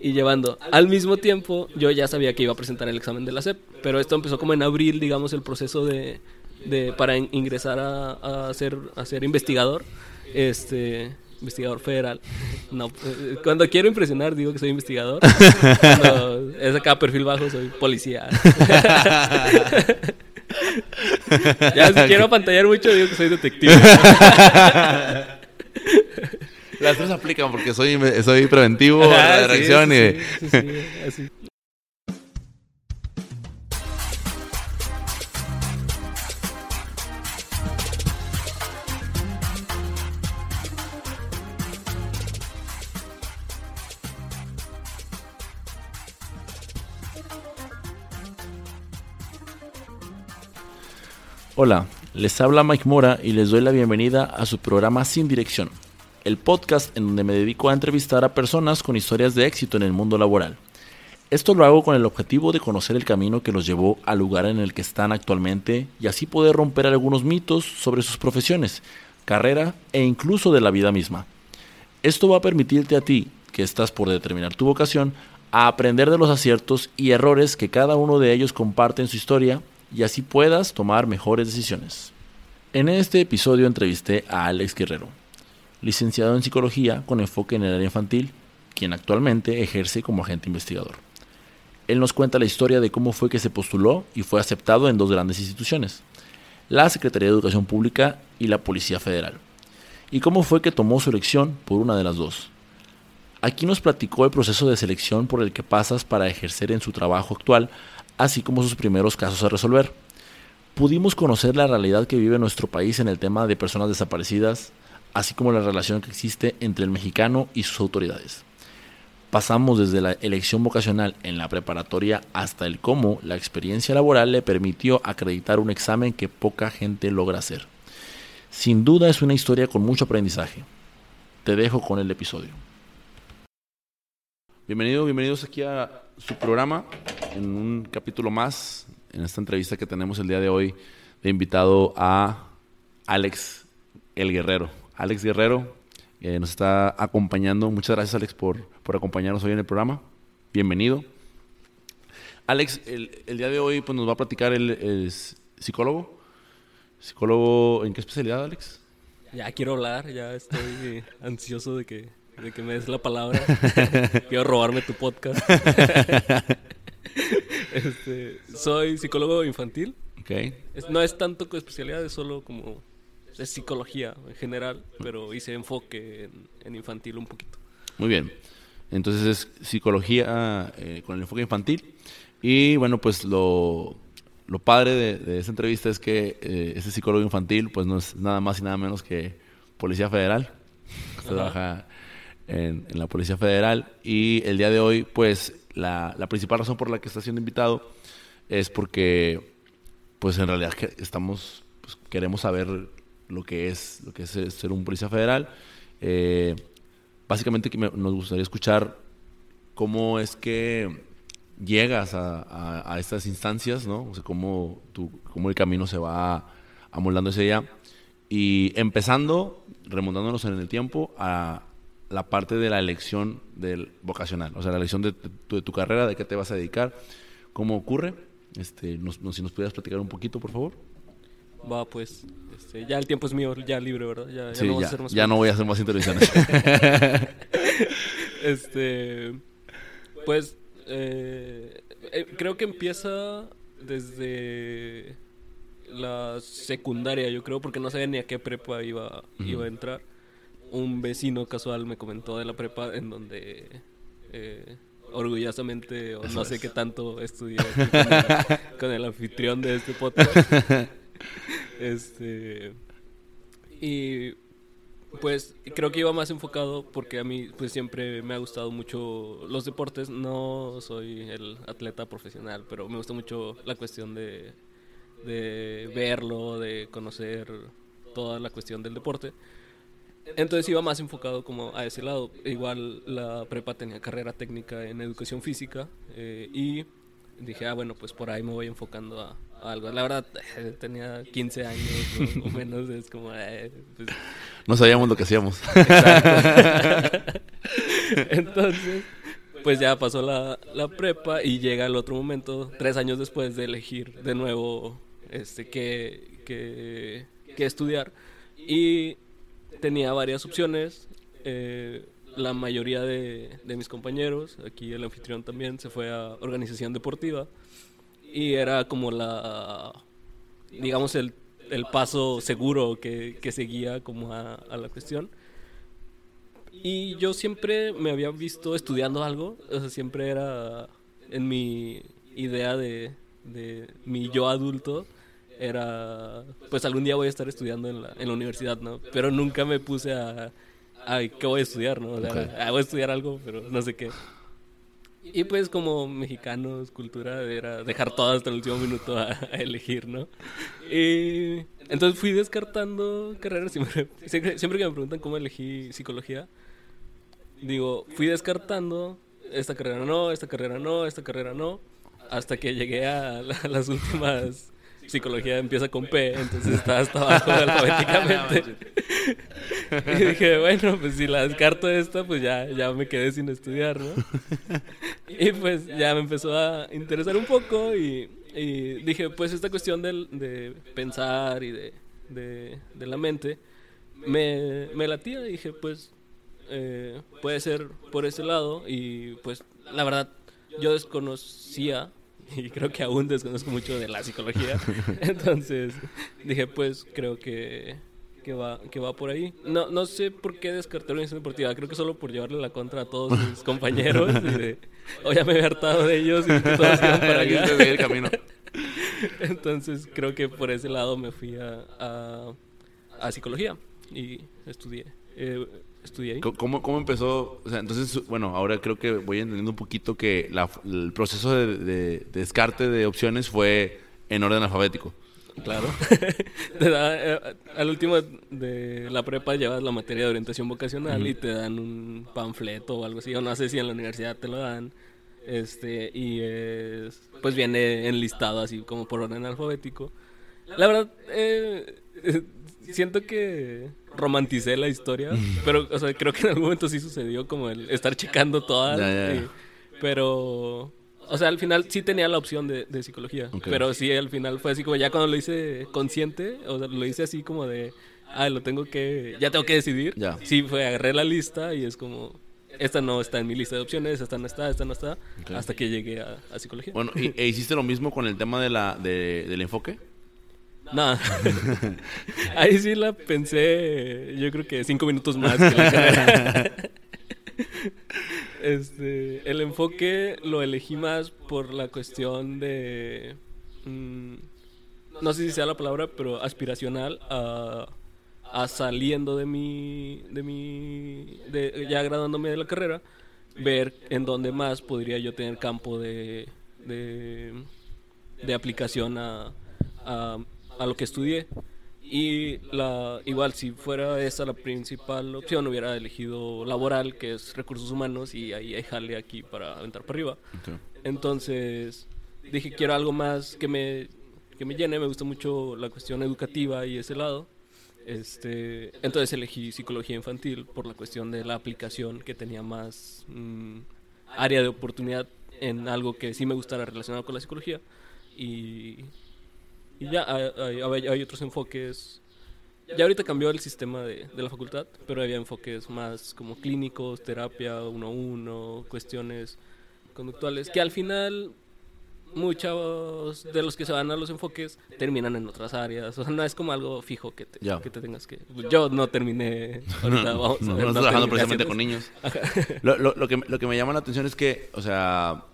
y llevando. Al mismo tiempo, yo ya sabía que iba a presentar el examen de la SEP, pero esto empezó como en abril, digamos, el proceso de, de para ingresar a, a, ser, a ser investigador, este, investigador federal. No, eh, cuando quiero impresionar digo que soy investigador. Cuando es acá perfil bajo, soy policía. ya si quiero pantallar mucho digo que soy detective. Las tres aplican porque soy, soy preventivo, ah, de reacción y... así. Hola, les habla Mike Mora y les doy la bienvenida a su programa Sin Dirección, el podcast en donde me dedico a entrevistar a personas con historias de éxito en el mundo laboral. Esto lo hago con el objetivo de conocer el camino que los llevó al lugar en el que están actualmente y así poder romper algunos mitos sobre sus profesiones, carrera e incluso de la vida misma. Esto va a permitirte a ti, que estás por determinar tu vocación, a aprender de los aciertos y errores que cada uno de ellos comparte en su historia y así puedas tomar mejores decisiones. En este episodio entrevisté a Alex Guerrero, licenciado en psicología con enfoque en el área infantil, quien actualmente ejerce como agente investigador. Él nos cuenta la historia de cómo fue que se postuló y fue aceptado en dos grandes instituciones, la Secretaría de Educación Pública y la Policía Federal, y cómo fue que tomó su elección por una de las dos. Aquí nos platicó el proceso de selección por el que pasas para ejercer en su trabajo actual así como sus primeros casos a resolver. Pudimos conocer la realidad que vive nuestro país en el tema de personas desaparecidas, así como la relación que existe entre el mexicano y sus autoridades. Pasamos desde la elección vocacional en la preparatoria hasta el cómo la experiencia laboral le permitió acreditar un examen que poca gente logra hacer. Sin duda es una historia con mucho aprendizaje. Te dejo con el episodio. Bienvenido, bienvenidos aquí a su programa en un capítulo más, en esta entrevista que tenemos el día de hoy, de invitado a Alex el Guerrero. Alex Guerrero eh, nos está acompañando. Muchas gracias, Alex, por, por acompañarnos hoy en el programa. Bienvenido. Alex, el, el día de hoy pues, nos va a platicar el, el psicólogo. ¿Psicólogo en qué especialidad, Alex? Ya quiero hablar, ya estoy ansioso de que, de que me des la palabra. quiero robarme tu podcast. Este, soy psicólogo infantil. Okay. no es tanto con especialidad, es solo como es psicología en general, pero hice enfoque en, infantil un poquito. Muy bien. Entonces es psicología eh, con el enfoque infantil. Y bueno, pues lo, lo padre de, de esta entrevista es que eh, este psicólogo infantil pues no es nada más y nada menos que Policía Federal. trabaja en, en, la Policía Federal. Y el día de hoy pues la, principal razón por la que está siendo invitado es porque, pues en realidad estamos, pues, queremos saber lo que es, lo que es ser un policía federal. Eh, básicamente que nos gustaría escuchar cómo es que llegas a, estas instancias, ¿no? O sea, cómo, tu, cómo el camino se va amoldando ese día. Y empezando, remontándonos en el tiempo, a, la parte de la elección del vocacional, o sea, la elección de, tu, carrera, de qué te vas a dedicar, cómo ocurre. Este, si nos pudieras platicar un poquito, por favor. Va, pues, este, ya el tiempo es mío, ya libre, ¿verdad? Ya, ya no, voy a hacer más ya no voy a hacer más intervenciones. este, pues, eh, eh, creo que empieza desde la secundaria, yo creo, porque no sabía ni a qué prepa iba, iba a entrar un vecino casual me comentó de la prepa en donde eh, orgullosamente o no sé qué tanto estudié con, el, anfitrión de este podcast. este y pues creo que iba más enfocado porque a mí pues siempre me ha gustado mucho los deportes. No soy el atleta profesional, pero me gusta mucho la cuestión de, de verlo, de conocer toda la cuestión del deporte. Entonces iba más enfocado como a ese lado. Igual la prepa tenía carrera técnica en educación física eh, y dije, ah, bueno, pues por ahí me voy enfocando a, algo. La verdad, eh, tenía 15 años o, menos, es como... Eh, pues no sabíamos lo que hacíamos. Entonces, pues ya pasó la, la prepa y llega el otro momento, tres años después de elegir de nuevo este, qué, qué, qué estudiar. Y tenía varias opciones. Eh, la mayoría de, de, mis compañeros, aquí el anfitrión también, se fue a organización deportiva. Y era como la, digamos, el, el paso seguro que, que seguía como a, a la cuestión. Y yo siempre me había visto estudiando algo, o sea, siempre era en mi idea de, de mi yo adulto, era, pues algún día voy a estar estudiando en la, en la universidad, ¿no? Pero nunca me puse a, ay, ¿qué voy a estudiar, no? O sea, Ok. ah, voy a estudiar algo, pero no sé qué. Y pues como mexicanos, cultura era dejar todo hasta el último minuto a, elegir, ¿no? Y entonces fui descartando carreras. Siempre, siempre, que me preguntan cómo elegí psicología, digo, fui descartando esta carrera no, esta carrera no, esta carrera no, hasta que llegué a, la- las últimas. Psicología empieza con P, entonces está hasta abajo alfabéticamente. y dije, bueno, pues si la descarto esta, pues ya, ya me quedé sin estudiar, ¿no? Y pues ya me empezó a interesar un poco y, y dije, pues esta cuestión del- de pensar y de, de, de la mente me, me latía y dije, pues eh, puede ser por ese lado y pues la verdad yo desconocía y creo que aún desconozco mucho de la psicología. Entonces dije, pues creo que, que, va, que va por ahí. No, no sé por qué descarté organización deportiva. Creo que solo por llevarle la contra a todos mis compañeros. Y de, o ya me había hartado de ellos y que todos iban para allá. El camino. Entonces creo que por ese lado me fui a, a, a psicología y estudié. eh, estudié ahí. ¿Cómo, ¿Cómo empezó? O sea, entonces, bueno, ahora creo que voy entendiendo un poquito que la- el proceso de, de- de descarte de opciones fue en orden alfabético. Claro. Te da, eh, al último de la prepa llevas la materia de orientación vocacional y te dan un panfleto o algo así. O no sé si en la universidad te lo dan. Este, y es, pues viene enlistado así como por orden alfabético. La verdad, eh, siento que romanticé la historia, pero o sea, creo que en algún momento sí sucedió como el estar checando todas. Y- pero, o sea, al final sí tenía la opción de, de psicología, pero sí al final fue así como ya cuando lo hice consciente, o sea, lo hice así como de, ah, lo tengo que, ya tengo que decidir. Ya. Sí, fue, agarré la lista y es como, esta no está en mi lista de opciones, esta no está, esta no está, hasta que llegué a, a psicología. Bueno, ¿y- ¿e hiciste lo mismo con el tema de la, de- del enfoque? Nada. Ahí sí la pensé, yo creo que cinco minutos más. que este, el enfoque lo elegí más por la cuestión de, mm, no sé si sea la palabra, pero aspiracional a, a saliendo de mi, de mi, ya graduándome de la carrera, ver en dónde más podría yo tener campo de, de, aplicación a, a lo que estudié. Y la, igual, si fuera esa la principal opción, hubiera elegido laboral, que es recursos humanos, y ahí hay jale aquí para aventar para arriba. Entonces dije, quiero algo más que me, que me llene, me gusta mucho la cuestión educativa y ese lado. Este, entonces elegí psicología infantil por la cuestión de la aplicación que tenía más mm, área de oportunidad en algo que sí me gustara relacionado con la psicología. Y, y ya hay, hay- hay otros enfoques. Ya ahorita cambió el sistema de, de la facultad, pero había enfoques más como clínicos, terapia uno a uno, cuestiones conductuales, que al final muchos de los que se van a los enfoques terminan en otras áreas. O sea, no es como algo fijo que te, Ya. que te tengas que... Yo no terminé... Ahorita vamos a no, ver, no no trabajando precisamente con niños. Lo, lo- lo que, lo que me llama la atención es que, o sea,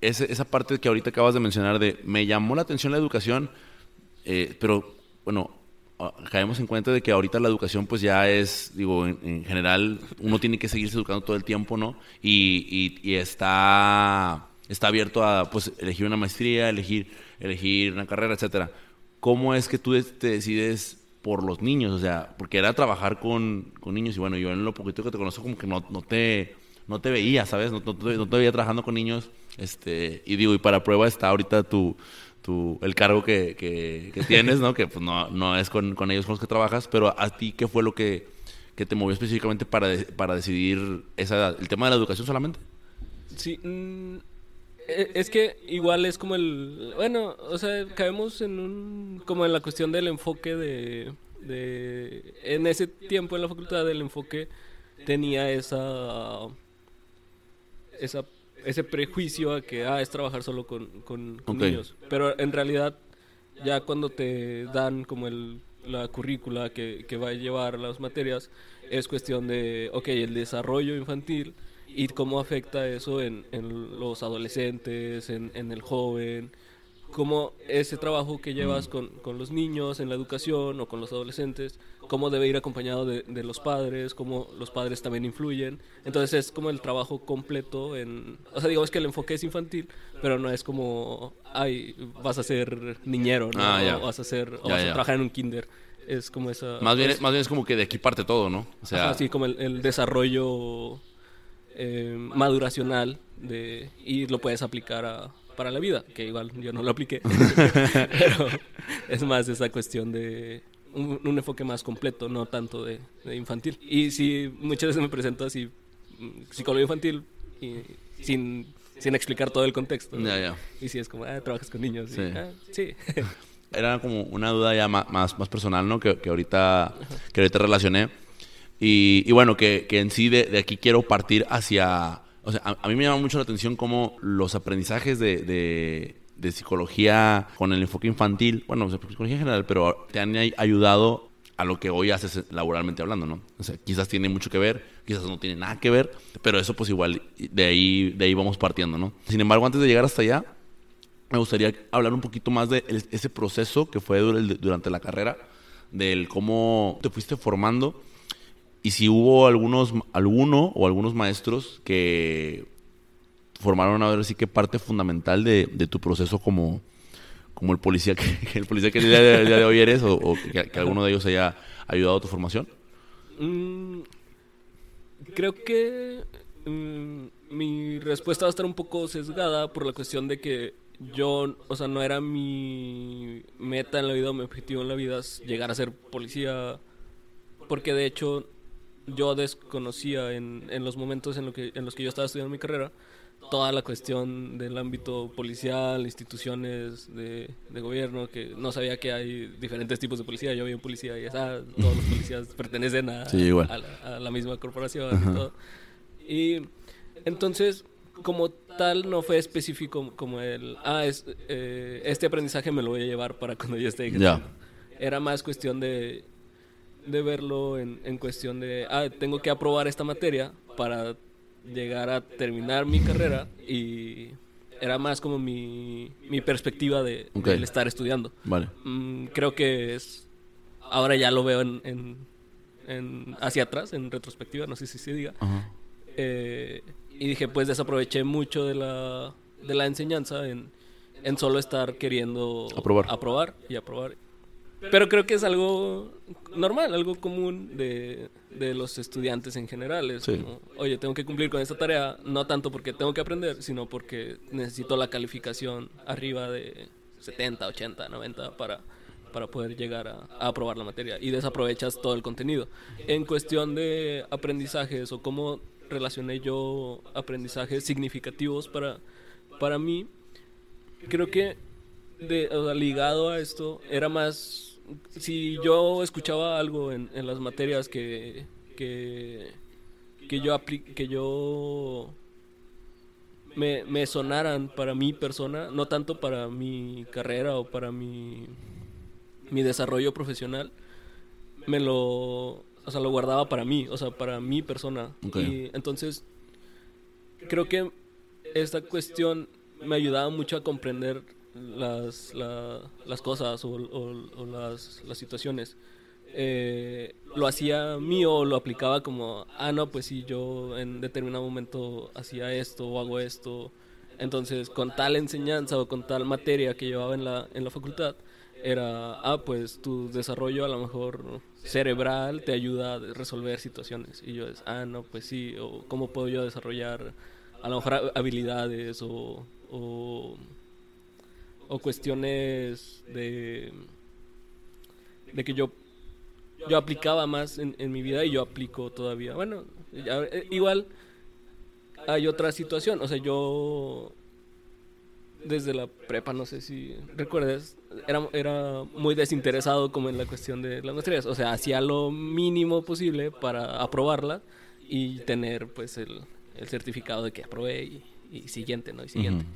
ese- esa parte que ahorita acabas de mencionar de, me llamó la atención la educación, eh, pero bueno, ah, caemos en cuenta de que ahorita la educación pues ya es, digo, en, en general uno tiene que seguirse educando todo el tiempo, ¿no? Y, y- y está, está abierto a pues elegir una maestría, elegir, elegir una carrera, etcétera. ¿Cómo es que tú te decides por los niños? O sea, porque era trabajar con, con niños y bueno, yo en lo poquito que te conozco como que no, no te no te veía, ¿sabes? No, no no te veía trabajando con niños. Este, y digo, y para prueba está ahorita tu, tu, el cargo que, que, que tienes, ¿no? Que pues no, no es con, con ellos con los que trabajas, pero a ti, ¿qué fue lo que, que te movió específicamente para, de- para decidir esa edad? ¿El tema de la educación solamente? Sí, mm, e- es que igual es como el... Bueno, o sea, caemos en un... como en la cuestión del enfoque de... de en ese tiempo en la facultad el enfoque tenía esa... esa ese prejuicio a que ah, es trabajar solo con, con, niños. Pero en realidad, ya cuando te dan como el, la currícula que, que va a llevar las materias, es cuestión de, ok, el desarrollo infantil y cómo afecta eso en, en los adolescentes, en, en el joven, cómo ese trabajo que llevas con, con los niños en la educación o con los adolescentes, cómo debe ir acompañado de, de los padres, cómo los padres también influyen. Entonces es como el trabajo completo en... O sea, digamos que el enfoque es infantil, pero no es como, ay, vas a ser niñero, ¿no? Ah. O vas a, ser, o Ya, vas a trabajar en un kinder. Es como esa... Más bien, es- más bien es como que de aquí parte todo, ¿no? O sea, Ajá, sí, como el, el desarrollo eh, maduracional de, y lo puedes aplicar a, para la vida, que igual yo no lo apliqué, pero es más esa cuestión de un, un enfoque más completo, no tanto de, de infantil. Y sí, muchas veces me presento así, mm, psicólogo infantil, y sin, sin explicar todo el contexto. Ya, ya. Y si es como, ah, trabajas con niños. y, Sí. "Ah, sí. era como una duda ya ma- más, más personal, ¿no? Que, que ahorita, que ahorita relacioné. Y, y bueno, que, que en sí de, de aquí quiero partir hacia... O sea, a, a mí me llama mucho la atención cómo los aprendizajes de, de, de psicología con el enfoque infantil, bueno, o sea, psicología en general, pero te han ay- ayudado a lo que hoy haces laboralmente hablando, ¿no? O sea, quizás tiene mucho que ver, quizás no tiene nada que ver, pero eso pues igual de ahí, de ahí vamos partiendo, ¿no? Sin embargo, antes de llegar hasta allá, me gustaría hablar un poquito más de el- ese proceso que fue durante la carrera, del cómo te fuiste formando y si hubo algunos, alguno o algunos maestros que formaron a ver sí que parte fundamental de, de tu proceso como, como el policía que, que el policía que el día de, el día de hoy eres o, o que, que alguno de ellos haya ayudado a tu formación. Mm, creo que mm, mi respuesta va a estar un poco sesgada por la cuestión de que yo, o sea, no era mi meta en la vida, o mi objetivo en la vida es llegar a ser policía, porque de hecho yo desconocía en, en los momentos en, lo que, en los que yo estaba estudiando mi carrera toda la cuestión del ámbito policial, instituciones de, de gobierno, que no sabía que hay diferentes tipos de policía. Yo vi un policía y es, ah, todos los policías pertenecen a, Sí, igual. a, la, a la misma corporación y todo. Y entonces, como tal, no fue específico como el, ah, es, eh, este aprendizaje me lo voy a llevar para cuando yo esté Ya. ejerciendo. Era más cuestión de, de verlo en, en cuestión de, ah, tengo que aprobar esta materia para llegar a terminar mi carrera y era más como mi, mi perspectiva de, Ok. del estar estudiando. Vale. Mm, creo que es, ahora ya lo veo en, en- en- hacia atrás, en retrospectiva, no sé si se diga. Ajá. Eh, y dije, pues desaproveché mucho de la, de la enseñanza en, en solo estar queriendo Aprobar. aprobar y aprobar. Pero creo que es algo normal, algo común de, de los estudiantes en general. Es Sí. como, oye, tengo que cumplir con esta tarea, no tanto porque tengo que aprender, sino porque necesito la calificación arriba de 70, 80, 90 para, para poder llegar a, a aprobar la materia. Y desaprovechas todo el contenido. En cuestión de aprendizajes o cómo relacioné yo aprendizajes significativos para, para mí, creo que de, o sea, ligado a esto era más si yo escuchaba algo en, en las materias que que, que yo apli- que yo me, me sonaran para mi persona no tanto para mi carrera o para mi mi desarrollo profesional me lo o sea lo guardaba para mí o sea para mi persona. Y entonces creo que esta cuestión me ayudaba mucho a comprender las, la- las cosas o, las, situaciones. Eh, lo hacía mío lo aplicaba como, ah, no, pues sí, yo en determinado momento hacía esto o hago esto. Entonces, con tal enseñanza o con tal materia que llevaba en la, en la facultad, era, ah, pues tu desarrollo a lo mejor cerebral te ayuda a resolver situaciones. Y yo es, ah, no, pues sí, o cómo puedo yo desarrollar a lo mejor ha- habilidades o, o, o cuestiones de, de que yo, yo aplicaba más en, en mi vida y yo aplico todavía. Bueno, eh, igual hay otra situación. O sea, yo desde la prepa, no sé si recuerdas, era, era muy desinteresado como en la cuestión de las materias. O sea, hacía lo mínimo posible para aprobarla y tener pues el, el certificado de que aprobé y, siguiente, ¿no? Y siguiente.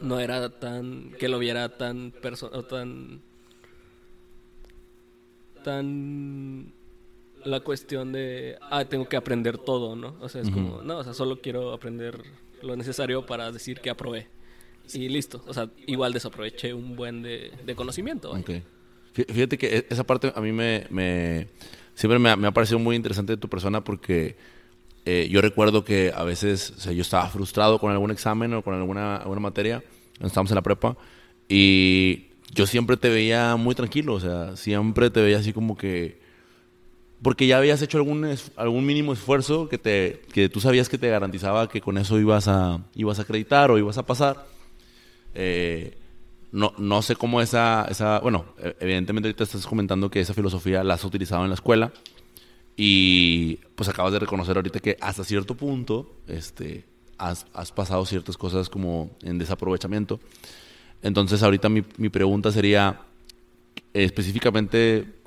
No era tan, que lo viera tan, o tan, tan la cuestión de, ah, tengo que aprender todo, ¿no? O sea, es como, no, o sea, solo quiero aprender lo necesario para decir que aprobé. Y listo. O sea, igual desaproveché un buen de, conocimiento. Fíjate que e, esa parte a mí me, me siempre me ha, parecido muy interesante de tu persona porque eh, yo recuerdo que a veces o sea, yo estaba frustrado con algún examen o con alguna, alguna materia, estábamos en la prepa, y yo siempre te veía muy tranquilo, o sea, siempre te veía así como que porque ya habías hecho algún, algún mínimo esfuerzo que, te, que tú sabías que te garantizaba que con eso ibas a, ibas a acreditar o ibas a pasar. Eh, no, no sé cómo esa, esa, bueno, e, evidentemente ahorita estás comentando que esa filosofía la has utilizado en la escuela y pues acabas de reconocer ahorita que hasta cierto punto este, has, has pasado ciertas cosas como en desaprovechamiento. Entonces ahorita mi, mi pregunta sería, específicamente,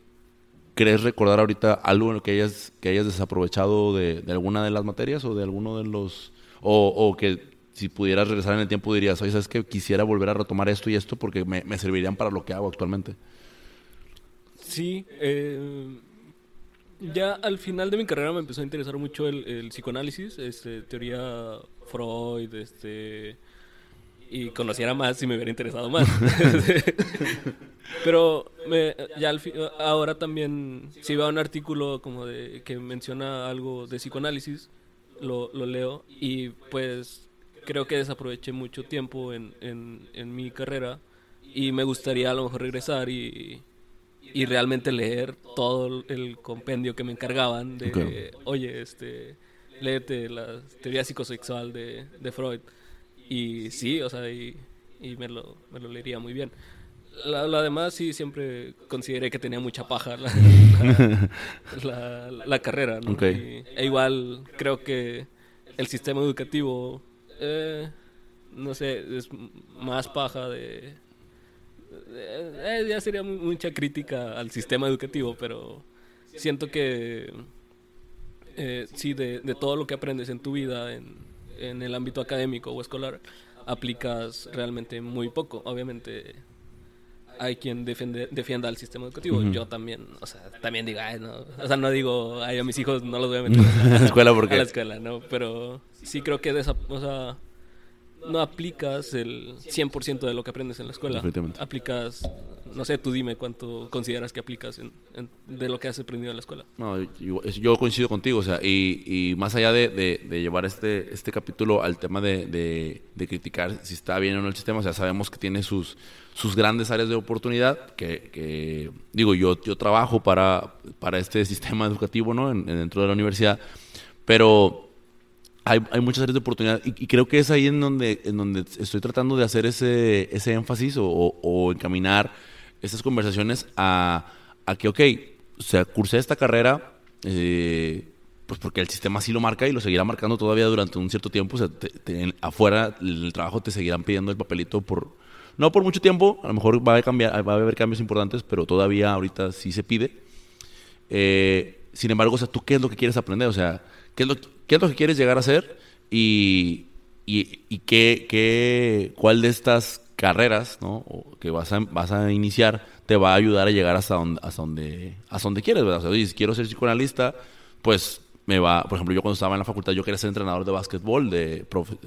¿Crees recordar ahorita algo que hayas, que hayas desaprovechado de, alguna de las materias o de alguno de los... O, que si pudieras regresar en el tiempo dirías, oye, ¿sabes que Quisiera volver a retomar esto y esto porque me, servirían para lo que hago actualmente. Sí, eh, ya al final de mi carrera me empezó a interesar mucho el, psicoanálisis, este, teoría Freud, este y conociera más si me hubiera interesado más. Pero me, ya ahora también, si veo un artículo como de que menciona algo de psicoanálisis, lo, lo leo y pues creo que desaproveché mucho tiempo en, en, en, mi carrera y me gustaría a lo mejor regresar y, y realmente leer todo el compendio que me encargaban de, oye, este, léete la teoría psicosexual de, de Freud y sí, o sea, y, me, lo, me lo leería muy bien. La, lo demás sí siempre consideré que tenía mucha paja la, la, carrera, ¿no? e igual creo que el sistema educativo, eh, no sé, es más paja de... Eh, ya sería mucha crítica al sistema educativo, pero siento que eh, sí, de, de todo lo que aprendes en tu vida, en, en el ámbito académico o escolar aplicas realmente muy poco. Obviamente hay quien defiende, defienda al sistema educativo. Yo también, o sea, también digo, ay, no. O sea, no digo, ay, a mis hijos no los voy a meter a la escuela porque... A la escuela, ¿no? Pero sí creo que de esa, o sea, no aplicas el 100% de lo que aprendes en la escuela. Aplicas, no sé, tú dime cuánto consideras que aplicas de lo que has aprendido en la escuela. No, yo, coincido contigo, o sea, y, más allá de, llevar este, este capítulo al tema de, criticar si está bien o no el sistema, o sea, sabemos que tiene sus, sus grandes áreas de oportunidad, que, digo, yo, yo trabajo para, para este sistema educativo, ¿no? dentro de la universidad, pero hay, hay, muchas áreas de oportunidad y, creo que es ahí en donde, en donde estoy tratando de hacer ese, ese énfasis o, o, encaminar estas conversaciones a, a, que, ok, o sea, cursé esta carrera, eh, pues porque el sistema así lo marca y lo seguirá marcando todavía durante un cierto tiempo. O sea, afuera el trabajo te seguirán pidiendo el papelito por, no por mucho tiempo, a lo mejor va a, cambiar, va a haber cambios importantes, pero todavía ahorita sí se pide. Eh, sin embargo, o sea, ¿tú qué es lo que quieres aprender? O sea, ¿qué es lo, qué es lo que quieres llegar a ser y, y, qué, qué, cuál de estas carreras ¿no? que vas a, vas a iniciar te va a ayudar a llegar hasta donde, hasta donde, hasta donde quieres, ¿verdad? O sea, si quiero ser psicoanalista, pues me va, por ejemplo, yo cuando estaba en la facultad yo quería ser entrenador de básquetbol de,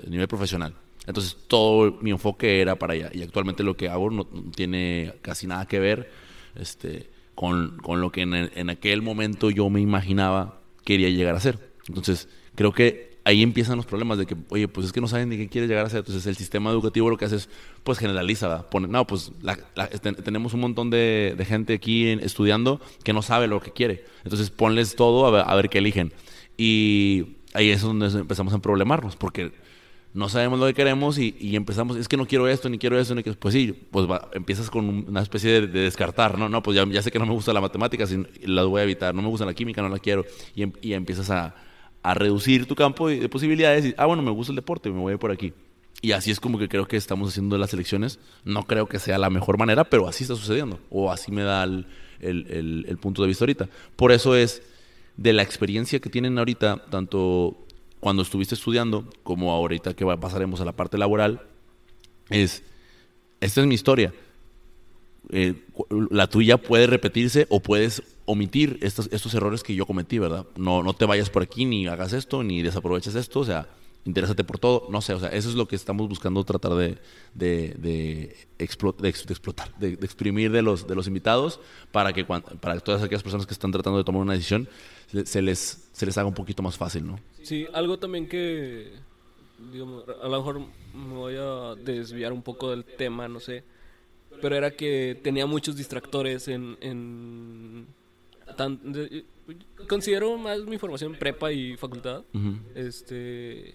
nivel profesional. Entonces todo mi enfoque era para allá y actualmente lo que hago no, tiene casi nada que ver este, con, con lo que en, en aquel momento yo me imaginaba quería llegar a ser. Entonces, creo que ahí empiezan los problemas de que, oye, pues es que no saben ni qué quiere llegar a ser. Entonces el sistema educativo lo que hace es, pues generaliza, pone, no, pues tenemos un montón de, gente aquí estudiando que no sabe lo que quiere. Entonces ponles todo a ver, qué eligen. Y ahí es donde empezamos a problemarnos, porque no sabemos lo que queremos y, empezamos, es que no quiero esto, ni quiero esto, ni que, pues sí, pues empiezas con una especie de, descartar, ¿no? No, pues ya, sé que no me gusta la matemática, la voy a evitar, no me gusta la química, no la quiero, y, em, y empiezas a a reducir tu campo de posibilidades y, ah, bueno, me gusta el deporte, me voy por aquí. Y así es como que creo que estamos haciendo las elecciones. No creo que sea la mejor manera, pero así está sucediendo. O así me da el, el, el, punto de vista ahorita. Por eso es de la experiencia que tienen ahorita, tanto cuando estuviste estudiando como ahorita que pasaremos a la parte laboral, es, esta es mi historia. Eh, la tuya puede repetirse o puedes omitir estos, estos errores que yo cometí, ¿verdad? No, no te vayas por aquí, ni hagas esto, ni desaproveches esto, o sea, interésate por todo, no sé, o sea, eso es lo que estamos buscando tratar de, de, explotar, de, exprimir de los, de los invitados para que para todas aquellas personas que están tratando de tomar una decisión se les, se les haga un poquito más fácil, ¿no? Sí, algo también que, a lo mejor me voy a desviar un poco del tema, no sé, pero era que tenía muchos distractores en... en considero más mi formación prepa y facultad. Este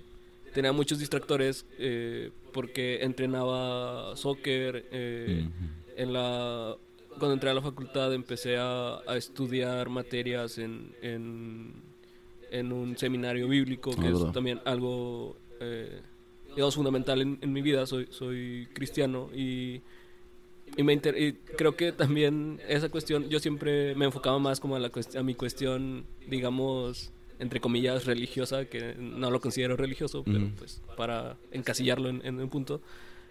tenía muchos distractores eh, porque entrenaba soccer. Eh, en la, cuando entré a la facultad empecé a, estudiar materias en, en, un seminario bíblico, que es también algo eh, fundamental en, mi vida. Soy, soy cristiano y, y, me y creo que también esa cuestión, yo siempre me enfocaba más como a, la a mi cuestión, digamos entre comillas, religiosa, que no lo considero religioso, pero pues para encasillarlo en, un punto,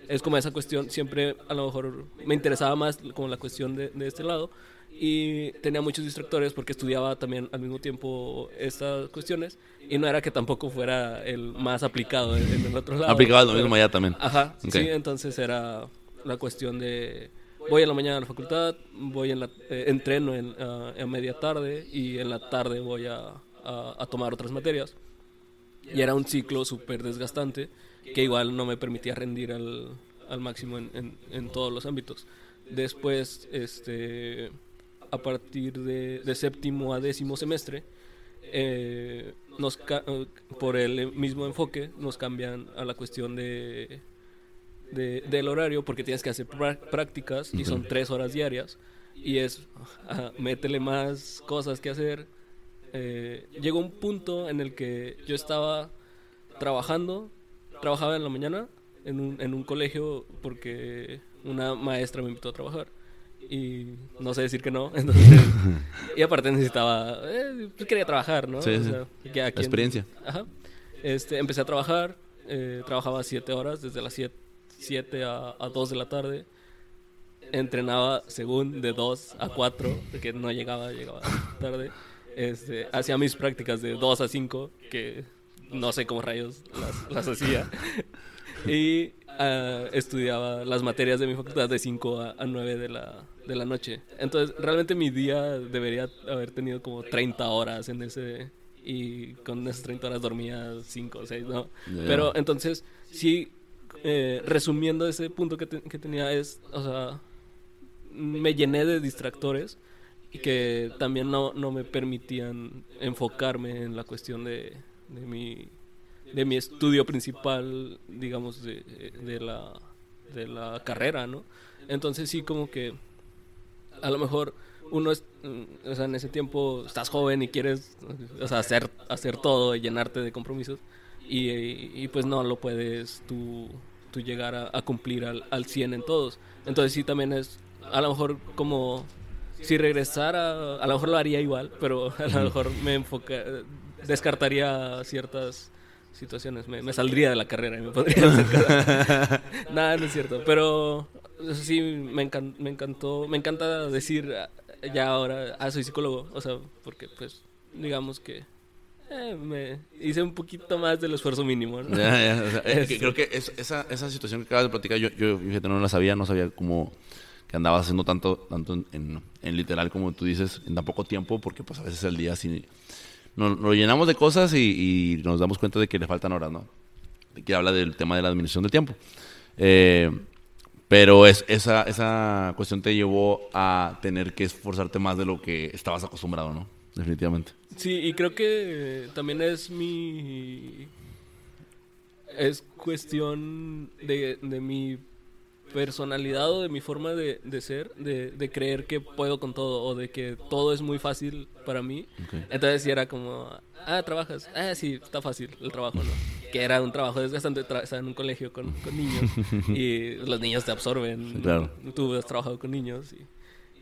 es como esa cuestión, siempre a lo mejor me interesaba más como la cuestión de, este lado y tenía muchos distractores porque estudiaba también al mismo tiempo estas cuestiones y no era que tampoco fuera el más aplicado en, el otro lado. Aplicado lo mismo allá también. Ajá, sí, entonces era la cuestión de voy a la mañana a la facultad, voy en la, eh, entreno en, uh, en media tarde y en la tarde voy a, a, tomar otras materias. Y era un ciclo súper desgastante que igual no me permitía rendir al, al máximo en, en, todos los ámbitos. Después, este, a partir de, de séptimo a décimo semestre, eh, nos por el mismo enfoque nos cambian a la cuestión de, de del horario porque tienes que hacer prácticas y son tres horas diarias y es métele más cosas que hacer eh, llegó un punto en el que yo estaba trabajando, trabajaba en la mañana en un, en un colegio porque una maestra me invitó a trabajar y no sé decir que no. y aparte necesitaba, eh, pues quería trabajar, ¿no? experiencia. Ajá. Este, empecé a trabajar, eh, trabajaba siete horas, desde las 7 a, a 2 de la tarde. Entrenaba según de 2 a 4, porque no llegaba, llegaba tarde. Este, hacía mis prácticas de 2 a 5, que no sé cómo rayos las, hacía. y ah, estudiaba las materias de mi facultad de 5 a, 9 de la, de la noche. Entonces, realmente mi día debería haber tenido como 30 horas en ese... Y con esas 30 horas dormía 5 o 6, ¿no? Pero entonces, sí, eh, resumiendo ese punto que, que tenía es, o sea, me llené de distractores y que también no, no me permitían enfocarme en la cuestión de, de, mi, de mi estudio principal, digamos, de, la, de la carrera, ¿no? Entonces sí como que a lo mejor uno es, o sea, en ese tiempo estás joven y quieres hacer, hacer todo y llenarte de compromisos y, y, pues no lo puedes tú, tú llegar a, a cumplir al, al 100 en todos. Entonces sí también es a lo mejor como si regresara, a lo mejor lo haría igual, pero a lo mejor me enfoca, descartaría ciertas situaciones, me, saldría de la carrera y me podría Nada, no es cierto, pero sí me, me encantó, me encanta decir ya ahora, ah, soy psicólogo, o sea, porque pues digamos que eh, me hice un poquito más del esfuerzo mínimo. creo que esa, esa situación que acabas de platicar, yo, yo no la sabía, no sabía cómo que andabas haciendo tanto, tanto en, en, literal como tú dices, en tan poco tiempo, porque pues a veces el día así nos, lo llenamos de cosas y, y, nos damos cuenta de que le faltan horas, ¿no? Que habla del tema de la administración del tiempo. Eh, pero es, esa, esa cuestión te llevó a tener que esforzarte más de lo que estabas acostumbrado, ¿no? Definitivamente. Sí, y creo que también es mi... Es cuestión de, de mi personalidad o de mi forma de, de ser, de, de, creer que puedo con todo o de que todo es muy fácil para mí. Entonces sí era como, ah, trabajas, ah, sí, está fácil el trabajo, ¿no? que era un trabajo desgastante, estar en un colegio con, con niños y los niños te absorben. Claro. Tú has trabajado con niños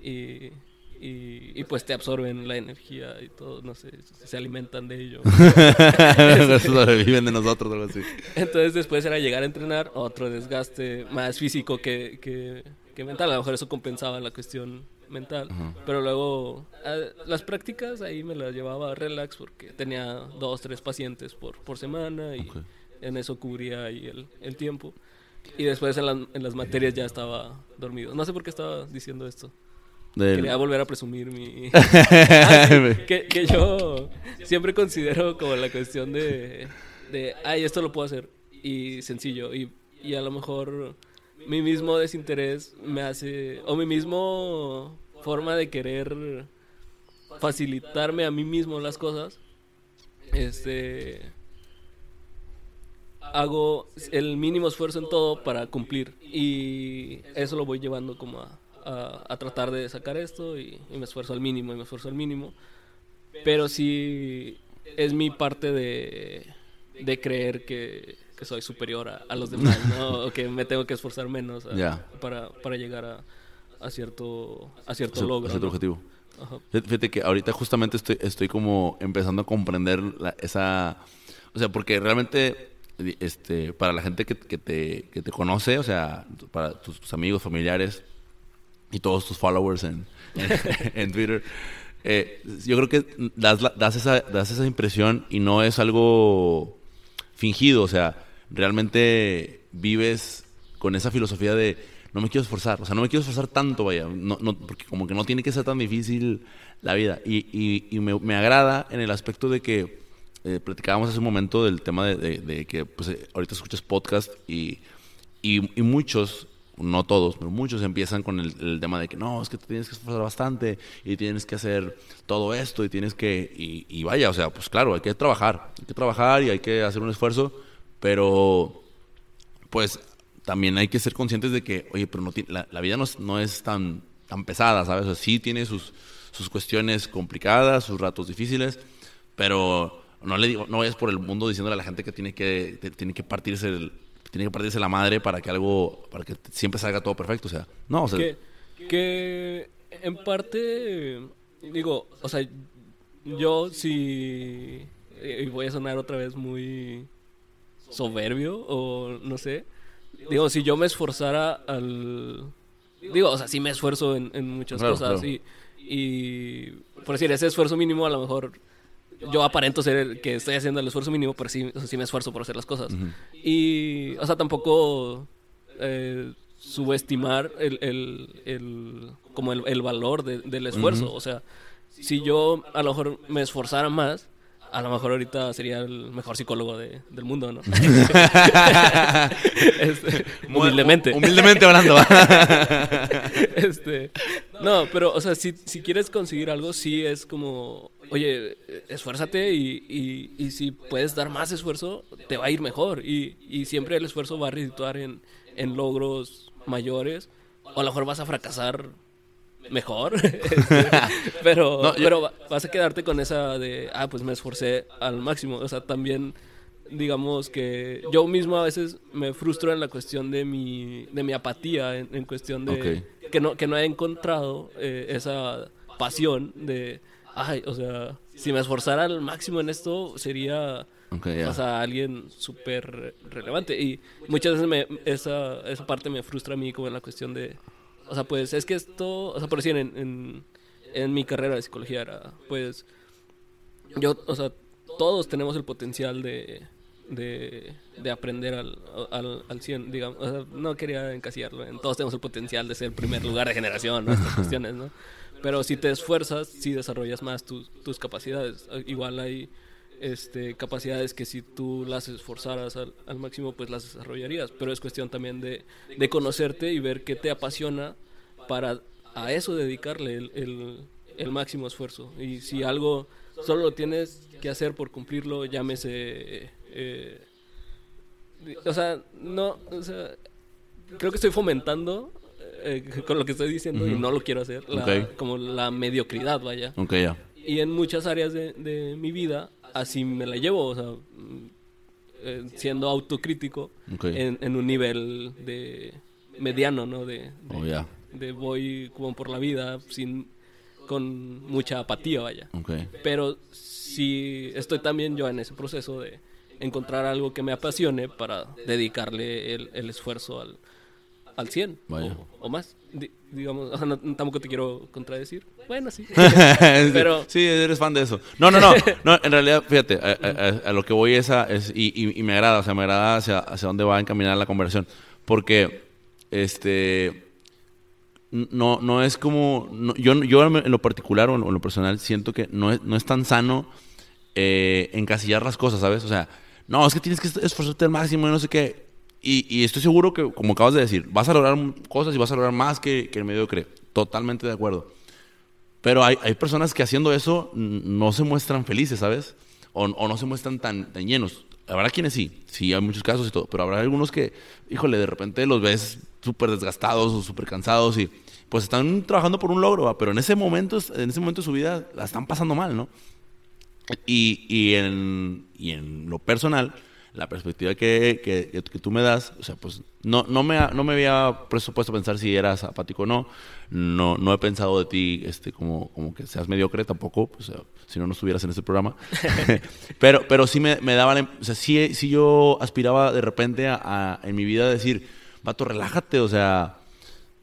y, y y, pues te absorben la energía y todo, no sé, se alimentan de ello. viven de nosotros, algo así. Entonces después era llegar a entrenar, otro desgaste más físico que, que, mental, a lo mejor eso compensaba la cuestión mental, pero luego las prácticas ahí me las llevaba relax porque tenía dos, tres pacientes por, por semana y en eso cubría ahí el, el tiempo. Y después en, en las materias ya estaba dormido. No sé por qué estaba diciendo esto. Quería volver a presumir mi... Que, que, yo siempre considero como la cuestión de, de, ay, esto lo puedo hacer. Y sencillo. Y, y a lo mejor mi mismo desinterés me hace... O mi mismo forma de querer facilitarme a mí mismo las cosas. Este... Hago el mínimo esfuerzo en todo para cumplir. Y eso lo voy llevando como a a, tratar de sacar esto y, me esfuerzo al mínimo y me esfuerzo al mínimo. Pero sí es mi parte de, de creer que, que soy superior a, los demás, ¿no? o que me tengo que esforzar menos para, para llegar a, a cierto, a cierto logro. A cierto objetivo. Fíjate que ahorita justamente estoy, estoy como empezando a comprender esa... O sea, porque realmente este, para la gente que, que, te, que te conoce, o sea, para tus amigos, familiares, y todos tus followers en, en, Twitter. Eh, yo creo que das, das, esa, das esa impresión y no es algo fingido, o sea, realmente vives con esa filosofía de no me quiero esforzar, o sea, no me quiero esforzar tanto, vaya, no, no, porque como que no tiene que ser tan difícil la vida. Y, y, me, me, agrada en el aspecto de que eh, platicábamos hace un momento del tema de, de, que pues, eh, ahorita escuchas podcast y, y, muchos no todos, pero muchos empiezan con el, tema de que no, es que te tienes que esforzar bastante y tienes que hacer todo esto y tienes que, y, vaya, o sea, pues claro, hay que trabajar, hay que trabajar y hay que hacer un esfuerzo, pero pues también hay que ser conscientes de que, oye, pero no la, la, vida no es, no es tan, tan pesada, ¿sabes? O sea, sí tiene sus, sus cuestiones complicadas, sus ratos difíciles, pero no le digo, no vayas por el mundo diciéndole a la gente que tiene que, tiene que partirse el tiene que partirse la madre para que algo, para que siempre salga todo perfecto, o sea, no, o sea... Que, que en parte, digo, o sea, yo si, y voy a sonar otra vez muy soberbio o no sé, digo, si yo me esforzara al... Digo, o sea, sí me esfuerzo en, muchas cosas y, y, por decir, ese esfuerzo mínimo a lo mejor yo aparento ser el que estoy haciendo el esfuerzo mínimo, pero sí, sí me esfuerzo por hacer las cosas. Y, o sea, tampoco eh, subestimar el, el, el, como el, el valor del esfuerzo. O sea, si yo a lo mejor me esforzara más, a lo mejor ahorita sería el mejor psicólogo de, del mundo, ¿no? este, humildemente. Humildemente hablando. este, no, pero, o sea, si, si quieres conseguir algo, sí es como oye, esfuérzate y, y, si puedes dar más esfuerzo, te va a ir mejor. Y, y siempre el esfuerzo va a redituar en, en, logros mayores. O a lo mejor vas a fracasar mejor. Pero, pero vas a quedarte con esa de, ah, pues me esforcé al máximo. O sea, también digamos que yo mismo a veces me frustro en la cuestión de mi, de mi apatía, en, cuestión de que, no, que no he encontrado eh, esa pasión de ay, o sea, si me esforzara al máximo en esto, sería o sea, alguien súper relevante. Y muchas veces me, esa, esa parte me frustra a mí como en la cuestión de, o sea, pues es que esto, o sea, por decir, en, en, en mi carrera de psicología era, pues, yo, o sea, todos tenemos el potencial de, de, de aprender al, al, al 100, digamos. O sea, no quería encasillarlo en todos tenemos el potencial de ser el primer lugar de generación, ¿no? Estas cuestiones, ¿no? Pero si te esfuerzas, si desarrollas más tus, tus capacidades. Igual hay este, capacidades que si tú las esforzaras al, al, máximo, pues las desarrollarías. Pero es cuestión también de, de conocerte y ver qué te apasiona para a eso dedicarle el, el, el, máximo esfuerzo. Y si algo solo lo tienes que hacer por cumplirlo, llámese... Eh, o sea, no... O sea, creo que estoy fomentando eh, con lo que estoy diciendo y no lo quiero hacer, la- como la mediocridad, vaya. Y en muchas áreas de, de mi vida así me la llevo, o sea, mm, eh, siendo autocrítico en, en un nivel de mediano, ¿no? De, de, Oh, de voy como por la vida sin con mucha apatía, vaya. Pero sí estoy también yo en ese proceso de encontrar algo que me apasione para dedicarle el, el esfuerzo al, al 100 Vaya. o, o más. Di- digamos, no- tampoco te quiero contradecir. Bueno, sí. Pero... Sí, eres fan de eso. No, no, no. no en realidad, fíjate, a, a- a lo que voy es, a, es y, y- y me agrada, o sea, me agrada hacia, hacia dónde va a encaminar la conversación. Porque, este, no, no es como, no- yo, yo en lo particular o en lo personal siento que no es, no es tan sano eh, encasillar las cosas, ¿sabes? O sea, no, es que tienes que esforzarte al máximo y no sé qué. Y, y estoy seguro que, como acabas de decir, vas a lograr cosas y vas a lograr más que, que el mediocre. Totalmente de acuerdo. Pero hay, hay personas que haciendo eso no se muestran felices, ¿sabes? O, o no se muestran tan, tan llenos. Habrá quienes sí, sí, hay muchos casos y todo, pero habrá algunos que, híjole, de repente los ves súper desgastados o súper cansados y pues están trabajando por un logro, ¿va? pero en ese momento, en ese momento de su vida la están pasando mal, ¿no? Y, y, en, y en lo personal, la perspectiva que, que, que- tú me das, o sea, pues no, no, me, no me había presupuesto pensar si eras apático o no. No, no he pensado de ti este, como, como que seas mediocre tampoco, pues, o sea, si no, no estuvieras en este programa. pero, pero sí me, me daba, la- o sea, sí, sí yo aspiraba de repente a, a- en mi vida a decir, vato, relájate, o sea,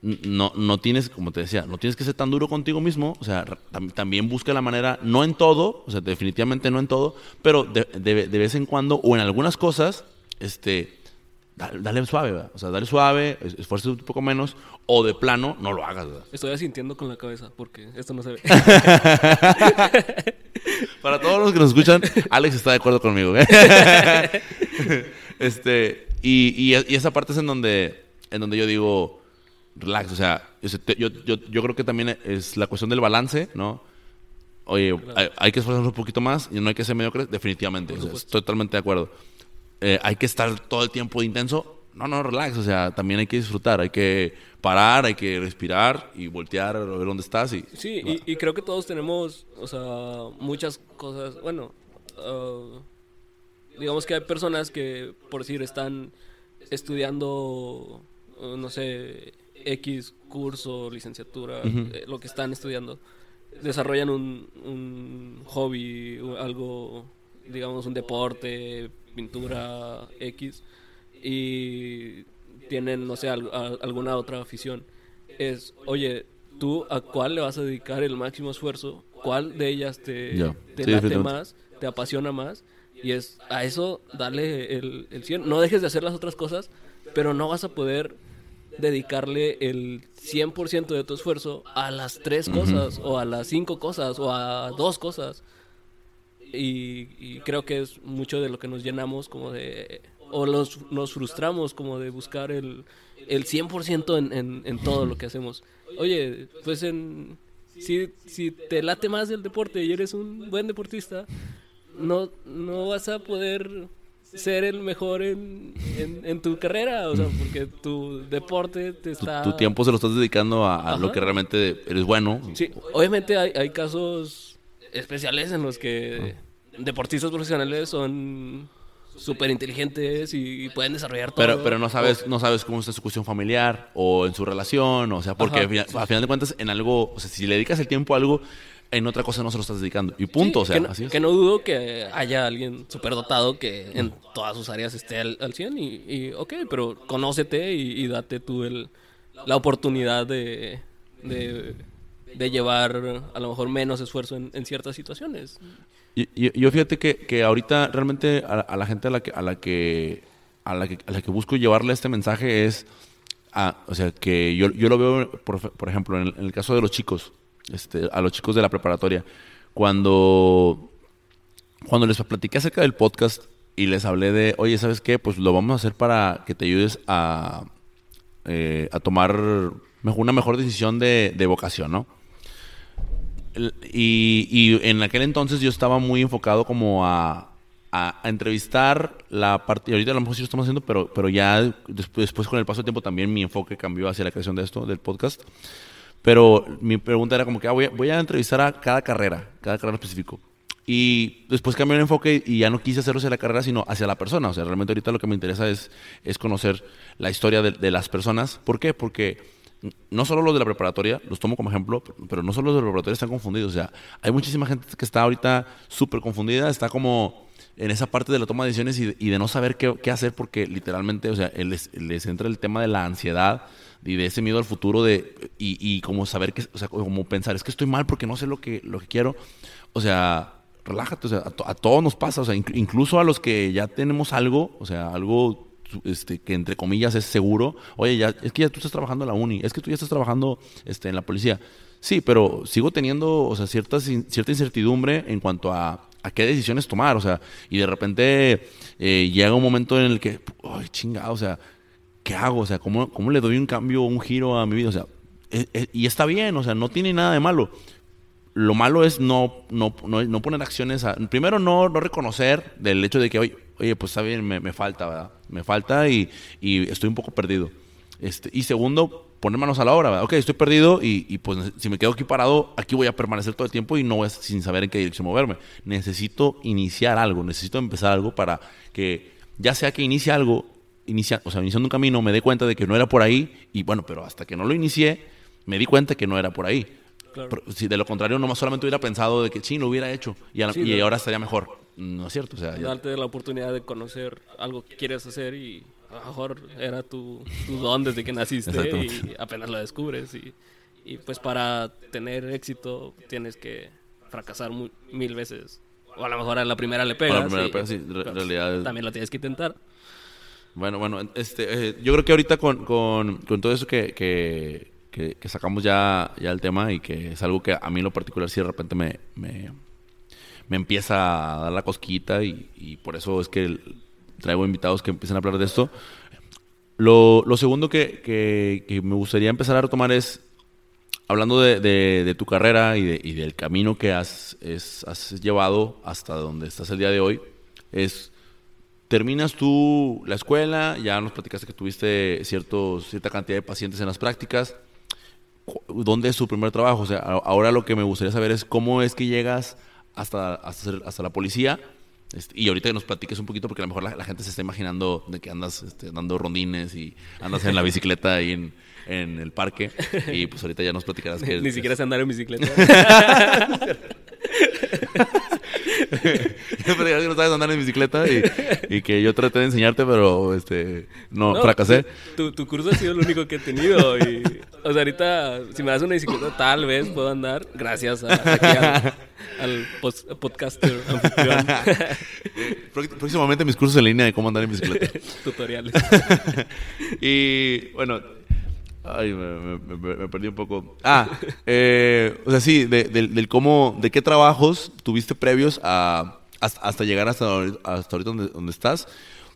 no, no tienes, como te decía, no tienes que ser tan duro contigo mismo, o sea, tam- también busca la manera, no en todo, o sea, definitivamente no en todo, pero de, de- de vez en cuando o en algunas cosas, este, da- dale suave, ¿verdad? o sea, dale suave, es- esfuérzate un poco menos, o de plano, no lo hagas, ¿verdad? Estoy asintiendo con la cabeza porque esto no se ve. Para todos los que nos escuchan, Alex está de acuerdo conmigo. ¿eh? este, y, y, y esa parte es en donde, en donde yo digo, relax, o sea, yo, yo, yo, creo que también es la cuestión del balance, ¿no? Oye, hay, hay que esforzarnos un poquito más y no hay que ser mediocres, definitivamente, o sea, estoy totalmente de acuerdo. Eh, hay que estar todo el tiempo intenso. No, no, relax, o sea, también hay que disfrutar, hay que parar, hay que respirar y voltear a ver dónde estás y Sí, y, y creo que todos tenemos, o sea, muchas cosas. Bueno, ah, digamos que hay personas que, por decir, están estudiando, no sé, X curso, licenciatura, eh, lo que están estudiando. Desarrollan un, un hobby, algo, digamos, un deporte, pintura X, y tienen, no sé, al- a- alguna otra afición. Es, oye, ¿tú a cuál le vas a dedicar el máximo esfuerzo? ¿Cuál de ellas te, Ya. te Sí, late más, te apasiona más? Y es a eso darle el, el 100. No dejes de hacer las otras cosas, pero no vas a poder dedicarle el 100% de tu esfuerzo a las tres cosas, o a las cinco cosas, o a dos cosas. Y, y creo que es mucho de lo que nos llenamos como de... O los, nos frustramos como de buscar el, el 100% en, en, en todo lo que hacemos. Oye, pues en, si, si te late más el deporte y eres un buen deportista, no, no vas a poder ser el mejor en, en, en tu carrera, o sea, porque tu deporte te está... tu tiempo se lo estás dedicando a, a lo que realmente eres bueno. Sí, obviamente hay, hay casos especiales en los que deportistas profesionales son súper inteligentes y, pueden desarrollar todo. Pero, pero no sabes, no sabes cómo está su cuestión familiar o en su relación, o sea, porque Ajá, al final, sí. al final de cuentas en algo, o sea, si le dedicas el tiempo a algo, en otra cosa no se lo estás dedicando. Y punto, o sea, que no, así es. que no dudo que haya alguien súper dotado que en todas sus áreas esté al, al 100 y, y ok, pero conócete y, y date tú el, la oportunidad de, de, de llevar a lo mejor menos esfuerzo en, en ciertas situaciones. Y- y- Yo, fíjate que, que ahorita realmente a, a la gente a la que a la que a la que, a la que busco llevarle este mensaje es a- o sea que yo, yo lo veo por, por ejemplo en el, en el caso de los chicos este a los chicos de la preparatoria. Cuando cuando les platiqué acerca del podcast y les hablé de oye sabes qué pues lo vamos a hacer para que te ayudes a eh, a tomar una mejor decisión de, de vocación no Y, y en aquel entonces yo estaba muy enfocado como a, a, entrevistar la parte, ahorita a lo mejor sí lo estamos haciendo, pero, pero ya después con el paso del tiempo también mi enfoque cambió hacia la creación de esto, del podcast. Pero mi pregunta era como que ah, voy, a, voy, entrevistar a cada carrera, cada carrera específico. Y después cambié el enfoque y ya no quise hacerlo hacia la carrera, sino hacia la persona. O sea, realmente ahorita lo que me interesa es, es conocer la historia de, de las personas. ¿Por qué? Porque no solo los de la preparatoria, los tomo como ejemplo, pero no solo los de la preparatoria están confundidos. O sea, hay muchísima gente que está ahorita súper confundida, está como en esa parte de la toma de decisiones y, de no saber qué, qué, hacer porque literalmente, o sea, les, les, entra el tema de la ansiedad y de ese miedo al futuro de y, y como saber que, o sea, como pensar, es que estoy mal porque no sé lo que, lo que quiero. O sea, relájate, o sea, a, todos nos pasa, o sea, incluso a los que ya tenemos algo, o sea, algo este, que entre comillas es seguro, oye, ya, es que ya tú estás trabajando en la uni, es que tú ya estás trabajando este, en la policía. Sí, pero sigo teniendo, o sea, cierta, cierta incertidumbre en cuanto a, a qué decisiones tomar, o sea, y de repente eh, llega un momento en el que, ay, chingado, o sea, ¿qué hago? O sea, ¿cómo, ¿cómo le doy un cambio, un giro a mi vida? O sea, eh, eh, y está bien, o sea, no tiene nada de malo, lo malo es no, no, no, poner acciones. A, primero, no, no reconocer del hecho de que, oye, oye pues está bien, me, falta, ¿verdad? Me falta y, y, estoy un poco perdido. Este, y segundo, poner manos a la obra, ¿verdad? Ok, estoy perdido y, y, pues si me quedo aquí parado, aquí voy a permanecer todo el tiempo y no voy sin saber en qué dirección moverme. Necesito iniciar algo, necesito empezar algo para que, ya sea que inicie algo, inicia, o sea, iniciando un camino, me dé cuenta de que no era por ahí y bueno, pero hasta que no lo inicié, me di cuenta que no era por ahí. Si de lo contrario, nomás solamente hubiera pensado de que sí, lo hubiera hecho y, ahora estaría mejor. No es cierto. O sea, Darte la oportunidad de conocer algo que quieres hacer y a lo mejor era tu, don desde que naciste y apenas lo descubres. Y, y, pues para tener éxito tienes que fracasar mil veces. O a lo mejor en la primera le pegas. También lo tienes que intentar. Bueno, bueno, este, eh, yo creo que ahorita con, con, con todo eso que, que que, sacamos ya, ya el tema y que es algo que a mí en lo particular sí de repente me, me, empieza a dar la cosquita y, por eso es que traigo invitados que empiezan a hablar de esto. Lo, lo segundo que, me gustaría empezar a retomar es, hablando de, de, tu carrera y, y, del camino que has, es, has llevado hasta donde estás el día de hoy, es terminas tú la escuela, ya nos platicaste que tuviste ciertos, cierta cantidad de pacientes en las prácticas, ¿dónde es su primer trabajo? O sea, ahora lo que me gustaría saber es cómo es que llegas hasta, hasta, la policía. Este, y ahorita que nos platiques un poquito, porque a lo mejor la, gente se está imaginando de que andas este, dando rondines y andas en la bicicleta ahí en, en el parque. Y pues ahorita ya nos platicarás que... Ni siquiera sé andar en bicicleta. yo que no sabes andar en bicicleta y, que yo traté de enseñarte, pero este no, fracasé. Tu, tu, curso ha sido lo único que he tenido. Y, o sea, ahorita, si me das una bicicleta, tal vez puedo andar gracias a, al, al podcaster Próximamente mis cursos en línea de cómo andar en bicicleta. Tutoriales. y bueno, Ay, me, perdí un poco. Ah, eh, o sea, sí, de, del cómo, de qué trabajos tuviste previos a, hasta, llegar hasta, hasta ahorita donde, donde, estás.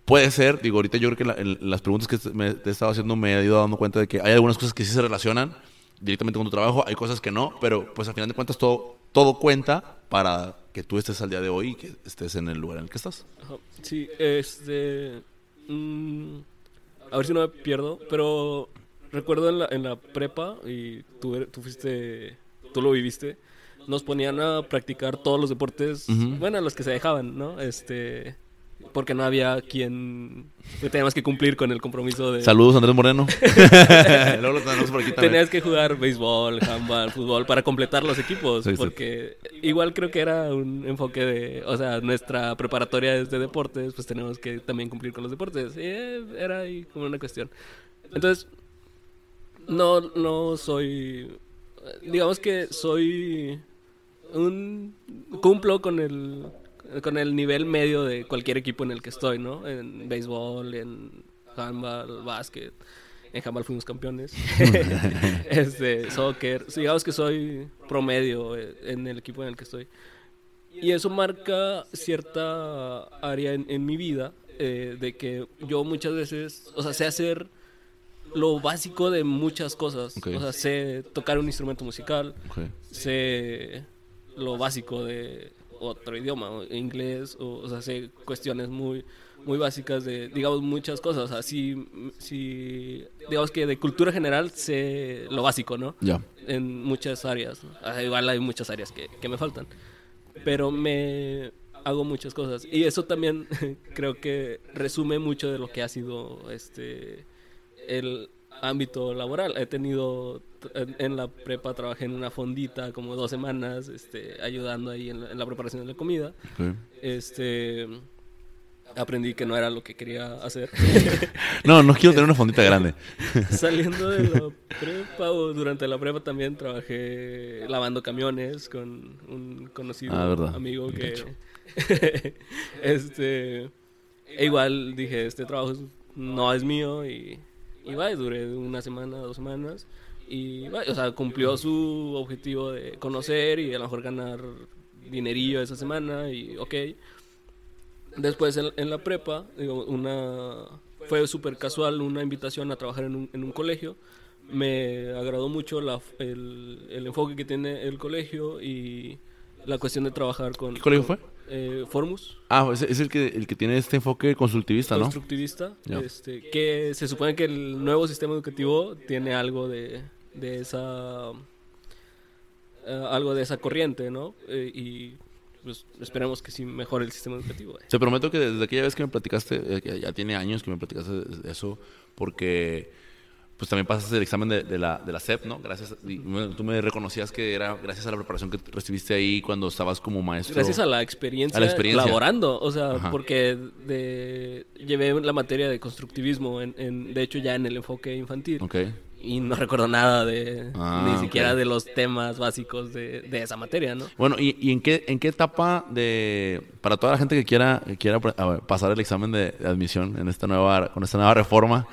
Puede ser, digo, ahorita yo creo que las preguntas que te he estado haciendo me he ido dando cuenta de que hay algunas cosas que sí se relacionan directamente con tu trabajo, hay cosas que no, pero pues al final de cuentas todo, todo cuenta para que tú estés al día de hoy y que estés en el lugar en el que estás. Sí, este... Mm, a ver si no me pierdo, pero recuerdo en la, en la prepa, y tú, er, tú fuiste, tú lo viviste, nos ponían a practicar todos los deportes, bueno, los que se dejaban, ¿no? Este, porque no había quien teníamos que cumplir con el compromiso de saludos Andrés Moreno. Tenías que jugar béisbol handball fútbol para completar los equipos porque igual creo que era un enfoque de o sea nuestra preparatoria es de deportes pues tenemos que también cumplir con los deportes. Y eh, era ahí como una cuestión. Entonces no, no soy. Digamos que soy un. Cumplo con el. Con el nivel medio de cualquier equipo en el que estoy, ¿no? En béisbol, en handball, básquet. En handball fuimos campeones. este, soccer. Digamos que soy promedio en el equipo en el que estoy. Y eso marca cierta área en, mi vida eh, de que yo muchas veces, o sea, sé hacer lo básico de muchas cosas. O sea, sé tocar un instrumento musical, sé lo básico de... otro idioma, o inglés, o, o sea, sé cuestiones muy muy básicas de, digamos, muchas cosas. O sea, sí, sí, digamos que de cultura general sé lo básico, ¿no? Ya. En muchas áreas. Ah, Igual hay muchas áreas que, que me faltan. Pero me hago muchas cosas. Y eso también creo que resume mucho de lo que ha sido este el ámbito laboral. He tenido en, la prepa trabajé en una fondita como dos semanas, este, ayudando ahí en la, en la preparación de la comida. Ok. Este aprendí que no era lo que quería hacer. No, no quiero tener una fondita grande. Saliendo de la prepa o durante la prepa también trabajé lavando camiones con un conocido Ah, amigo que este e igual dije este trabajo no es mío y y va, duré una semana, dos semanas y va, o sea, cumplió su objetivo de conocer y a lo mejor ganar dinerillo esa semana y ok. Después en, la prepa, una fue súper casual una invitación a trabajar en un, en un colegio. Me agradó mucho la, el, el enfoque que tiene el colegio y la cuestión de trabajar con... ¿Qué colegio fue? Eh, Formus, Ah, es, es el, que, el que tiene este enfoque consultivista, ¿no? constructivista, este, que se supone que el nuevo sistema educativo tiene algo de, de esa... eh, algo de esa corriente, ¿no? Eh, y pues esperemos que sí mejore el sistema educativo. eh. Te prometo que desde aquella vez que me platicaste, ya tiene años que me platicaste eso, porque pues también pasaste el examen de, de la, de la SEP, ¿no? Gracias, y, bueno, tú me reconocías que era gracias a la preparación que recibiste ahí cuando estabas como maestro. Gracias a la experiencia, A la experiencia. laborando, o sea, Ajá. porque de, llevé la materia de constructivismo, en, en- de hecho ya en el enfoque infantil, Ok. Y no recuerdo nada de, Ah, ni siquiera de los temas básicos de, de esa materia, ¿no? Bueno, ¿y, y en, qué, en qué etapa de... Para toda la gente que quiera, que quiera ver, pasar el examen de, de admisión en esta nueva, con esta nueva reforma,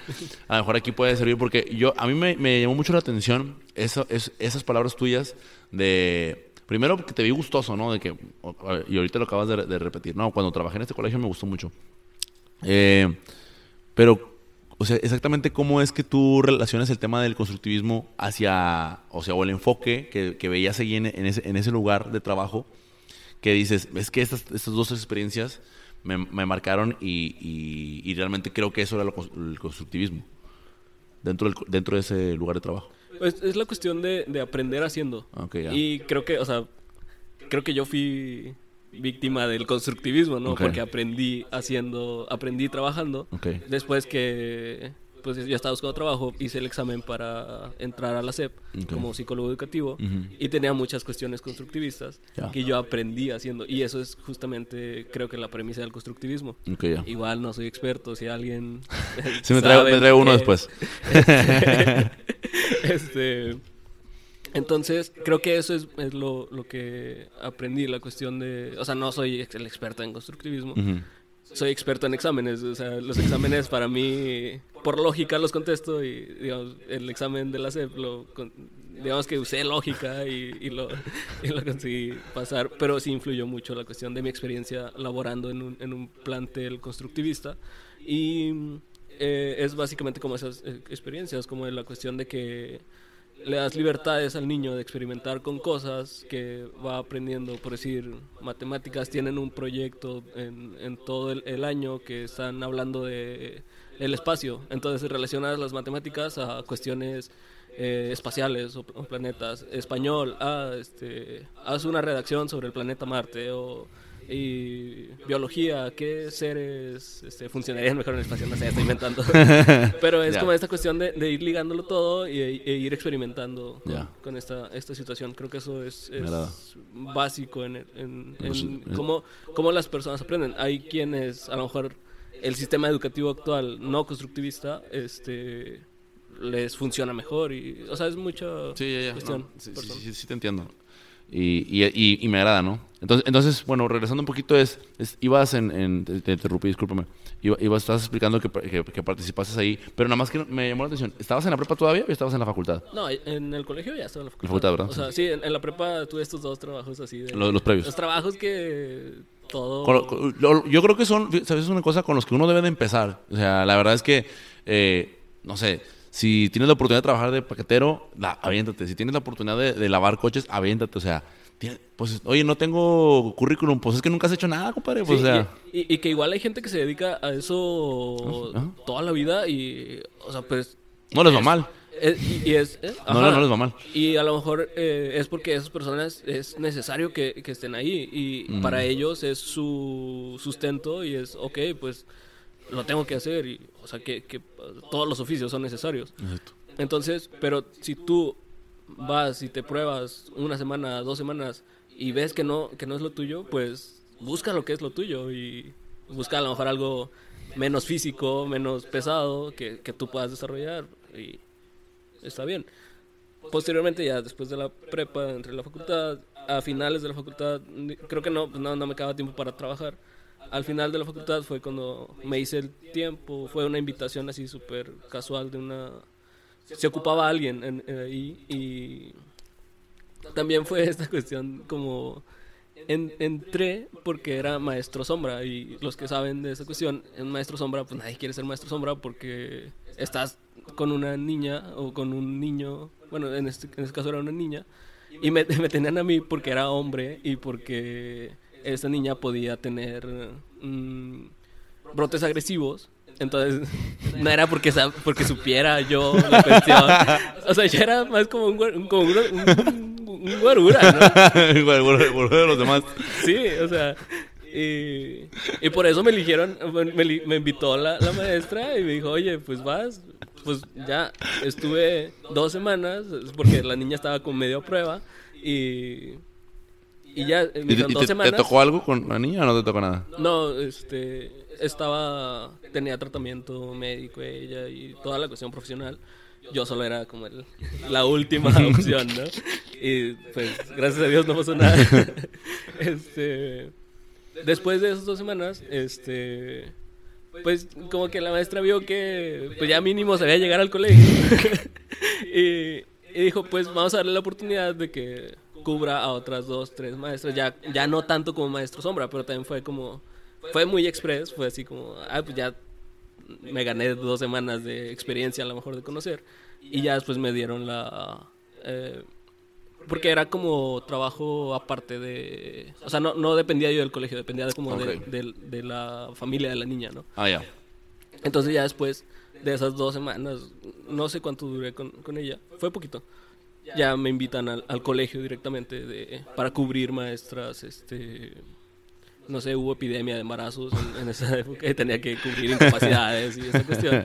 a lo mejor aquí puede servir porque yo, a mí me, me llamó mucho la atención eso, es, esas palabras tuyas de... Primero que te vi gustoso, ¿no? De que, y ahorita lo acabas de, de repetir, ¿no? Cuando trabajé en este colegio me gustó mucho. Eh, pero, o sea, exactamente cómo es que tú relacionas el tema del constructivismo hacia, o sea, o el enfoque que, que veías ahí en, en ese, en ese lugar de trabajo, que dices, es que estas, estas dos experiencias me, me marcaron y, y- y realmente creo que eso era lo el constructivismo dentro, del, dentro de ese lugar de trabajo. Pues es la cuestión de, de aprender haciendo. Ok, ya. Y creo que, o sea, creo que yo fui víctima del constructivismo, ¿no? Porque aprendí haciendo, aprendí trabajando. Ok. Después que pues ya estaba buscando trabajo, hice el examen para entrar a la SEP como psicólogo educativo y tenía muchas cuestiones constructivistas que yo aprendí haciendo y eso es justamente creo que la premisa del constructivismo. Igual no soy experto, si alguien Sí, me traigo, me traigo uno después. este entonces creo que eso es, es lo, lo que aprendí la cuestión de o sea no soy el experto en constructivismo Ujú. soy experto en exámenes o sea los exámenes para mí por lógica los contesto y digamos el examen de la SEP lo digamos que usé lógica y, y lo, y lo conseguí pasar pero sí influyó mucho la cuestión de mi experiencia laborando en un, en un plantel constructivista y eh, es básicamente como esas eh, experiencias como la cuestión de que le das libertades al niño de experimentar con cosas que va aprendiendo, por decir, matemáticas, tienen un proyecto en, en todo el, año que están hablando de el espacio, entonces relacionas las matemáticas a cuestiones eh, espaciales o, o planetas, español, ah, este, haz una redacción sobre el planeta Marte o y biología, qué seres este, funcionarían mejor en el espacio, no sé, estoy inventando. Pero es como esta cuestión de, de ir ligándolo todo y, e ir experimentando con, esta, esta situación. Creo que eso es, básico en, en, Pues, en eh. cómo, cómo las personas aprenden. Hay quienes, a lo mejor, el sistema educativo actual no constructivista, este les funciona mejor y o sea es mucha Sí, ya, ya. cuestión no, sí, sí, sí, sí te entiendo. Y, y, y- y me agrada, ¿no? Entonces, entonces bueno, regresando un poquito, es, es- ibas en, en- te, te interrumpí, discúlpame. Iba, ibas, estabas explicando que, que, que participaste ahí, pero nada más que me llamó la atención. ¿Estabas en la prepa todavía o estabas en la facultad? No, en el colegio ya estaba en la facultad. facultad, ¿verdad? O sea, sí, en, en la prepa tuve estos dos trabajos así. De, Los- los previos. Los trabajos que todo... Con lo- con- lo- yo creo que son, ¿sabes? Es una cosa con los que uno debe de empezar. O sea, la verdad es que, eh, no sé, si tienes la oportunidad de trabajar de paquetero, la, aviéntate. Si tienes la oportunidad de, de lavar coches, aviéntate. O sea, tiene- pues, oye, no tengo currículum, pues es que nunca has hecho nada, compadre. Pues, Sí, o sea, y, y- y que igual hay gente que se dedica a eso Ajá. toda la vida y, o sea, pues... no les va es- mal. es- y, y es... eh, No, les va mal. Y a lo mejor eh, es porque esas personas es necesario que, que estén ahí y Mm. para ellos es su sustento y es, ok, pues lo tengo que hacer y, o sea, que, que todos los oficios son necesarios. Exacto. Entonces, pero si tú vas y te pruebas una semana, dos semanas y ves que no, que no es lo tuyo, pues busca lo que es lo tuyo y busca a lo mejor algo menos físico, menos pesado que, que tú puedas desarrollar y está bien. Posteriormente, ya después de la prepa, entre la facultad, a finales de la facultad, creo que no, pues no, no me quedaba tiempo para trabajar. Al final de la facultad fue cuando me hice el tiempo, fue una invitación así súper casual de una... Se ocupaba alguien en- en ahí y también fue esta cuestión como... en- entré porque era maestro sombra y los que saben de esa cuestión, en maestro sombra, pues nadie quiere ser maestro sombra porque estás con una niña o con un niño, bueno, en este, en este caso era una niña, y me, me tenían a mí porque era hombre y porque esa niña podía tener mm, brotes agresivos. Entonces, no era porque, porque supiera yo la cuestión. O sea, yo era más como un, como un, un- un guarura, ¿no? De los demás. Sí, o sea. Y, y por eso me eligieron, me, me invitó la, la maestra y me dijo, oye, pues vas. Pues ya estuve dos semanas, porque la niña estaba con medio prueba. Y, y ya, me ¿Y, te- dijeron, y dos te, te semanas. tocó algo con la niña o no te tocó nada? No, este, estaba, tenía tratamiento médico ella y toda la cuestión profesional. Yo solo era como el, la última opción, ¿no? Y pues, gracias a Dios no pasó nada. Este, después de esas dos semanas, este, pues como que la maestra vio que pues ya mínimo sabía llegar al colegio. y, y dijo, pues vamos a darle la oportunidad de que cubra a otras dos, tres maestras. Ya, ya no tanto como maestro sombra, pero también fue como, fue muy express, fue así como, ah, pues ya me gané dos semanas de experiencia a lo mejor de conocer. Y ya después me dieron la... eh, porque era como trabajo aparte de... O sea, no, no dependía yo del colegio, dependía de como de- Ok. de, de la familia de la niña, ¿no? Ah, ya. Entonces ya después de esas dos semanas, no sé cuánto duré con, con ella, fue poquito. Ya me invitan al, al colegio directamente de, para cubrir maestras, este... No sé, hubo epidemia de embarazos en, en esa época y tenía que cubrir incapacidades y esa cuestión.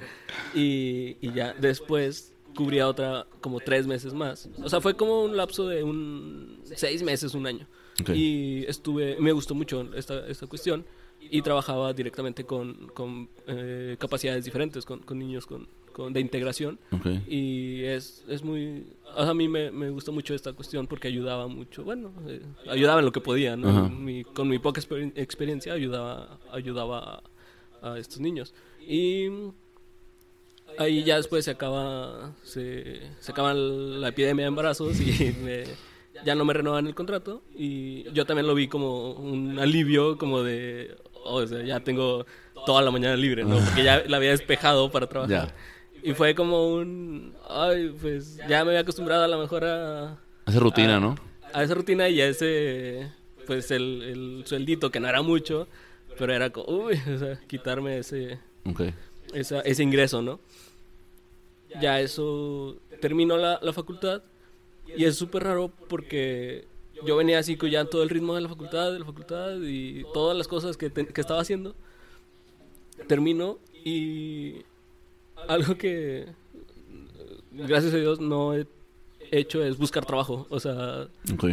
Y, y ya después cubría otra como tres meses más. O sea, fue como un lapso de un seis meses, un año. Ok. Y estuve, me gustó mucho esta, esta cuestión y trabajaba directamente con, con eh, capacidades diferentes, con, con niños con, con- de integración. Y es, es muy... a mí me, me gustó mucho esta cuestión porque ayudaba mucho, bueno, eh, ayudaba en lo que podía, ¿no? Ajá. Mi- con mi poca exper- experiencia ayudaba, ayudaba a, a estos niños. Y ahí ya después se acaba, se, se acaba la epidemia de embarazos y me- ya no me renovan el contrato. Y yo también lo vi como un alivio, como de, oh, o sea, ya tengo toda la mañana libre, ¿no? Porque ya la había despejado para trabajar. Y fue como un, ay, pues ya me había acostumbrado a lo mejor a, Hace rutina, Ah. ¿no? a esa rutina y a ese, pues el, el sueldito, que no era mucho, pero era como, uy, o sea, quitarme ese, Ok. esa- ese ingreso, ¿no? Ya eso, terminó la, la facultad y es súper raro porque yo venía así con ya todo el ritmo de la facultad, de la facultad y todas las cosas que, te- que estaba haciendo. Termino y algo que, gracias a Dios, no he hecho es buscar trabajo. O sea,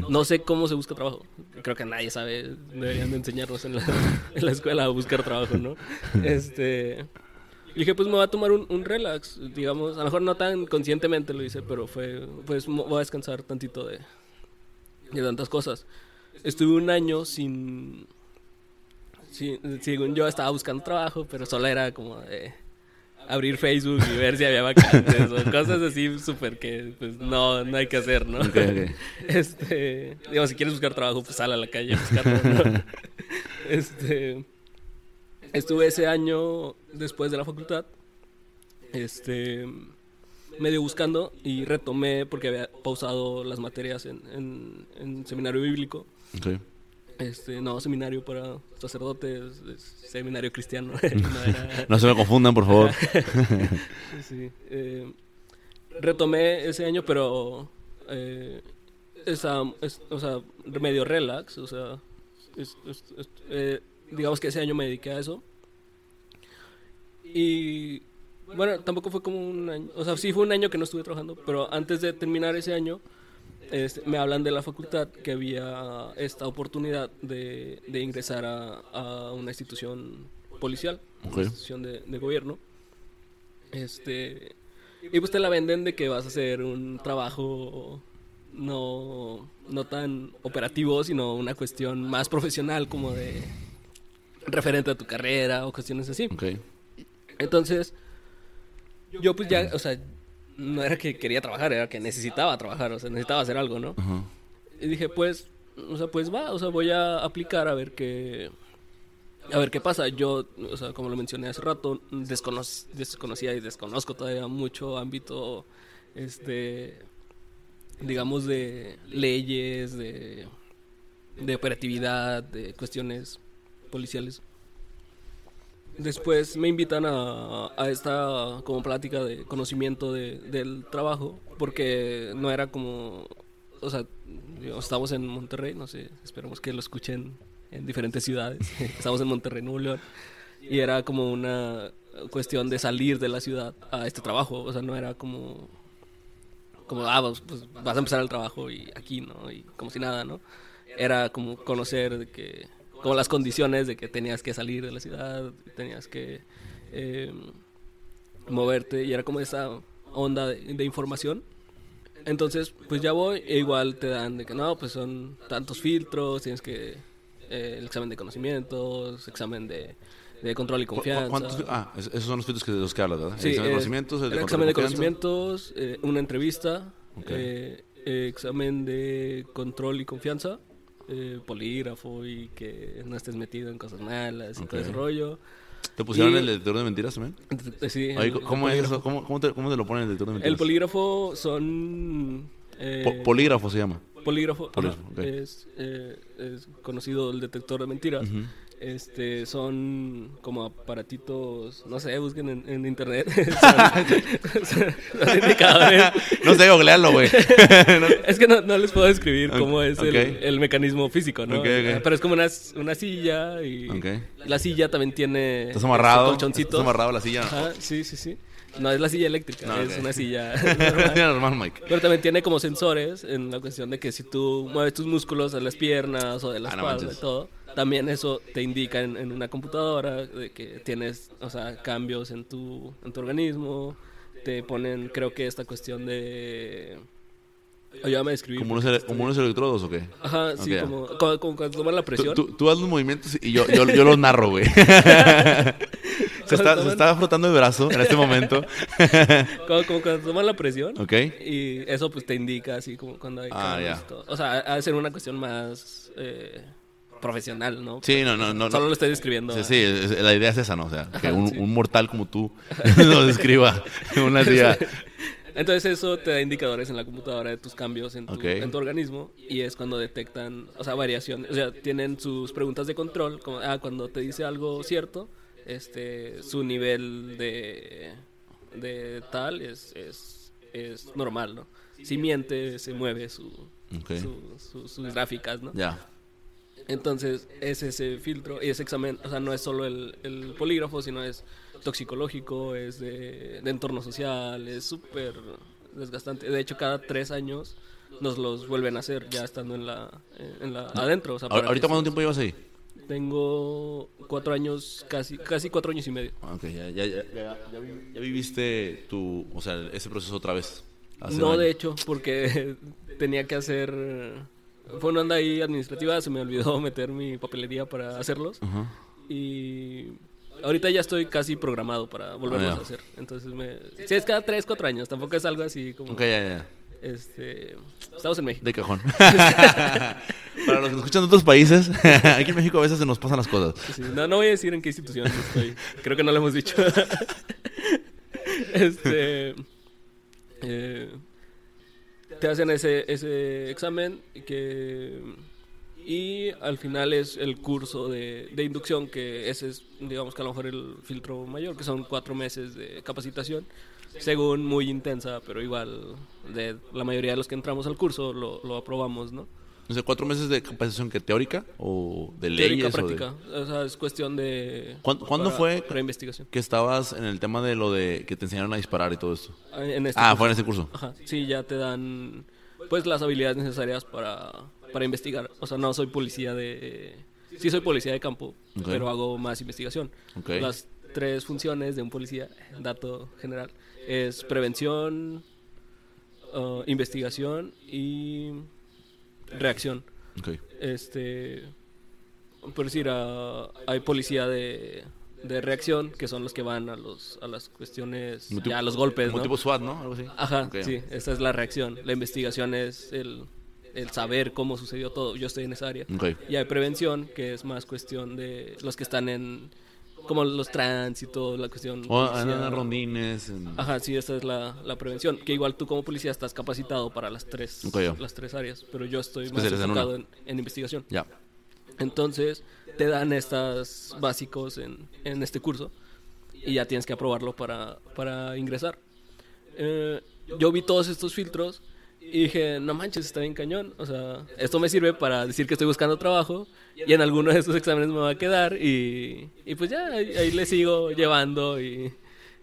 no sé cómo se busca trabajo. Creo que nadie sabe. Deberían de enseñarnos en la, en la escuela a buscar trabajo, ¿no? Este... y Dije, pues me voy a tomar un, un relax, digamos. A lo mejor no tan conscientemente lo hice, pero fue, pues voy a descansar tantito de, de tantas cosas. Estuve un año sin, sin, según yo estaba buscando trabajo, pero solo era como de abrir Facebook y ver si había vacantes o cosas así súper que pues no, no hay que hacer, ¿no? Ok, ok. Este, digo, si quieres buscar trabajo, pues sal a la calle a buscarlo, ¿no? Este, estuve ese año después de la facultad. Este, medio buscando y retomé porque había pausado las materias en, en, en seminario bíblico. Ok. Este, no, seminario para sacerdotes, es seminario cristiano. no era- No se me confundan, por favor. Sí, eh, retomé ese año, pero eh, esa, es- o sea, medio relax, o sea, es- es- es- eh, digamos que ese año me dediqué a eso. Y bueno, tampoco fue como un año, o sea, sí fue un año que no estuve trabajando, pero antes de terminar ese año, este, me hablan de la facultad que había esta oportunidad de, de ingresar a, a una institución policial, una institución de, de gobierno. Este, y pues te la venden de que vas a hacer un trabajo no, no tan operativo, sino una cuestión más profesional, como de referente a tu carrera o cuestiones así. Ok. Entonces, yo pues ya, o sea, no era que quería trabajar, era que necesitaba trabajar, o sea, necesitaba hacer algo, ¿no? Ajá. Y dije, pues, o sea, pues va, o sea, voy a aplicar a ver qué, a ver qué pasa. Yo, o sea, como lo mencioné hace rato, descono- desconocía y desconozco todavía mucho ámbito, este, digamos, de leyes, de, de operatividad, de cuestiones policiales. Después me invitan a, a esta como plática de conocimiento de- del trabajo, porque no era como, o sea, estamos en Monterrey, no sé, esperemos que lo escuchen en diferentes ciudades. estamos en Monterrey, Nuevo León, y era como una cuestión de salir de la ciudad a este trabajo, o sea, no era como, como, ah, pues, pues, vas a empezar el trabajo y aquí, ¿no? Y como si nada, ¿no? Era como conocer de que, como las condiciones de que tenías que salir de la ciudad, tenías que eh, moverte, y era como esa onda de, de información. Entonces, pues ya voy, e igual te dan de que no, pues son tantos filtros, tienes que, eh, el examen de conocimientos, examen de, de control y ¿Cu- confianza. cuántos- ah, es- esos son los filtros que de los que hablas, ¿verdad? Sí, el examen de eh, conocimientos, el de el control examen de confianza. conocimientos, eh, una entrevista, examen de control y confianza, eh, polígrafo y que no estés metido en cosas malas y todo Ok. ese rollo. ¿Te pusieron Y- el detector de mentiras también? Sí, ¿Cómo es eso? ¿Cómo, cómo te, cómo te lo ponen el detector de mentiras? El polígrafo son... eh, Po- polígrafo se llama. polígrafo, Polígrafo, ajá, es, eh, es conocido el detector de mentiras. Ujú. Este, son como aparatitos, no sé, busquen en, en internet. son, son indicadores. No sé, googlealo, güey. Es que no, no les puedo describir cómo es el, mecanismo físico, ¿no? Pero es como una, una silla y la silla también tiene Estás amarrado. colchoncitos. Estás amarrado la silla. Ajá, sí, sí, sí. No es la silla eléctrica, No, es una silla Normal. Mike. Pero también tiene como sensores en la cuestión de que si tú mueves tus músculos de las piernas o de la Ah, no espalda y todo, también eso te indica en, en una computadora de que tienes, o sea, cambios en tu, en tu organismo. Te ponen, creo que esta cuestión de... Ayúdame a describir. ¿Como unos, ele- como unos electrodos o qué? Ajá, sí, como, como, como cuando toman la presión. tú, tú haz los movimientos y yo, yo, yo los narro, güey. se, está, se está frotando el brazo en este momento. Como, como cuando toman la presión. ¿Ok? Y eso pues te indica así como cuando hay Ah, ya. y todo. O sea, ha de ser una cuestión más eh, profesional, ¿no? Sí, no, no, no. Solo no. lo estoy describiendo. Sí, sí, la idea es esa, ¿no? O sea, que un, sí. un mortal como tú lo describa en una silla. Entonces eso te da indicadores en la computadora de tus cambios en tu, Ok. en tu organismo y es cuando detectan, o sea, variaciones, o sea, tienen sus preguntas de control, como, ah, cuando te dice algo cierto, este, su nivel de, de tal es, es, es normal, ¿no? Si miente, se mueve su, Ok. su- su- sus gráficas, ¿no? Ya. Entonces es ese filtro y ese examen, o sea, no es solo el, el polígrafo, sino es toxicológico, es de, de entorno social, es súper desgastante. De hecho, cada tres años nos los vuelven a hacer ya estando en la, en la adentro. O sea, para ¿Ahorita que cuánto tiempo llevas ahí? Tengo cuatro años, casi, casi cuatro años y medio. Ah, Ok, ya, ya, ya, ya, ya vi- ya viviste tu, o sea, ese proceso otra vez. hace No, de hecho, porque tenía que hacer... Fue una onda ahí administrativa, se me olvidó meter mi papelería para hacerlos. Ajá. Y ahorita ya estoy casi programado para volverlos Ah, a hacer. Entonces, me... sí, es cada 3, 4 años. Tampoco es algo así como... Ok, ya, ya. Este... Estamos en México. De cajón. Para los que nos escuchan de otros países, aquí en México a veces se nos pasan las cosas. Sí, no, no voy a decir en qué institución estoy. Creo que no lo hemos dicho. este... Eh, te hacen ese, ese examen que y al final es el curso de, de, inducción, que ese es, digamos que a lo mejor el filtro mayor, que son cuatro meses de capacitación, según muy intensa, pero igual de la mayoría de los que entramos al curso lo, lo aprobamos, ¿no? O sea, cuatro meses de capacitación que teórica o de leyes. Teórica, práctica. O, sea, es cuestión de. ¿Cuándo, ¿cuándo fue investigación. que estabas en el tema de lo de que te enseñaron a disparar y todo esto? En este ah, curso. fue en ese curso. Ajá, sí, ya te dan pues las habilidades necesarias para, para investigar. O sea, no soy policía de... Sí soy policía de campo, pero hago más investigación. Ok. Las tres funciones de un policía, dato general, es prevención, uh, investigación y reacción. Este, por decir, ah, hay policía de, de reacción, que son los que van a los a las cuestiones, ya a los golpes, ¿no? tipo SWAT, ¿no? Algo así. Ajá, sí, esa es la reacción. La investigación es el, el saber cómo sucedió todo. Yo estoy en esa área. Y hay prevención, que es más cuestión de los que están en, como los tránsitos, la cuestión... O a rondines. en- Ajá, sí, esta es la, la prevención. Que igual tú como policía estás capacitado para las tres, Ok, ya. las tres áreas, pero yo estoy más enfocado en, en investigación. Ya. Entonces, te dan estas básicos en, en este curso y ya tienes que aprobarlo para, para ingresar. Eh, yo vi todos estos filtros y dije, no manches, está bien cañón. O sea, esto me sirve para decir que estoy buscando trabajo y en alguno de estos exámenes me va a quedar y, y pues ya, ahí, ahí le sigo llevando y,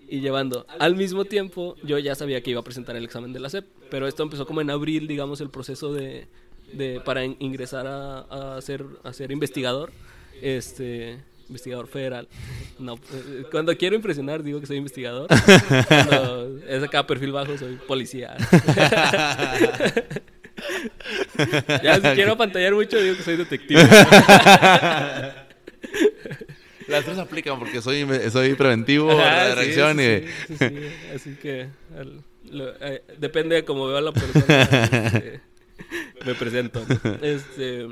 y llevando. Al mismo tiempo, yo ya sabía que iba a presentar el examen de la SEP, pero esto empezó como en abril, digamos, el proceso de, de para in- ingresar a, a ser, a ser investigador, este, investigador federal. No, eh, cuando quiero impresionar digo que soy investigador. Cuando es acá perfil bajo soy policía. ya si quiero pantallar mucho digo que soy detective. Las tres aplican porque soy, soy preventivo, Ajá, de sí, reacción sí, y... sí, sí, sí. Así que al- lo- eh, depende de cómo veo a la persona. este, me presento. Este,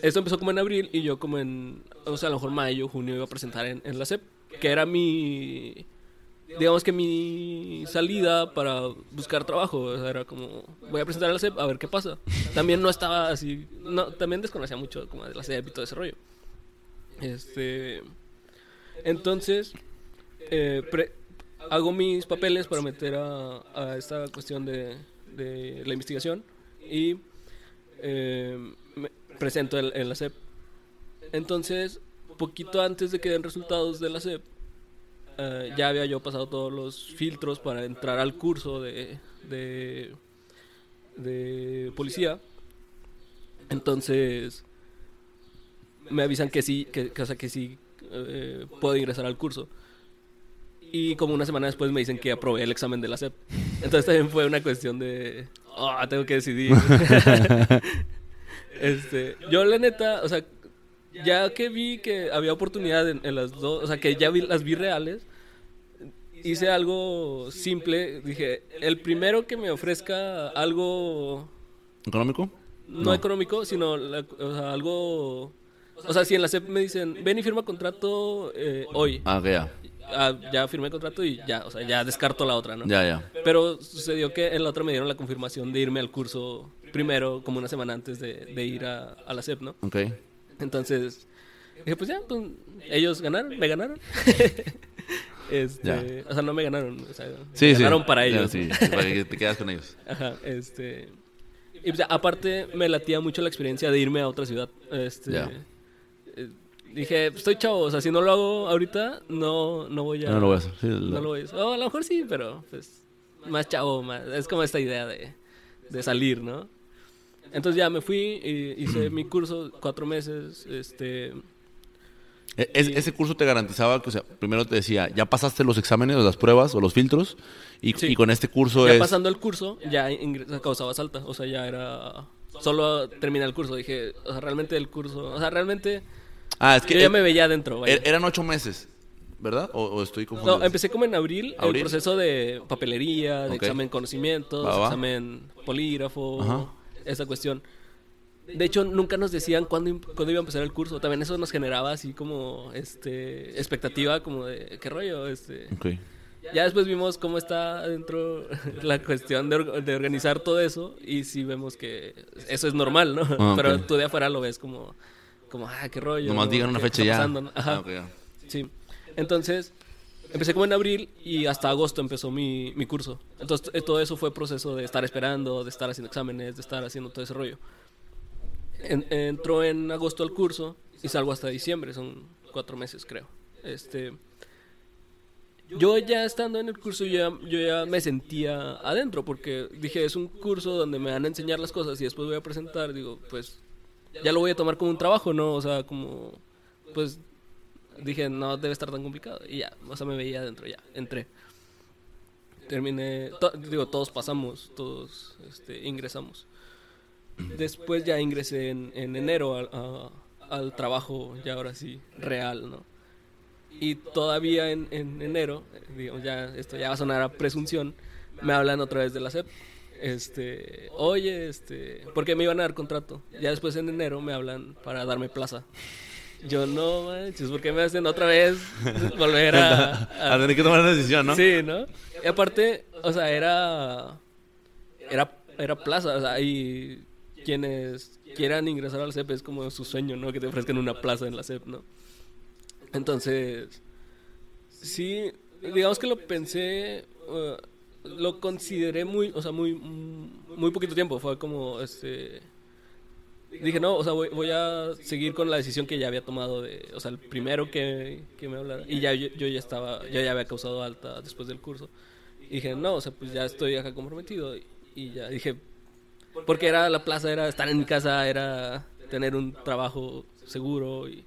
esto empezó como en abril y yo como en, o sea, a lo mejor mayo, junio iba a presentar en, en la SEP, que era mi, digamos que mi salida para buscar trabajo. Era como, voy a presentar en la SEP a ver qué pasa. También no estaba así, no, también desconocía mucho como de la SEP y todo ese rollo. Este, entonces, eh, hago mis papeles para meter a, a esta cuestión de, de la investigación y eh, me presento en, en la SEP. Entonces, poquito antes de que den resultados de la SEP, eh, ya había yo pasado todos los filtros para entrar al curso de, de, policía. Entonces, me avisan que sí, que, que, que sí eh, puedo ingresar al curso. Y como una semana después me dicen que aprobé el examen de la SEP. Entonces también fue una cuestión de, ah, tengo que decidir. este, yo la neta, o sea, ya que vi que había oportunidad en, en las dos, o sea, que ya vi, las vi reales, hice algo simple. Dije, el primero que me ofrezca algo ¿Económico? no, No. económico, sino la- o sea, algo... O sea, si en la CEP me dicen, ven y firma contrato eh, hoy. Ah, ok, ya. Ah, ya firmé contrato y ya, o sea, ya descarto la otra, ¿no? Ya, ya. Pero sucedió que en la otra me dieron la confirmación de irme al curso primero, como una semana antes de, de ir a, a la CEP, ¿no? Ok. Entonces, dije, pues ya, pues, ellos ganaron, me ganaron. este. O sea, no me ganaron, o sea, Sí, sí. ganaron para ellos. Sí, para que te quedas con ellos. Ajá, este. Y pues, aparte, me latía mucho la experiencia de irme a otra ciudad. Este. Eh, dije, estoy chavo, o sea, si no lo hago ahorita, no, no voy a. No lo voy a hacer. Sí, No lo- voy a hacer. A lo mejor sí, pero pues. Más chavo, más. Es como esta idea de, de salir, ¿no? Entonces ya me fui y hice mi curso cuatro meses. Este. E- es- ese curso te garantizaba que, o sea, primero te decía, ya pasaste los exámenes, o las pruebas o los filtros, y, Sí. y con este curso Ya es... pasando el curso, ya causaba salta. O sea, ya era. Solo terminé el curso. Dije, o sea, realmente el curso. O sea, realmente. Ah, es que Yo ya er- me veía adentro. vaya. er- eran ocho meses, ¿verdad? ¿O, o estoy confundido? No, empecé como en abril, ¿Abril? el proceso de papelería, de examen conocimientos, Va, va. examen polígrafo, Ajá. Esa cuestión. De hecho, nunca nos decían cuándo, cuándo iba a empezar el curso. También eso nos generaba así como este expectativa como de qué rollo, este. Ya después vimos cómo está dentro la cuestión de, or- de organizar todo eso y sí vemos que eso es normal, ¿no? Ah, Pero tú de afuera lo ves como, como ah, qué rollo. Nomás digan una ¿Qué fecha ya. Ajá. Ah. Sí. Entonces, empecé como en abril y hasta agosto empezó mi, mi curso. Entonces, eh, todo eso fue proceso de estar esperando, de estar haciendo exámenes, de estar haciendo todo ese rollo. En- entró en agosto al curso y salgo hasta diciembre, son cuatro meses creo. Este, yo ya estando en el curso, ya, yo ya me sentía adentro porque dije, es un curso donde me van a enseñar las cosas y después voy a presentar, digo, pues ya lo voy a tomar como un trabajo, ¿no? O sea, como, pues dije, no debe estar tan complicado. Y ya, o sea, me veía adentro, ya, entré. Terminé, digo, todos pasamos, todos este, ingresamos. Después ya ingresé en, en enero a- al trabajo, ya ahora sí, real, ¿no? Y todavía en, en enero, digamos, ya, esto ya va a sonar a presunción, me hablan otra vez de la SEP. Este, oye, este, porque me iban a dar contrato. Ya después en enero me hablan para darme plaza. Yo no manches, ¿por qué me hacen otra vez volver a, A tener que tomar una decisión, ¿no? Sí, ¿no? Y aparte, o sea, era. Era, era plaza, o sea, y quienes quieran ingresar al CEP es como su sueño, ¿no? Que te ofrezcan una plaza en la CEP, ¿no? Entonces, sí, digamos que lo pensé, lo consideré muy, o sea, muy, muy poquito tiempo, fue como, este. Dije, no, o sea, voy, voy a seguir con la decisión que ya había tomado de, o sea, el primero que, que me hablara. Y ya yo, yo ya estaba, yo ya había causado alta después del curso. Y dije, no, o sea, pues ya estoy acá comprometido. Y, ya dije, porque era la plaza, era estar en mi casa, era tener un trabajo seguro y,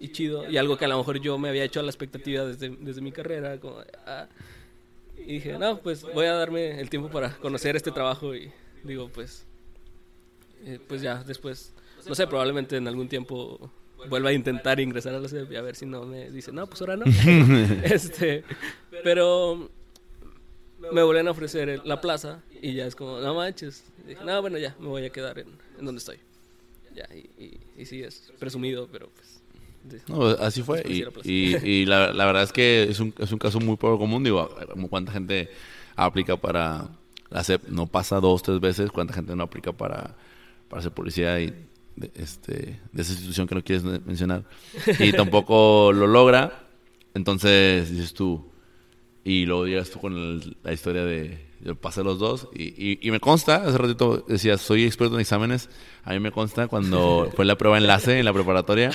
y chido. Y algo que a lo mejor yo me había hecho a la expectativa desde, desde mi carrera. Como, ah. Y dije, no, pues voy a darme el tiempo para conocer este trabajo. Y digo, pues eh, pues ya después, no sé, probablemente en algún tiempo vuelva a intentar ingresar a la CEP y a ver si no me dice, no, pues ahora no. este, pero me vuelven a ofrecer el- la plaza y ya es como, no manches. Y dije, no, bueno, ya, me voy a quedar en, en donde estoy. Ya, y, y, y sí, es presumido, pero pues... No, pues, así fue. Y, la, la verdad es que es un, es un caso muy poco común. Digo, como cuánta gente aplica para la SEP, no pasa dos, tres veces. Cuánta gente no aplica para, para ser policía y de, este, de esa institución que no quieres men- mencionar. Y tampoco lo logra. Entonces dices tú, y luego llegas tú con el- la historia de yo pasé los dos y, y, y me consta, hace ratito decías, soy experto en exámenes, a mí me consta cuando fue la prueba enlace en la preparatoria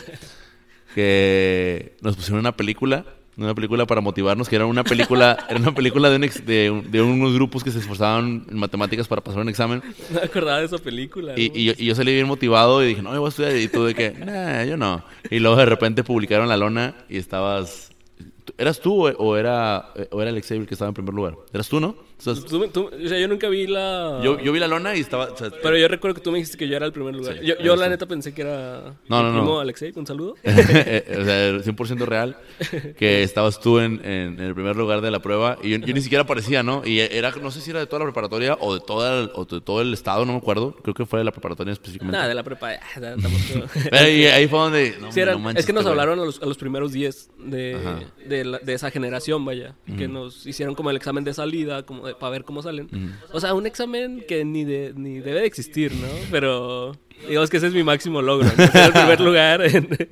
que nos pusieron una película, una película para motivarnos, que era una película, era una película de, un ex- de, un- de unos grupos que se esforzaban en matemáticas para pasar un examen No me acordaba de esa película. y, y yo, y yo salí bien motivado y dije, no, yo voy a estudiar. Y tú de que, nah, yo no. Y luego de repente publicaron la lona y estabas... ¿Eras tú o, era, o era Alex Xavier que estaba en primer lugar? ¿Eras tú, no? O sea, Tú me- tú- o sea, yo nunca vi la... yo, yo vi la lona y estaba... o sea, Pero yo recuerdo que tú me dijiste que yo era el primer lugar. Sí, yo la neta pensé que era No, no, no. primo Alexei, un saludo. eh, o sea, 100% real, que estabas tú en, en- el primer lugar de la prueba y yo, yo ni siquiera aparecía, ¿no? Y era, no sé si era de toda la preparatoria o de, toda el, o de todo el estado, no me acuerdo. Creo que fue de la preparatoria específicamente. Nada, de la prepa. ah, ahí, fue donde... no, Sí, eran- no manches, es que nos hablaron a los, a los primeros 10 de, de, la- de esa generación, vaya. Que nos hicieron como el examen de salida, como de- para ver cómo salen. O sea, un examen que ni, de, ni debe de existir, ¿no? Pero digamos que ese es mi máximo logro. ¿no? El primer lugar. en-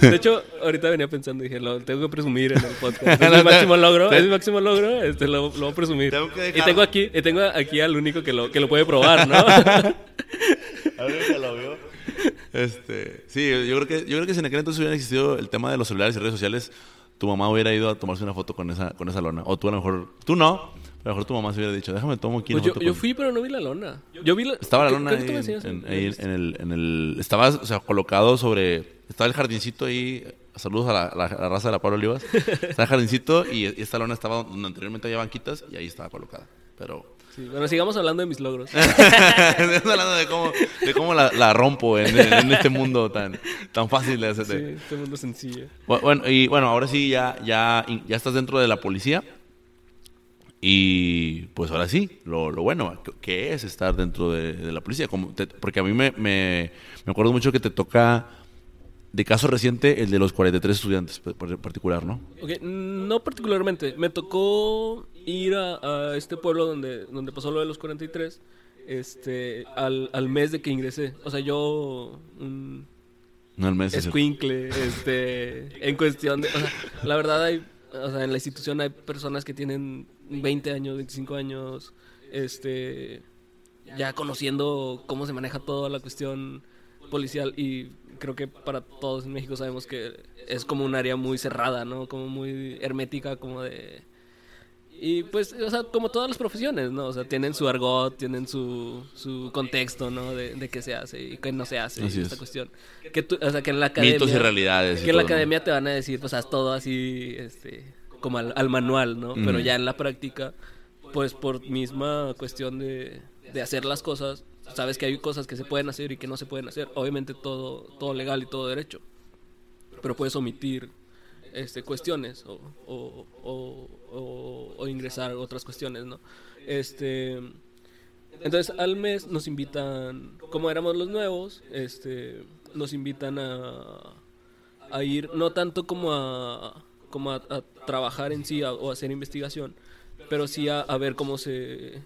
De hecho, ahorita venía pensando, dije, lo tengo que presumir en el podcast. Es mi máximo logro, es mi máximo logro, este, lo, lo voy a presumir. Tengo que Y tengo aquí, y tengo aquí al único que lo, que lo puede probar, ¿no? Ahorita lo vio. Este, sí, yo creo que yo creo que si en aquel entonces hubiera existido el tema de los celulares y redes sociales, tu mamá hubiera ido a tomarse una foto con esa con esa lona o tú a lo mejor tú no, a lo mejor tu mamá se hubiera dicho, "Déjame tomo aquí Pues yo, yo con-". fui, pero no vi la lona. Yo vi la... Estaba la lona ahí, en, ahí en el en el estaba, o sea, colocado sobre estaba el jardincito ahí. Saludos a la, la- la raza de la Pablo Olivas. Estaba el jardincito y, y esta lona estaba donde anteriormente había banquitas y ahí estaba colocada. Pero Sí, bueno, sigamos hablando de mis logros. Estamos hablando de cómo, de cómo la, la rompo en, en este mundo tan, tan fácil de hacer. Sí, este mundo sencillo. Bu- Bueno, y bueno, ahora sí ya, ya, ya estás dentro de la policía. Y pues ahora sí, lo, lo bueno, ¿qué- ¿qué es estar dentro de, de la policía? Como te- porque a mí me, me, me acuerdo mucho que te toca de caso reciente, el de los 43 estudiantes particular, ¿no? Ok, no particularmente. Me tocó ir a, a, este pueblo donde, donde pasó lo de los 43 este, al, al mes de que ingresé. O sea, yo... Un, no, el mes. Escuincle, este, en cuestión de... O sea, la verdad hay... O sea, en la institución hay personas que tienen 20 años, 25 años, este... Ya conociendo cómo se maneja toda la cuestión policial y creo que para todos en México sabemos que es como un área muy cerrada, ¿no? Como muy hermética, como de y pues, o sea, como todas las profesiones, ¿no? O sea, tienen su argot, tienen su, su contexto, ¿no? De, de qué se hace y qué no se hace, así esta cuestión. Que tú, o sea, que en la academia... Mitos y realidades. Que en la academia te van a decir, pues, haz todo así, este, como al, manual, ¿no? Pero ya en la práctica, pues, por misma cuestión de, de hacer las cosas, sabes que hay cosas que se pueden hacer y que no se pueden hacer. Obviamente todo, todo legal y todo derecho. Pero puedes omitir este, cuestiones o, ingresar otras cuestiones, ¿no? Este, entonces al mes nos invitan, como éramos los nuevos, este, nos invitan a, a ir, no tanto como a, como a, trabajar en sí o hacer investigación, pero sí a ver cómo se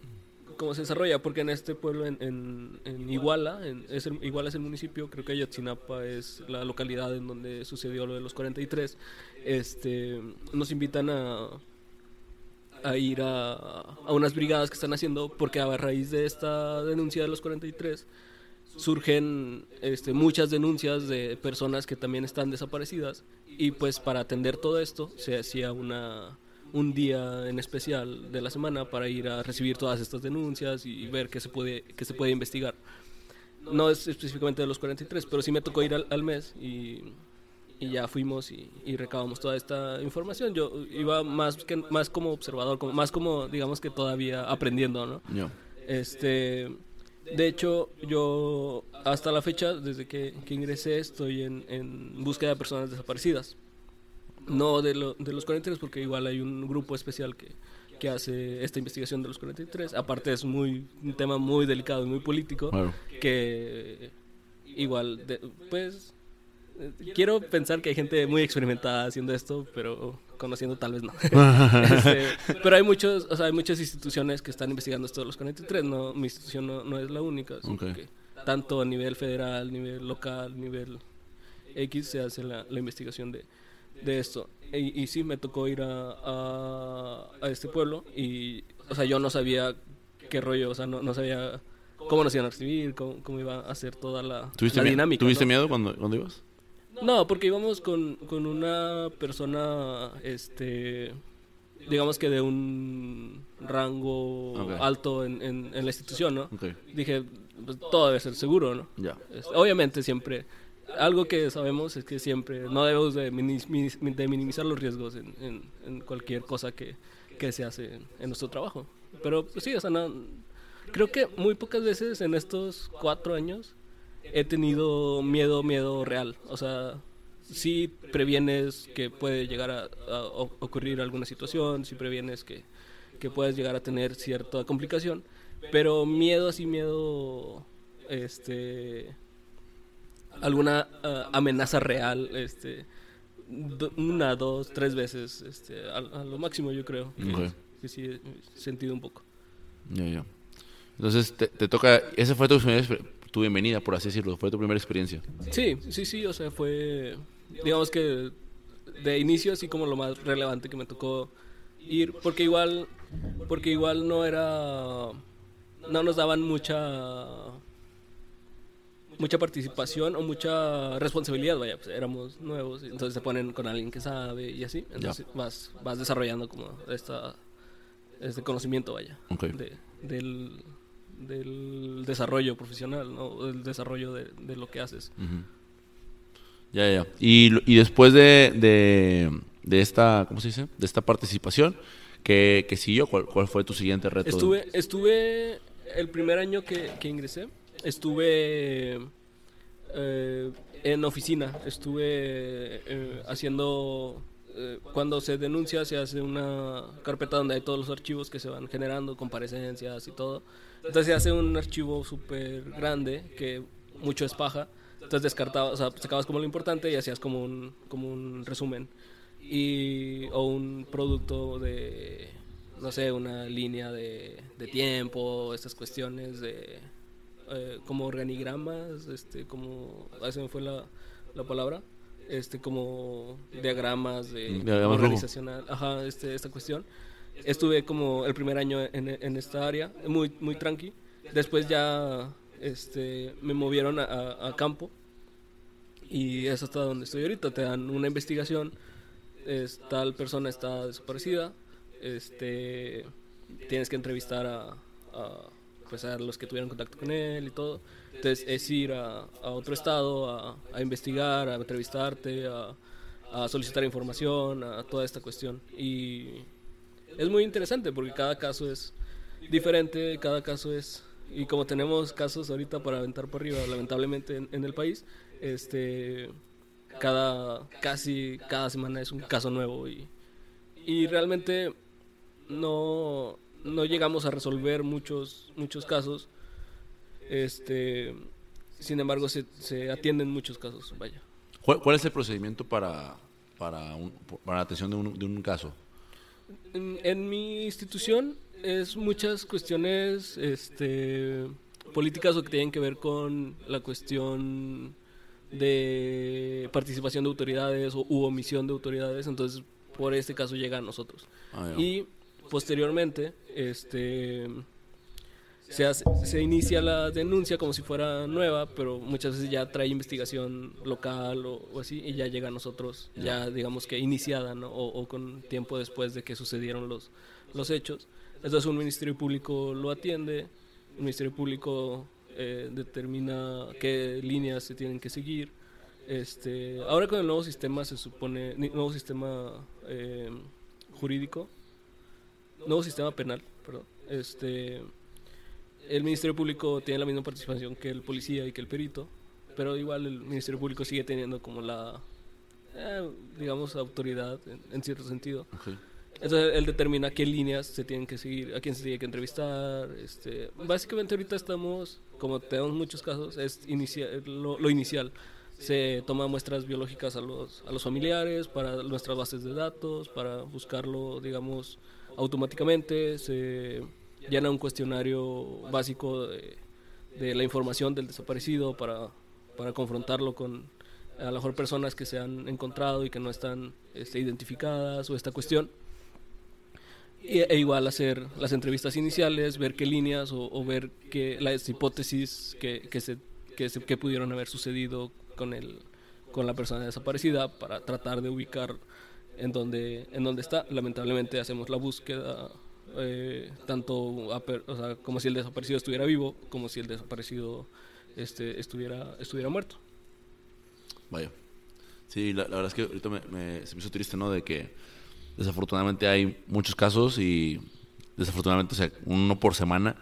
cómo se desarrolla, porque en este pueblo, en, Iguala, en, es Iguala es el municipio, creo que Ayotzinapa es la localidad en donde sucedió lo de los 43, este, nos invitan a, a ir a, a unas brigadas que están haciendo, porque a raíz de esta denuncia de los 43, surgen este, muchas denuncias de personas que también están desaparecidas y pues para atender todo esto se hacía una un día en especial de la semana para ir a recibir todas estas denuncias y ver qué se puede, qué se puede investigar. No es específicamente de los 43, pero sí me tocó ir al, mes y, y, ya fuimos y, y, recabamos toda esta información. Yo iba más, que, más como observador, como, más como, digamos que todavía aprendiendo, ¿no? Este, de hecho, yo hasta la fecha, desde que, que ingresé, estoy en, en búsqueda de personas desaparecidas. No de, lo, de los 43, porque igual hay un grupo especial que, que hace esta investigación de los 43. Aparte es muy un tema muy delicado y muy político que igual pues quiero pensar que hay gente muy experimentada haciendo esto, pero conociendo tal vez no. Este, pero hay muchos, o sea, hay muchas instituciones que están investigando esto de los 43, no mi institución no, no es la única, tanto a nivel federal, nivel local, nivel X se hace la, la investigación de de esto. Y, y sí, me tocó ir a, a, este pueblo y, o sea, yo no sabía qué rollo, o sea, no, no sabía cómo nos iban a recibir, cómo, cómo iba a ser toda la, la dinámica. ¿Tuviste miedo cuando, cuando ibas? No, porque íbamos con, con una persona, este, digamos que de un rango alto en, en, la institución, ¿no? Dije, pues, todo debe ser seguro, ¿no? Este, obviamente siempre algo que sabemos es que siempre no debemos de, minimizar los riesgos en, en, cualquier cosa que, que, se hace en, nuestro trabajo. Pero pues, sí, o sea, no, creo que muy pocas veces en estos cuatro años he tenido miedo, miedo real. O sea, sí previenes que puede llegar a, a ocurrir alguna situación, sí previenes que, que puedes llegar a tener cierta complicación, pero miedo así, miedo, este alguna uh, amenaza real, este, una, dos, tres veces, este, a, a lo máximo yo creo. Que, okay. que, sí he sentido un poco. Ya, ya. Entonces te, te, toca, esa fue tu, tu bienvenida, por así decirlo, fue tu primera experiencia. Sí, sí, sí, o sea, fue, digamos que de inicio así como lo más relevante que me tocó ir, porque igual, porque igual no era, no nos daban mucha mucha participación o mucha responsabilidad, vaya, pues éramos nuevos, entonces se ponen con alguien que sabe y así, entonces vas, vas desarrollando como esta, este conocimiento, vaya, de, del, del desarrollo profesional, ¿no? del desarrollo de, de lo que haces. Ya, ya. Y, y después de, de, de, esta, ¿cómo se dice? De esta participación, ¿qué, qué siguió? ¿Cuál, ¿Cuál fue tu siguiente reto? Estuve, estuve el primer año que, que ingresé, estuve eh, en oficina, estuve eh, haciendo, eh, cuando se denuncia se hace una carpeta donde hay todos los archivos que se van generando, comparecencias y todo. Entonces se hace un archivo súper grande, que mucho es paja, Entonces descartabas, o sea, sacabas como lo importante y hacías como un, como un resumen. Y, o un producto de, no sé, una línea de, de tiempo, estas cuestiones de eh, como organigramas, este, como, se me fue la, la palabra, este, como diagramas de Diagramas organizacional, ajá, este, esta cuestión. Estuve como el primer año en, en esta área, muy, muy tranqui. Después ya este, me movieron a, a- a campo y es hasta donde estoy ahorita. Te dan una investigación, es, tal persona está desaparecida, este, tienes que entrevistar a, a, pues a los que tuvieron contacto con él y todo. Entonces es ir a, a otro estado a, a investigar, a entrevistarte, a, a solicitar información, a toda esta cuestión. Y es muy interesante porque cada caso es diferente, cada caso es... Y como tenemos casos ahorita para aventar por arriba, lamentablemente en, en el país, este, cada, casi cada semana es un caso nuevo y, y realmente no, no llegamos a resolver muchos, muchos casos. Este, sin embargo, se, se atienden muchos casos, vaya. ¿Cuál, cuál es el procedimiento para, para, un- para la atención de un, de un caso? En, en mi institución es muchas cuestiones este, políticas o que tienen que ver con la cuestión de participación de autoridades o, u omisión de autoridades, entonces por este caso llega a nosotros. Ah. Y posteriormente, este se, hace- se inicia la denuncia como si fuera nueva, pero muchas veces ya trae investigación local o, así, y ya llega a nosotros, ya digamos que iniciada, ¿no? O, con tiempo después de que sucedieron los, los hechos. Entonces un Ministerio Público lo atiende, el Ministerio Público eh, determina qué líneas se tienen que seguir. Este, ahora con el nuevo sistema se supone, nuevo sistema eh, jurídico, nuevo sistema penal, perdón, este, el Ministerio Público tiene la misma participación que el policía y que el perito, pero igual el Ministerio Público sigue teniendo como la, eh, digamos, autoridad en, en cierto sentido. Entonces él determina qué líneas se tienen que seguir, a quién se tiene que entrevistar. Este, básicamente ahorita estamos, como tenemos muchos casos, es inicia- lo, lo inicial. Se toman muestras biológicas a los, a los familiares para nuestras bases de datos, para buscarlo, digamos, automáticamente. Se llena un cuestionario básico de, de la información del desaparecido para, para confrontarlo con a lo mejor personas que se han encontrado y que no están este, identificadas o esta cuestión. Y- E, igual hacer las entrevistas iniciales, ver qué líneas o, o ver qué, las hipótesis que, que, se, que, se- que pudieron haber sucedido con, el, con la persona desaparecida para tratar de ubicar en dónde, en dónde está. Lamentablemente hacemos la búsqueda eh, tanto o sea, como si el desaparecido estuviera vivo, como si el desaparecido este, estuviera, estuviera muerto. Vaya. Sí, la, la verdad es que ahorita me, me- se me hizo triste, ¿no? De que desafortunadamente hay muchos casos y desafortunadamente, o sea, uno por semana,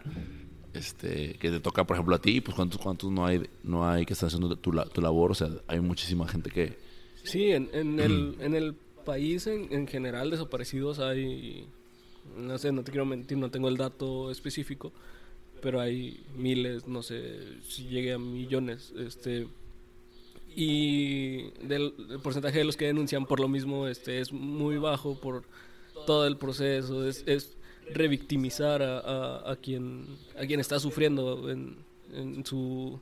este, que te toca, por ejemplo, a ti, pues cuántos, cuántos no hay, no hay que estar haciendo tu, tu labor, o sea, hay muchísima gente que... Sí, en, en, el, en el país en, en general desaparecidos hay, no sé, no te quiero mentir, no tengo el dato específico, pero hay miles, no sé, si llegue a millones, este, y del el porcentaje de los que denuncian por lo mismo este es muy bajo por todo el proceso, es, es revictimizar a, a, a quien, a quien está sufriendo en, en su,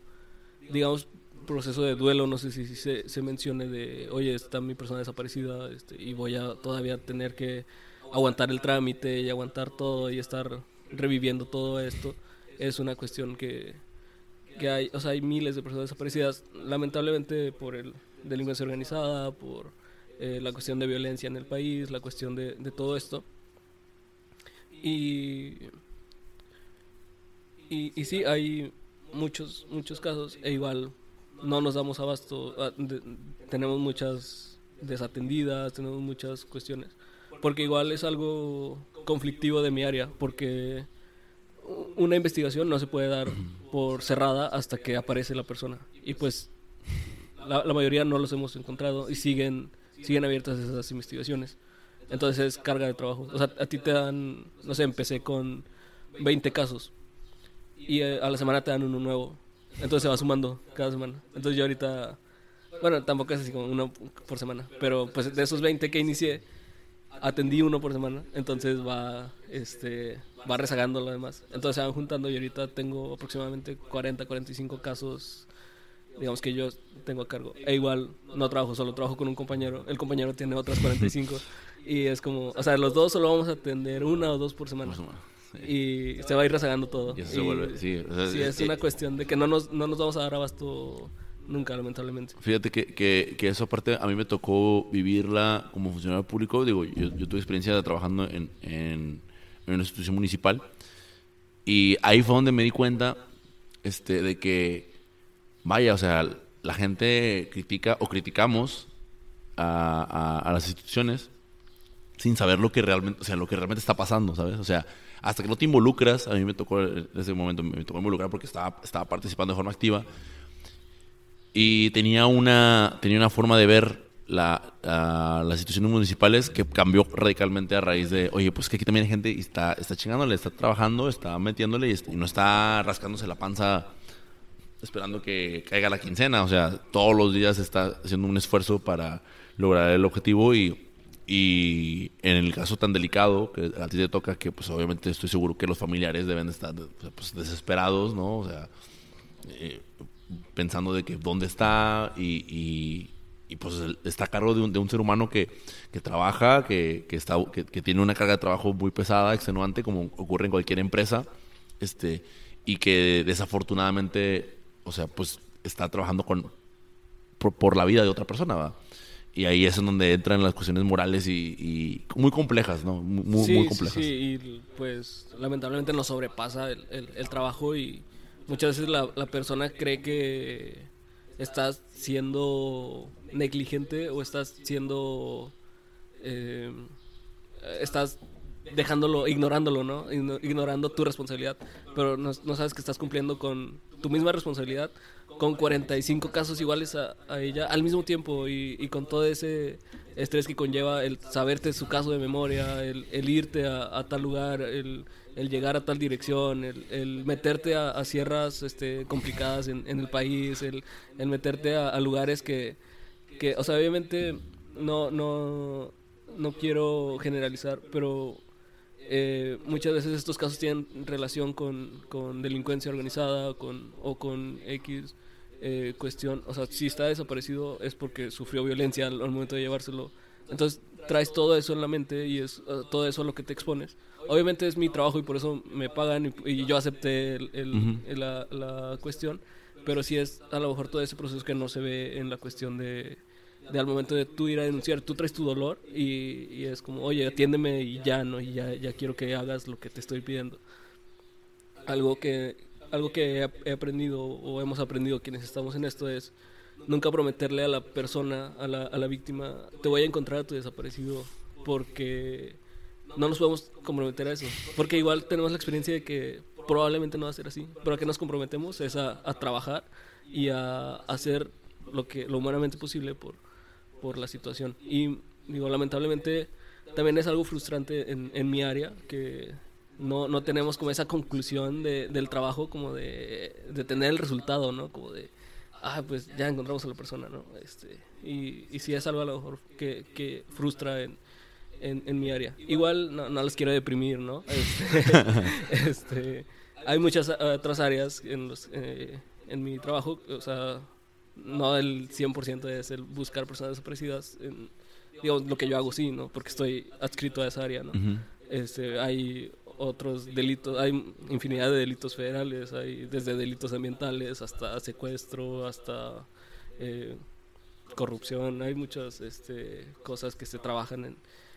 digamos, proceso de duelo, no sé si, se, se mencione de, oye, está mi persona desaparecida este, y voy a todavía tener que aguantar el trámite y aguantar todo y estar reviviendo todo esto. Es una cuestión que, que hay, o sea, hay miles de personas desaparecidas, lamentablemente por el delincuencia organizada, por eh, la cuestión de violencia en el país, la cuestión de, de todo esto. Y, y, y sí, hay muchos, muchos casos, e igual no nos damos abasto, ah, de- tenemos muchas desatendidas, tenemos muchas cuestiones, porque igual es algo conflictivo de mi área, porque una investigación no se puede dar por cerrada hasta que aparece la persona. Y pues la, la mayoría no los hemos encontrado y siguen, siguen abiertas esas investigaciones. Entonces es carga de trabajo. O sea, a ti te dan, no sé, empecé con 20 casos y eh, a la semana te dan uno nuevo. Entonces se va sumando cada semana. Entonces yo ahorita, bueno, tampoco es así como uno por semana, pero pues de esos 20 que inicié, atendí uno por semana, entonces va, este, va rezagando lo demás. Entonces se van juntando y ahorita tengo aproximadamente 40, 45 casos, digamos que yo tengo a cargo. E igual no trabajo solo, trabajo con un compañero, el compañero tiene otras 45 y es como, o sea, los dos solo vamos a atender una o dos por semana. Y se va a ir rezagando todo. Y eso se vuelve, sí. sí, es una cuestión de que no nos, no nos vamos a dar abasto Nunca, lamentablemente. Fíjate que, que, que, eso aparte a mí me tocó vivirla como funcionario público. Digo, yo, tuve experiencia trabajando en, en, una institución municipal y ahí fue donde me di cuenta este, de que, vaya, o sea, la gente critica o criticamos a, a, las instituciones sin saber lo que realmente, o sea, lo que realmente está pasando, ¿sabes? O sea, hasta que no te involucras, a mí me tocó en ese momento me tocó involucrar porque estaba, estaba participando de forma activa y tenía una, tenía una forma de ver la, las instituciones municipales que cambió radicalmente a raíz de, oye, pues que aquí también hay gente y está, está chingándole, está trabajando, está metiéndole y, no está rascándose la panza esperando que caiga la quincena. O sea, todos los días está haciendo un esfuerzo para lograr el objetivo y, y en el caso tan delicado que a ti te toca, que pues obviamente estoy seguro que los familiares deben estar pues, desesperados, ¿no? O sea, eh, pensando de que dónde está y, y, pues está a cargo de un, de un ser humano que, que trabaja, que, que está, que, tiene una carga de trabajo muy pesada, extenuante, como ocurre en cualquier empresa, este, y que desafortunadamente, o sea, pues está trabajando con, por, la vida de otra persona, ¿va? Y ahí es en donde entran las cuestiones morales y, muy complejas, ¿no? Muy, muy complejas. Sí, y pues lamentablemente nos sobrepasa el, el trabajo y Muchas veces la, la persona cree que estás siendo negligente o estás siendo... Eh, estás dejándolo, ignorándolo, ¿no? Ignorando tu responsabilidad. Pero no, no, sabes que estás cumpliendo con tu misma responsabilidad con 45 casos iguales a, ella al mismo tiempo y, con todo ese estrés que conlleva el saberte su caso de memoria, el, irte a, tal lugar, el, llegar a tal dirección, el, meterte a, sierras este, complicadas en, en, el país, el, meterte a, lugares que, que, o sea, obviamente no, no, no quiero generalizar, pero eh, muchas veces estos casos tienen relación con, con delincuencia organizada con, o con X eh, cuestión. O sea, si está desaparecido es porque sufrió violencia al, momento de llevárselo. Entonces traes todo eso en la mente y es uh, todo eso a lo que te expones. Obviamente es mi trabajo y por eso me pagan y, yo acepté el, la, la cuestión, pero sí es a lo mejor todo ese proceso que no se ve en la cuestión de de al momento de tú ir a denunciar, tú traes tu dolor y, es como, oye, atiéndeme y ya, ¿no? Y ya, ya quiero que hagas lo que te estoy pidiendo. Algo que, algo que he aprendido o hemos aprendido quienes estamos en esto es nunca prometerle a la persona, a la, a la víctima, te voy a encontrar a tu desaparecido porque no nos podemos comprometer a eso. Porque igual tenemos la experiencia de que probablemente no va a ser así. Pero a qué nos comprometemos es a, a trabajar y a hacer lo que lo humanamente posible por, por la situación. Y digo, lamentablemente también es algo frustrante en, en mi área que no, no tenemos como esa conclusión de, del trabajo como de, de, tener el resultado, ¿no? Como de, ah, pues ya encontramos a la persona, ¿no? Este, y, y sí es algo a lo mejor que, que frustra en, en, en, mi área. Igual no, no les quiero deprimir, ¿no? Este, este, hay muchas otras áreas en, los, eh, en mi trabajo, o sea, no el 100% es el buscar personas desaparecidas. En, digamos, lo que yo hago sí, ¿no? Porque estoy adscrito a esa área, ¿no? este, hay otros delitos, hay infinidad de delitos federales, hay desde delitos ambientales hasta secuestro, hasta eh, corrupción, hay muchas este, cosas que se trabajan en,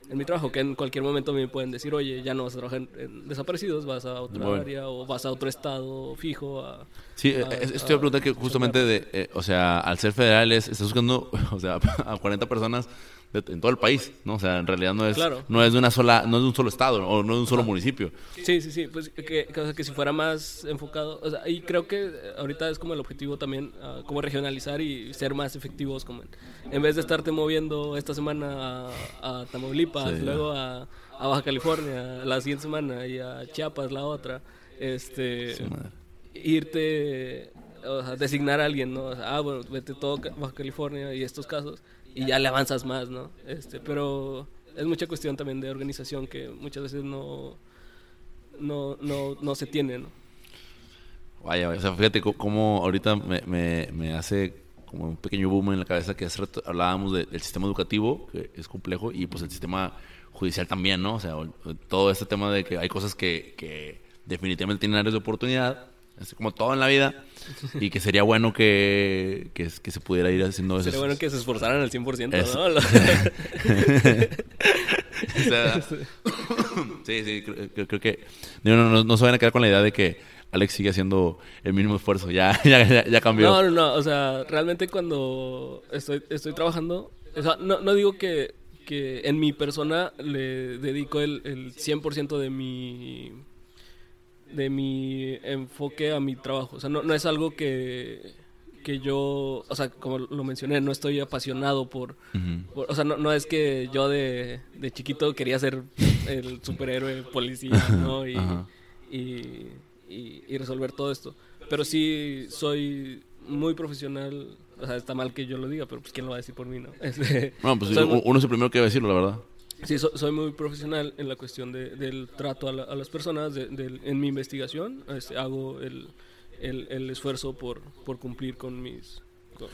en mi trabajo, que en cualquier momento me pueden decir, oye, ya no vas a trabajar en, desaparecidos, vas a otra área o vas a otro estado fijo. A, sí, a, estoy a preguntar que justamente, de, eh, o sea, al ser federales, estás buscando, o sea, a 40 personas en todo el país, ¿no? O sea, en realidad no es, no es de una sola, no es de un solo estado o no de un solo municipio. Sí, sí, sí, pues que, que, si fuera más enfocado, o sea, y creo que ahorita es como el objetivo también, uh, como regionalizar y ser más efectivos, como en, vez de estarte moviendo esta semana a, Tamaulipas, luego a, a, Baja California la siguiente semana y a Chiapas la otra, este, irte o sea, designar a alguien, ¿no? O sea, ah, bueno, vete todo Baja California y estos casos y ya le avanzas más, ¿no? Este, pero es mucha cuestión también de organización que muchas veces no, no, no, no se tiene, ¿no? Vaya, o sea, fíjate cómo ahorita me, me, hace como un pequeño boom en la cabeza que hace rato hablábamos del sistema educativo, que es complejo, y pues el sistema judicial también, ¿no? O sea, todo este tema de que hay cosas que, que definitivamente tienen áreas de oportunidad, es como todo en la vida, y que sería bueno que, que, se pudiera ir haciendo eso. Sería bueno que se esforzaran al 100%, ¿no? sí, sí, creo, que no, no, no, se van a quedar con la idea de que Alex sigue haciendo el mínimo esfuerzo, ya, ya, ya, cambió. No, no, no, o sea, realmente cuando estoy, estoy trabajando, o sea, no, no digo que, que en mi persona le dedico el, el 100% de mi de mi enfoque a mi trabajo. O sea, no, no es algo que, que yo, o sea, como lo mencioné, no estoy apasionado por, o sea, no, no, es que yo de, de, chiquito quería ser el superhéroe policía, ¿no? Y, y, y, resolver todo esto. Pero sí soy muy profesional, o sea, está mal que yo lo diga, pero pues quién lo va a decir por mí, ¿no? Este, bueno, pues uno es el primero que va a decirlo, la verdad. Sí, soy muy profesional en la cuestión de, del trato a, las personas. De, en mi investigación este, hago el, el, esfuerzo por, por cumplir con mis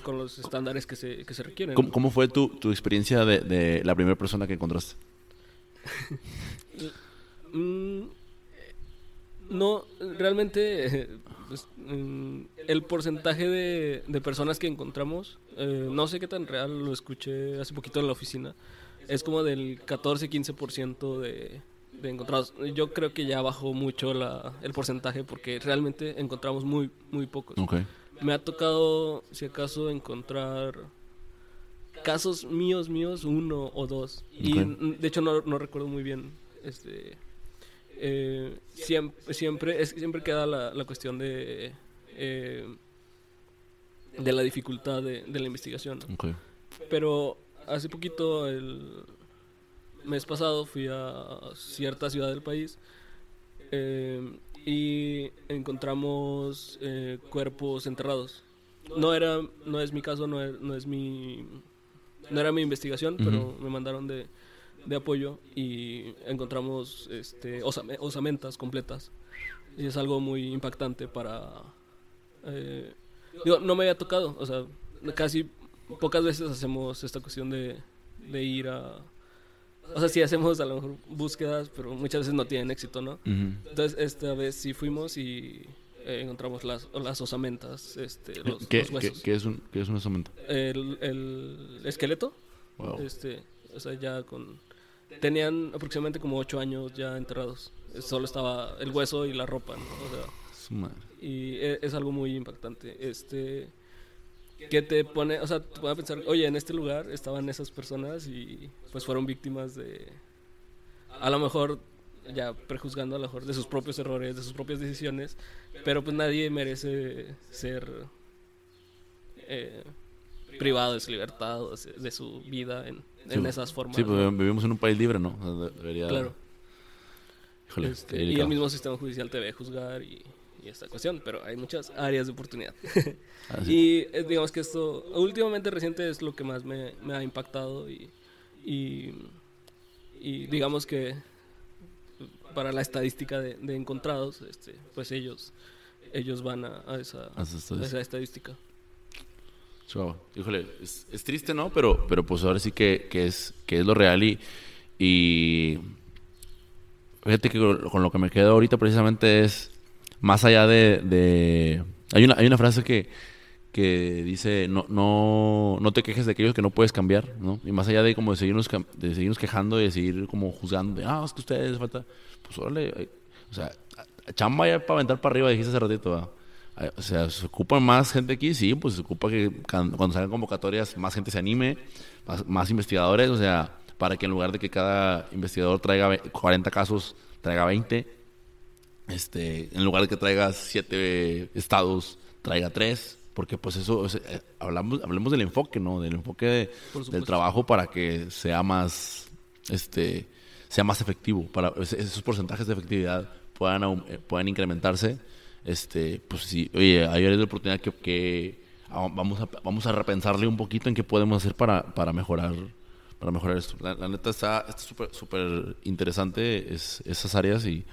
con, los estándares que se, que se requieren. ¿Cómo, fue tu, tu experiencia de, de, la primera persona que encontraste? Mm, no, realmente pues, mm, el porcentaje de, de, personas que encontramos, eh, no sé qué tan real, lo escuché hace poquito en la oficina es como del 14-15% de, de encontrados. Yo creo que ya bajó mucho la, el porcentaje porque realmente encontramos muy, muy pocos. Me ha tocado, si acaso, encontrar casos míos, míos, uno o dos. Y de hecho no, no, recuerdo muy bien. Este, eh, siempre, siempre, es, siempre queda la, la cuestión de, eh, de la dificultad de, de la investigación. Pero hace poquito, el mes pasado, fui a cierta ciudad del país eh, y encontramos eh, cuerpos enterrados. No era, no es mi caso, no es, no es mi, no era mi investigación, pero me mandaron de, de, apoyo y encontramos este, osamentas completas y es algo muy impactante para, eh, digo, no me había tocado, o sea, casi pocas veces hacemos esta cuestión de, de ir a... O sea, sí hacemos a lo mejor búsquedas, pero muchas veces no tienen éxito, ¿no? Entonces, esta vez sí fuimos y eh, encontramos las, las osamentas, este, los, ¿Qué, huesos. ¿qué, es un, ¿Qué es una osamenta? El, el esqueleto. Este, o sea, ya con... Tenían aproximadamente como ocho años ya enterrados. Solo estaba el hueso y la ropa, ¿no? O sea, y es, es algo muy impactante. Este que te pone, o sea, te pone a pensar, oye, en este lugar estaban esas personas y pues fueron víctimas de, a lo mejor, ya prejuzgando a lo mejor de sus propios errores, de sus propias decisiones, pero pues nadie merece ser eh, privado de su libertad, de su vida en, esas formas. Sí, pues vivimos en un país libre, ¿no? Claro. Este, y el mismo sistema judicial te ve juzgar y esta cuestión, pero hay muchas áreas de oportunidad. Ah, y eh, digamos que esto, últimamente reciente es lo que más me, ha impactado y, y, digamos que para la estadística de, encontrados, este, pues ellos, ellos van a, esa, esa, estadística. Híjole, es, triste, ¿no? Pero, pero pues ahora sí que, que, es, que es lo real y, y fíjate que con lo que me quedo ahorita precisamente es más allá de, hay una hay una frase que que dice no no no te quejes de aquellos que no puedes cambiar no y más allá de como de seguirnos de seguirnos quejando y de seguir como juzgando de, ah es que ustedes falta pues órale o sea chamba ya para aventar para arriba dijiste hace ratito o sea se ocupa más gente aquí sí pues se ocupa que cuando salgan convocatorias más gente se anime más, investigadores o sea para que en lugar de que cada investigador traiga 40 casos traiga 20 este, en lugar de que traiga siete estados, traiga tres, porque pues eso, eh, hablamos, hablemos del enfoque, ¿no? Del enfoque del trabajo para que sea más, este, sea más efectivo, para esos porcentajes de efectividad puedan, eh, puedan incrementarse este, pues sí, oye, hay áreas de oportunidad que, que vamos, a, vamos a repensarle un poquito en qué podemos hacer para, para mejorar para mejorar esto. La, neta está súper súper interesante es, esas áreas y,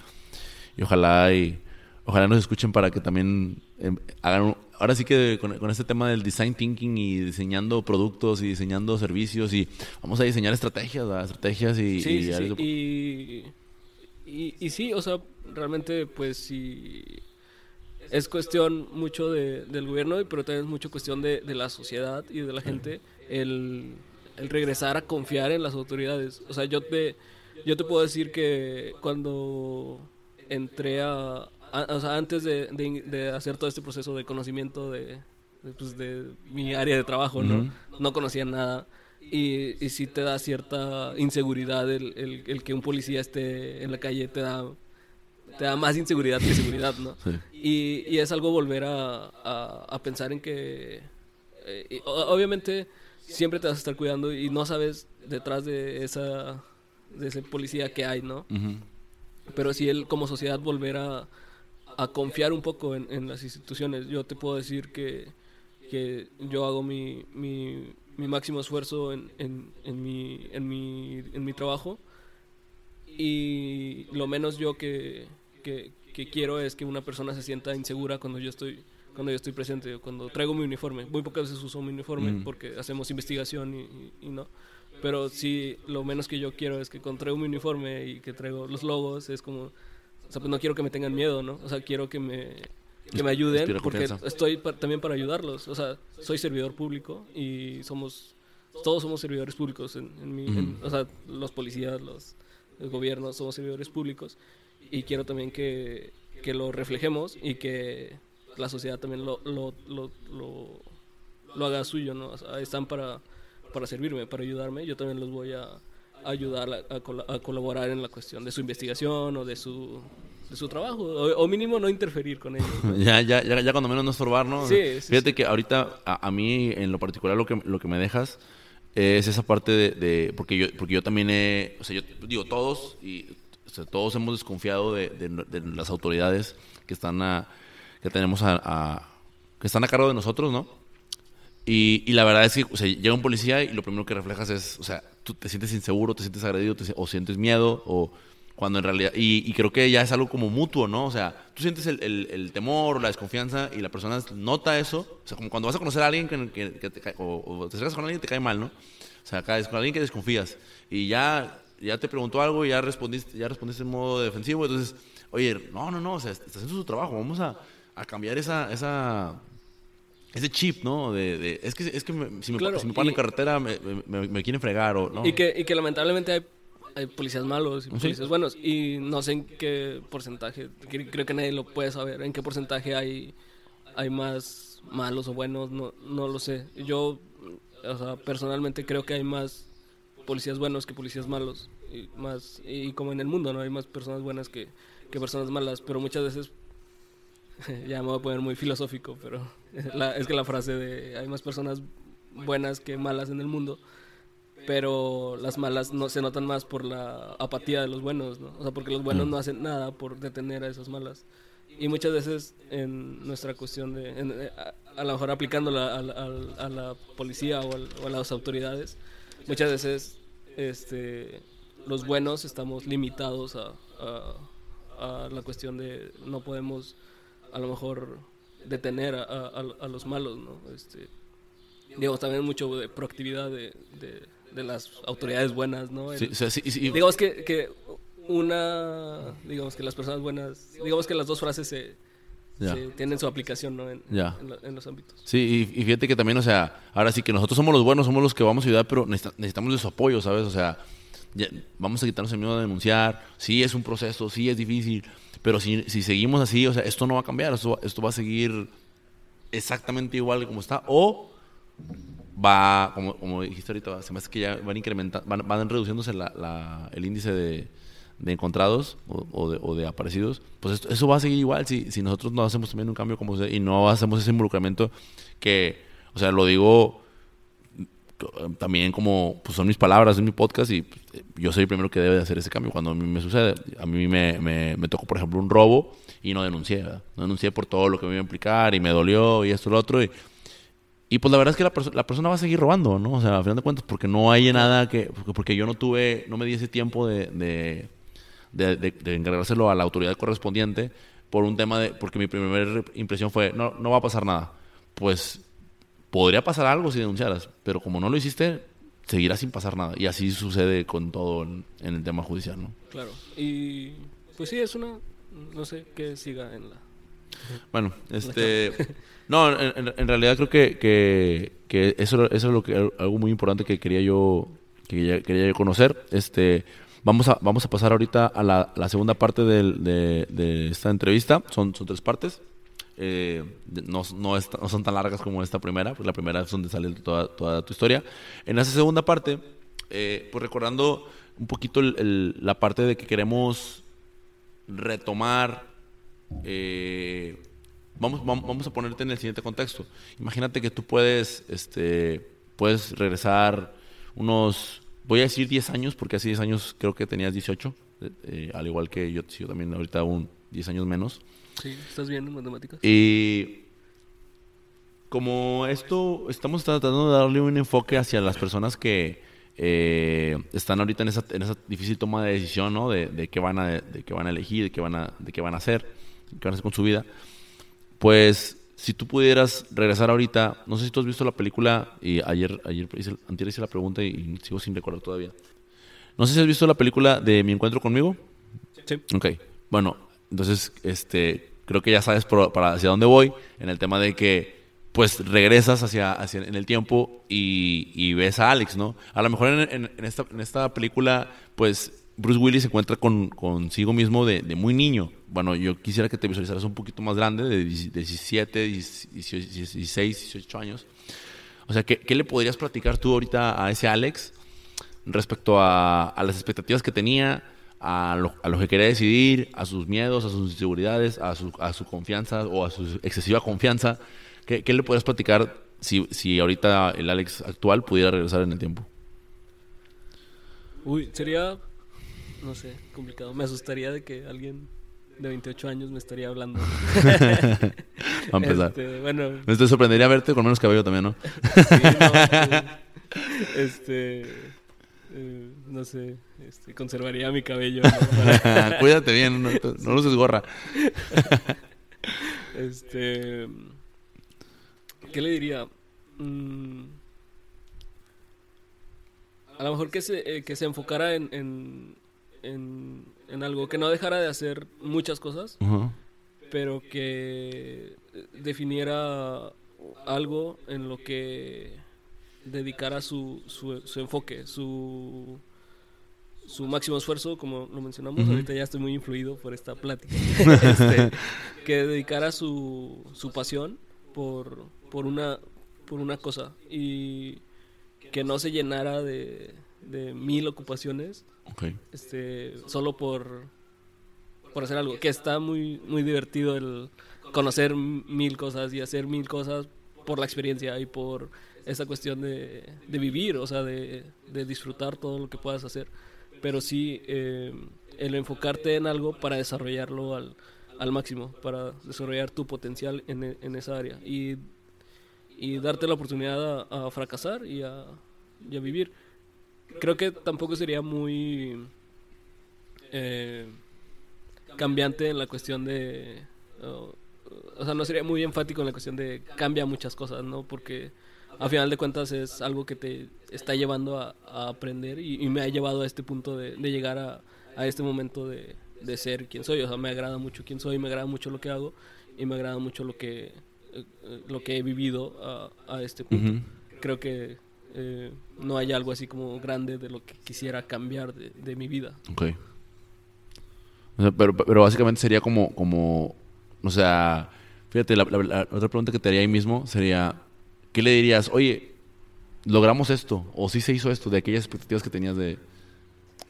y ojalá y ojalá nos escuchen para que también em, hagan ahora sí que con, este tema del design thinking y diseñando productos y diseñando servicios y vamos a diseñar estrategias, estrategias y, sí, y, y, y, sí, o sea, realmente pues sí es cuestión mucho de, del gobierno, pero también es mucho cuestión de, de la sociedad y de la gente el, el, regresar a confiar en las autoridades. O sea, yo te, yo te puedo decir que cuando entré a, o sea, antes de, de, hacer todo este proceso de conocimiento de, pues de mi área de trabajo, ¿no? No conocía nada. Y, y sí te da cierta inseguridad el, el, el, que un policía esté en la calle, te da, te da más inseguridad que seguridad, ¿no? Y, y, es algo volver a, a, pensar en que, eh, obviamente, siempre te vas a estar cuidando y no sabes detrás de esa de ese policía que hay, ¿no? Pero si él como sociedad volver a a confiar un poco en, las instituciones. Yo te puedo decir que, que yo hago mi, mi, mi máximo esfuerzo en, en, en, mi, en, mi, en mi trabajo y lo menos yo que, que, que, quiero es que una persona se sienta insegura cuando yo estoy cuando yo estoy presente, cuando traigo mi uniforme. Muy pocas veces uso mi uniforme mm. porque hacemos investigación y, y, no. Pero sí, lo menos que yo quiero es que cuando traigo mi uniforme y que traigo los logos, es como o sea, pues no quiero que me tengan miedo, ¿no? O sea, quiero que me, que me ayuden porque estoy también para ayudarlos. O sea, soy servidor público y somos, todos somos servidores públicos en, mi, o sea, los policías, los el gobierno, somos servidores públicos y quiero también que, que lo reflejemos y que la sociedad también lo, lo, lo, lo, haga suyo, ¿no? O sea, están para, para servirme, para ayudarme. Yo también los voy a ayudar a, a, colaborar en la cuestión de su investigación o de su, de su trabajo, o, mínimo no interferir con ellos. ya, ya, ya, ya, cuando menos no estorbar, ¿no? Sí, Fíjate que ahorita a, mí en lo particular lo que, lo que me dejas es esa parte de, porque yo porque yo también he, o sea, yo digo todos y todos hemos desconfiado de, de, las autoridades que están a, que tenemos a, que están a cargo de nosotros, ¿no? Y, y la verdad es que o sea, llega un policía y lo primero que reflejas es, o sea, tú te sientes inseguro, te sientes agredido, o sientes miedo, o cuando en realidad, y, creo que ya es algo como mutuo, ¿no? O sea, tú sientes el, el, temor o la desconfianza y la persona nota eso, o sea, como cuando vas a conocer a alguien que, te cae, o, te acercas con alguien que te cae mal, ¿no? O sea, acá es con alguien que desconfías y ya, ya te preguntó algo y ya respondiste, ya respondiste en modo defensivo, entonces, oye, no, no, no, o sea, estás haciendo su trabajo, vamos a, a cambiar esa, esa ese chip, ¿no? De, es que, es que si, me, si me ponen en carretera me, me, quieren fregar o no. Y que, y que lamentablemente hay, hay policías malos y policías buenos. Y no sé en qué porcentaje, creo que nadie lo puede saber, en qué porcentaje hay, hay más malos o buenos, no, no lo sé. Yo, o sea, personalmente creo que hay más policías buenos que policías malos. Y, más, y como en el mundo, ¿no? Hay más personas buenas que, que personas malas, pero muchas veces ya me voy a poner muy filosófico, pero es que la frase de hay más personas buenas que malas en el mundo, pero las malas no se notan más por la apatía de los buenos, ¿no? O sea, porque los buenos no hacen nada por detener a esas malas. Y muchas veces en nuestra cuestión de, eh, a, lo mejor aplicándola a, la policía o, a las autoridades, muchas veces este, los buenos estamos limitados a, a la cuestión de no podemos a lo mejor detener a, a, los malos, ¿no? Este, digamos, también mucho de proactividad de, de, las autoridades buenas, ¿no? Digamos que, que una, digamos que las personas buenas, digamos que las dos frases se, tienen su aplicación ¿no? en, en, los ámbitos. Sí, y, fíjate que también, o sea, ahora sí que nosotros somos los buenos, somos los que vamos a ayudar, pero necesitamos de su apoyo, ¿sabes? O sea, vamos a quitarnos el miedo de denunciar, sí es un proceso, sí es difícil, pero si, si seguimos así, o sea, esto no va a cambiar, esto, esto va a seguir exactamente igual como está, o va, como, como dijiste ahorita, se me hace que ya van incrementando, van, van reduciéndose la, la, el índice de, de encontrados o, o, de, o, de, aparecidos, pues esto, eso va a seguir igual si, si nosotros no hacemos también un cambio como y no hacemos ese involucramiento que, o sea, lo digo también como pues son mis palabras, en mi podcast y pues, yo soy el primero que debe de hacer ese cambio cuando a mí me sucede. A mí me, me, me tocó, por ejemplo, un robo y no denuncié, No denuncié por todo lo que me iba a implicar y me dolió y esto y lo otro. Y, y pues la verdad es que la, la, persona va a seguir robando, ¿no? O sea, a final de cuentas, porque no hay nada que... Porque yo no tuve, no me di ese tiempo de, de, de, de encargárselo a la autoridad correspondiente por un tema de... Porque mi primera impresión fue, no, no va a pasar nada. Pues podría pasar algo si denunciaras, pero como no lo hiciste, seguirá sin pasar nada. Y así sucede con todo en, el tema judicial, ¿no? Claro. Y pues sí, es una, no sé, que siga en la... Bueno, este... no, en, realidad creo que, que, eso, eso es lo que, algo muy importante que quería yo, que quería conocer. Este... Vamos a, vamos a pasar ahorita a la, la segunda parte de, de, esta entrevista. Son, son tres partes. Eh, no, no, son tan largas como esta primera, pues la primera es donde sale toda, toda tu historia. En esa segunda parte, eh, pues recordando un poquito la parte de que queremos retomar, eh, vamos, vamos, a ponerte en el siguiente contexto. Imagínate que tú puedes, este, puedes regresar unos, voy a decir 10 años, porque hace 10 años creo que tenías 18, al igual que yo, yo también ahorita un 10 años menos. Sí, estás bien en matemáticas. Y como esto, estamos tratando de darle un enfoque hacia las personas que eh, están ahorita en esa, en esa difícil toma de decisión, ¿no? De, de, qué van a, de qué van a elegir, de qué van a, de qué van a hacer, qué van a hacer con su vida. Pues, si tú pudieras regresar ahorita, no sé si tú has visto la película, y ayer, ayer hice, antes hice la pregunta y, sigo sin recordar todavía. No sé si has visto la película de Mi Encuentro conmigo. Sí. Ok. Bueno, entonces, este, creo que ya sabes para hacia dónde voy en el tema de que pues regresas hacia, hacia en el tiempo y, ves a Alex, ¿no? A lo mejor en, esta, en esta película, pues Bruce Willis se encuentra con, consigo mismo de, muy niño. Bueno, yo quisiera que te visualizaras un poquito más grande, de 17, 16, 18 años. O sea, ¿qué, ¿qué, le podrías platicar tú ahorita a ese Alex respecto a, a las expectativas que tenía, a lo, a lo, que quería decidir, a sus miedos, a sus inseguridades, a su, a su confianza o a su excesiva confianza. ¿Qué, qué le puedes platicar si, si ahorita el Alex actual pudiera regresar en el tiempo? Uy, sería, no sé, complicado. Me asustaría de que alguien de 28 años me estaría hablando. a empezar. Este, bueno, me sorprendería verte con menos cabello también, ¿no? sí, no, este eh, no sé, este, conservaría mi cabello. Cuídate bien, no, no luces gorra. este, ¿qué le diría? Mm, a lo mejor que se, eh, que se enfocara en, en, en, algo, que no dejara de hacer muchas cosas, pero que definiera algo en lo que dedicara su, su, su enfoque, su, su máximo esfuerzo, como lo mencionamos. Ahorita ya estoy muy influido por esta plática. este, que dedicara su, su pasión por, por, una, por una cosa y que no se llenara de, de mil ocupaciones este, solo por, por hacer algo. Que está muy, muy divertido el conocer mil cosas y hacer mil cosas por la experiencia y por esa cuestión de, de vivir, o sea, de, de, disfrutar todo lo que puedas hacer. Pero sí, eh, el enfocarte en algo para desarrollarlo al, al máximo, para desarrollar tu potencial en, en esa área y, y, darte la oportunidad a, fracasar y a, a, vivir. Creo que tampoco sería muy eh, cambiante en la cuestión de... o sea, no sería muy enfático en la cuestión de cambia muchas cosas, ¿no? Porque a final de cuentas es algo que te está llevando a, aprender y, me ha llevado a este punto de, llegar a, a, este momento de, de, ser quien soy. O sea, me agrada mucho quien soy, me agrada mucho lo que hago y me agrada mucho lo que, eh, lo que he vivido a, este punto. Creo que eh, no hay algo así como grande de lo que quisiera cambiar de, mi vida. Ok. pero, pero básicamente sería como, como, o sea, fíjate, la, la otra pregunta que te haría ahí mismo sería ¿qué le dirías? Oye, logramos esto, o sí se hizo esto, de aquellas expectativas que tenías de...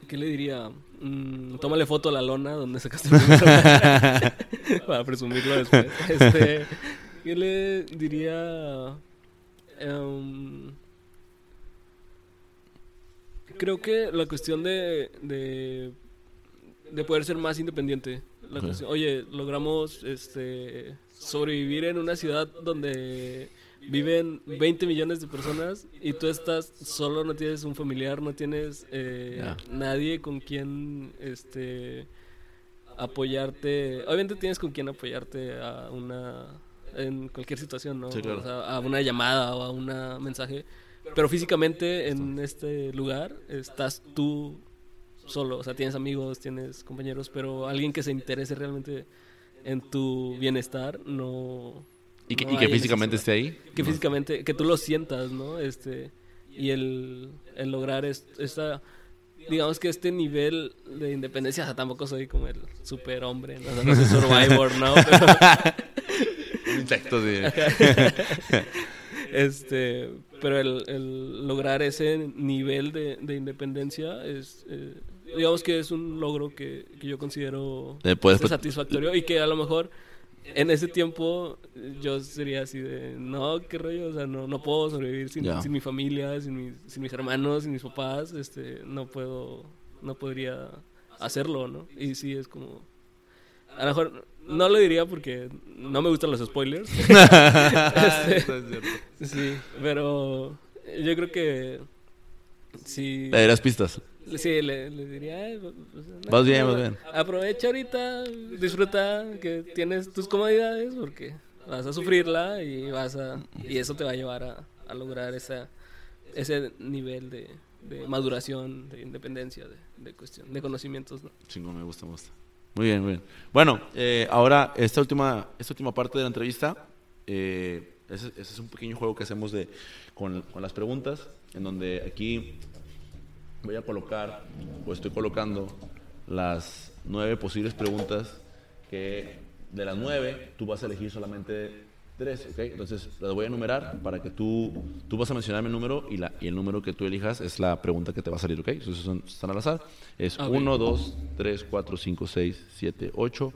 ¿Qué le diría? Mm, tómale foto a la lona donde sacaste el Para presumirlo después. Este, ¿Qué le diría? Em, Creo que la cuestión de, de, de poder ser más independiente. La Ok. cuestión- oye, logramos este, sobrevivir en una ciudad donde viven 20 millones de personas y tú estás solo, no tienes un familiar, no tienes eh, nadie con quien este, apoyarte. Obviamente tienes con quien apoyarte a una en cualquier situación, ¿no? Sí, claro. O sea, a una llamada o a un mensaje. Pero físicamente en este lugar estás tú solo, o sea, tienes amigos, tienes compañeros, pero alguien que se interese realmente en tu bienestar, no... Y que, no y físicamente esté ahí. Que físicamente, que tú lo sientas, ¿no? Este, y el, el lograr es- esta, digamos que este nivel de independencia, o sea, tampoco soy como el superhombre, ¿no? O sea, no soy Survivor, ¿no? Pero, sí. este, pero el, el lograr ese nivel de, de independencia es, eh, digamos que es un logro que, que yo considero Eh, satisfactorio y que a lo mejor en ese tiempo yo sería así de, no, qué rollo, o sea, no, no puedo sobrevivir sin, sin mi familia, sin, mis- sin mis hermanos, sin mis papás, este, no puedo, no podría hacerlo, ¿no? Y sí, es como, a lo mejor no lo diría porque no me gustan los spoilers. Este. Sí, pero yo creo que sí. Le darás pistas. Sí, le, le diría. "Ay, pues, no, Vas bien, vas bien. Aprovecha ahorita, disfruta que tienes tus comodidades porque vas a sufrirla y vas a y eso te va a llevar a, a lograr esa ese nivel de, de maduración, de independencia, de, de cuestión, de conocimientos. ¿no? Chingón, me gusta, me gusta. Muy bien, muy bien. Bueno, eh, ahora esta última, esta última parte de la entrevista, eh, ese, ese es un pequeño juego que hacemos de, con, con las preguntas, en donde aquí voy a colocar, o estoy colocando, las nueve posibles preguntas que de las nueve tú vas a elegir solamente tres, ¿ok? Entonces las voy a enumerar para que tú, tú vas a mencionarme el número y, la, y el número que tú elijas es la pregunta que te va a salir, ¿ok? Entonces son, están al azar. Es Ok. 1, 2, 3, 4, 5, 6, 7, 8,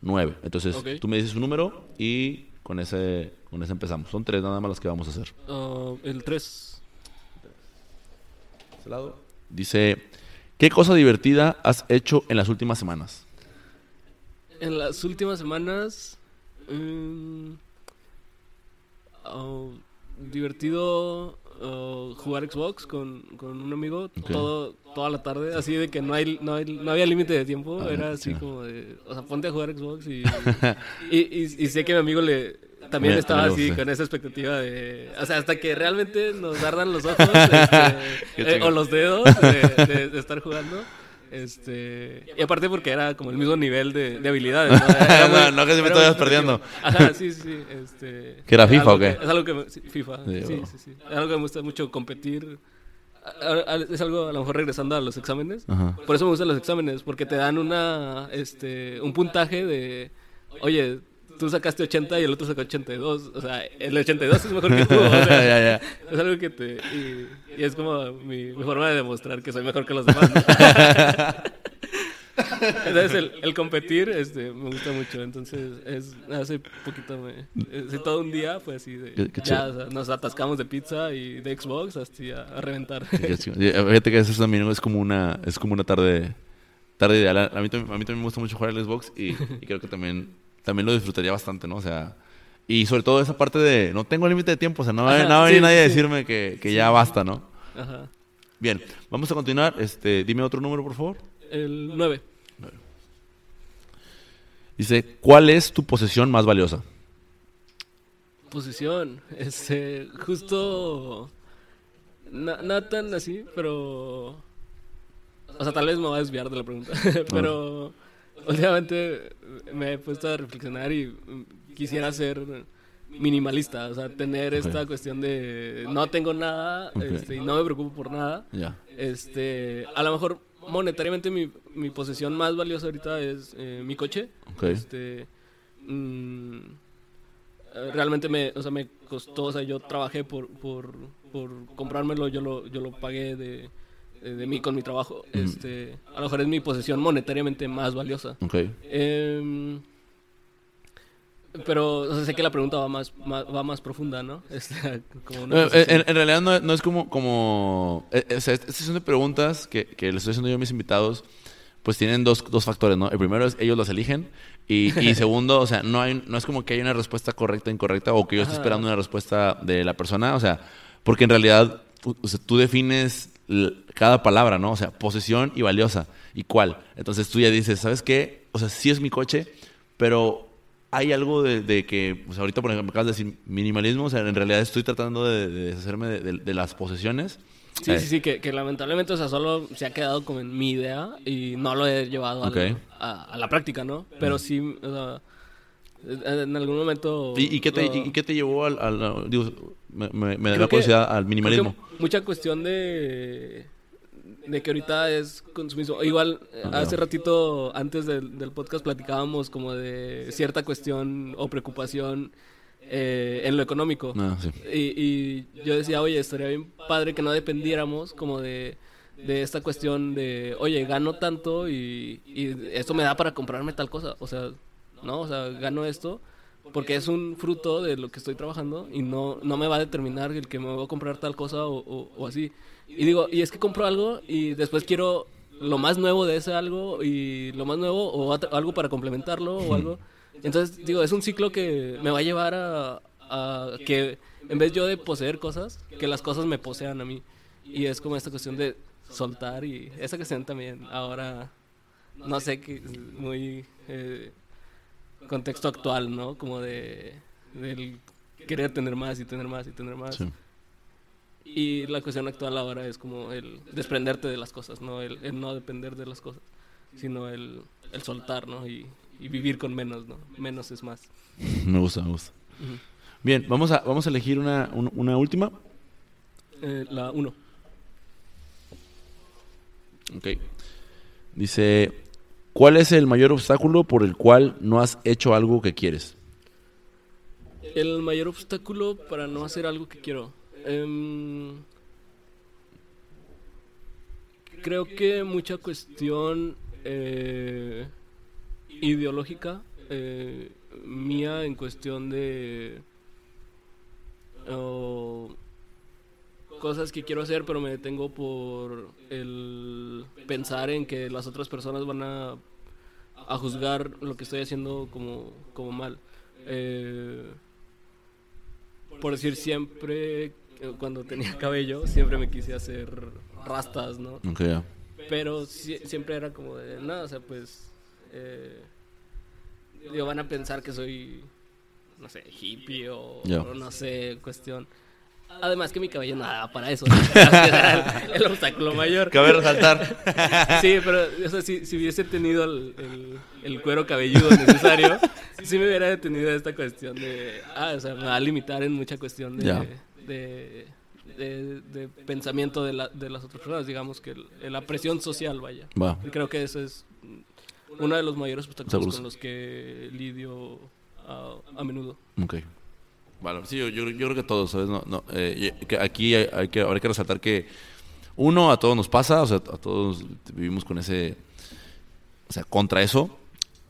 9. Entonces Ok. tú me dices un número y con ese, con ese empezamos. Son tres nada más las que vamos a hacer. Ah, el 3. Este lado. Dice, ¿qué cosa divertida has hecho en las últimas semanas? En las últimas semanas. oh, divertido oh, jugar Xbox con, con un amigo Ok. todo, toda la tarde. Así de que no, hay, no, hay- no había límite de tiempo. Ah, Era así sí. como de. O sea, ponte a jugar Xbox y. y, y- y sé que mi amigo le. También Me- estaba le así con esa expectativa de... O sea, hasta que realmente nos ardan los ojos este, eh, o los dedos de, de- de estar jugando. Este, y aparte porque era como el mismo nivel de, de habilidades. ¿no? Era No, no, que siempre muy perdiendo. Ajá, sí, sí. Este, ¿Que era FIFA o qué? que- es algo que me- sí, FIFA. Sí, Sí, sí, sí, Es algo que me gusta mucho competir. A- a- Es algo a lo mejor regresando a los exámenes. Ajá. Por eso me gustan los exámenes, porque te dan una, este, un puntaje de, oye, tú sacaste 80 y el otro sacó 82. O sea, el 82 es mejor que tú. o sea. Es algo que te... Y, y es como mi, mi forma de demostrar que soy mejor que los demás. Entonces el, el competir este, me gusta mucho. Entonces es, hace poquito, me, hace todo un día fue así de... Qué- qué ya, o sea, nos atascamos de pizza y de Xbox hasta a, a reventar. Eh, Fíjate que eso también es como una, es como una tarde, tarde ideal. A mí, a mí también me gusta mucho jugar al Xbox y, y creo que también, también lo disfrutaría bastante, ¿no? O sea, y sobre todo esa parte de no tengo límite de tiempo, o sea, no va, no va a venir sí, nadie a decirme que, que ya basta, ¿no? Ajá. Bien, vamos a continuar. Este, dime otro número, por favor. El 9. Dice, ¿cuál es tu posesión más valiosa? Posición. Este, justo... No, no tan así, pero... O sea, tal vez me voy a desviar de la pregunta. pero últimamente me he puesto a reflexionar y quisiera ser minimalista. O sea, tener esta cuestión de no tengo nada este, y no me preocupo por nada. Este, a lo mejor monetariamente mi, mi posesión más valiosa ahorita es eh, mi coche. Este, mm, realmente me, o sea, me costó, o sea, yo trabajé por, por, por comprármelo, yo lo, yo lo pagué de, de, de mí con mi trabajo. Este, a lo mejor es mi posesión monetariamente más valiosa. Ok. Em, Pero o sea, sé que la pregunta va más, más- va más profunda, ¿no? Como Eh, eh, así. en, en realidad no, no es como... como eh, eh, o sea, estas son de preguntas que, que les estoy haciendo yo a mis invitados, pues tienen dos, dos factores, ¿no? El primero es ellos las eligen y, y segundo, o sea, no, hay, no es como que haya una respuesta correcta o incorrecta o que yo esté esperando una respuesta de la persona, o sea, porque en realidad o sea, tú defines cada palabra, ¿no? O sea, posesión y valiosa. ¿Y cuál? Entonces tú ya dices, ¿sabes qué? O sea, sí es mi coche, pero hay algo de, de que, pues ahorita por ejemplo, acabas de decir minimalismo, o sea, en realidad estoy tratando de, de deshacerme de, de- las posesiones. Sí, Eh, sí, sí, que, que lamentablemente, o sea, solo se ha quedado como en mi idea y no lo he llevado al- Ok. a, a la práctica, ¿no? Pero sí, o sea, en algún momento... ¿Y, y qué te, lo- y, qué te llevó al, al- digo, me, me, me da la curiosidad al minimalismo? mucha cuestión de, de que ahorita es consumismo. Igual, eh, Ah, hace ratito, antes del, del podcast, platicábamos como de cierta cuestión o preocupación eh, en lo económico. Ah, sí. Y, y yo decía, oye, estaría bien padre que no dependiéramos como de, de esta cuestión de, oye, gano tanto y, y esto me da para comprarme tal cosa. O sea, ¿no? O sea, gano esto porque es un fruto de lo que estoy trabajando y no, no me va a determinar el que me voy a comprar tal cosa o, o- o así. Y digo, y es que compro algo y después quiero lo más nuevo de ese algo y lo más nuevo o algo para complementarlo o algo. Entonces, digo, es un ciclo que me va a llevar a, a que en vez yo de poseer cosas, que las cosas me posean a mí. Y es como esta cuestión de soltar y esa cuestión también ahora, no sé, que muy eh, contexto actual, ¿no? Como de del querer tener más y tener más y tener más. Sí. Y la cuestión actual ahora es como el desprenderte de las cosas, ¿no? El, el no depender de las cosas, sino el, el soltar, ¿no? Y, y vivir con menos, ¿no? Menos es más. Me gusta, me gusta. Bien, vamos a, vamos a elegir una, un- una última. Eh, la uno. Ok. Dice, ¿cuál es el mayor obstáculo por el cual no has hecho algo que quieres? El mayor obstáculo para no hacer algo que quiero. Em, creo que mucha cuestión eh, ideológica eh, mía en cuestión de cosas que quiero hacer, pero me detengo por el pensar en que las otras personas van a, a juzgar lo que estoy haciendo como, como mal. Eh, por decir siempre, cuando tenía cabello, siempre me quise hacer rastas, ¿no? Ok, ya. Pero si- siempre era como de, no, o sea, pues, eh, digo, van a pensar que soy, no sé, hippie o no sé, cuestión. Además que mi cabello no daba para eso. el, el obstáculo mayor. Cabe resaltar. Sí, pero o sea, si, si hubiese tenido el, el- el cuero cabelludo necesario, sí me hubiera detenido esta cuestión de, ah, o sea, me va a limitar en mucha cuestión de, Ya. de, de- de pensamiento de, la- de las otras personas, digamos que el- la presión social, vaya. Va. Y creo que eso es uno de los mayores obstáculos con los que lidio a, a menudo. Ok. Vale, sí, yo, yo, creo que todos, ¿sabes? No, no, eh, que aquí hay, que, habrá que resaltar que, uno, a todos nos pasa, o sea, a todos vivimos con ese, o sea, contra eso.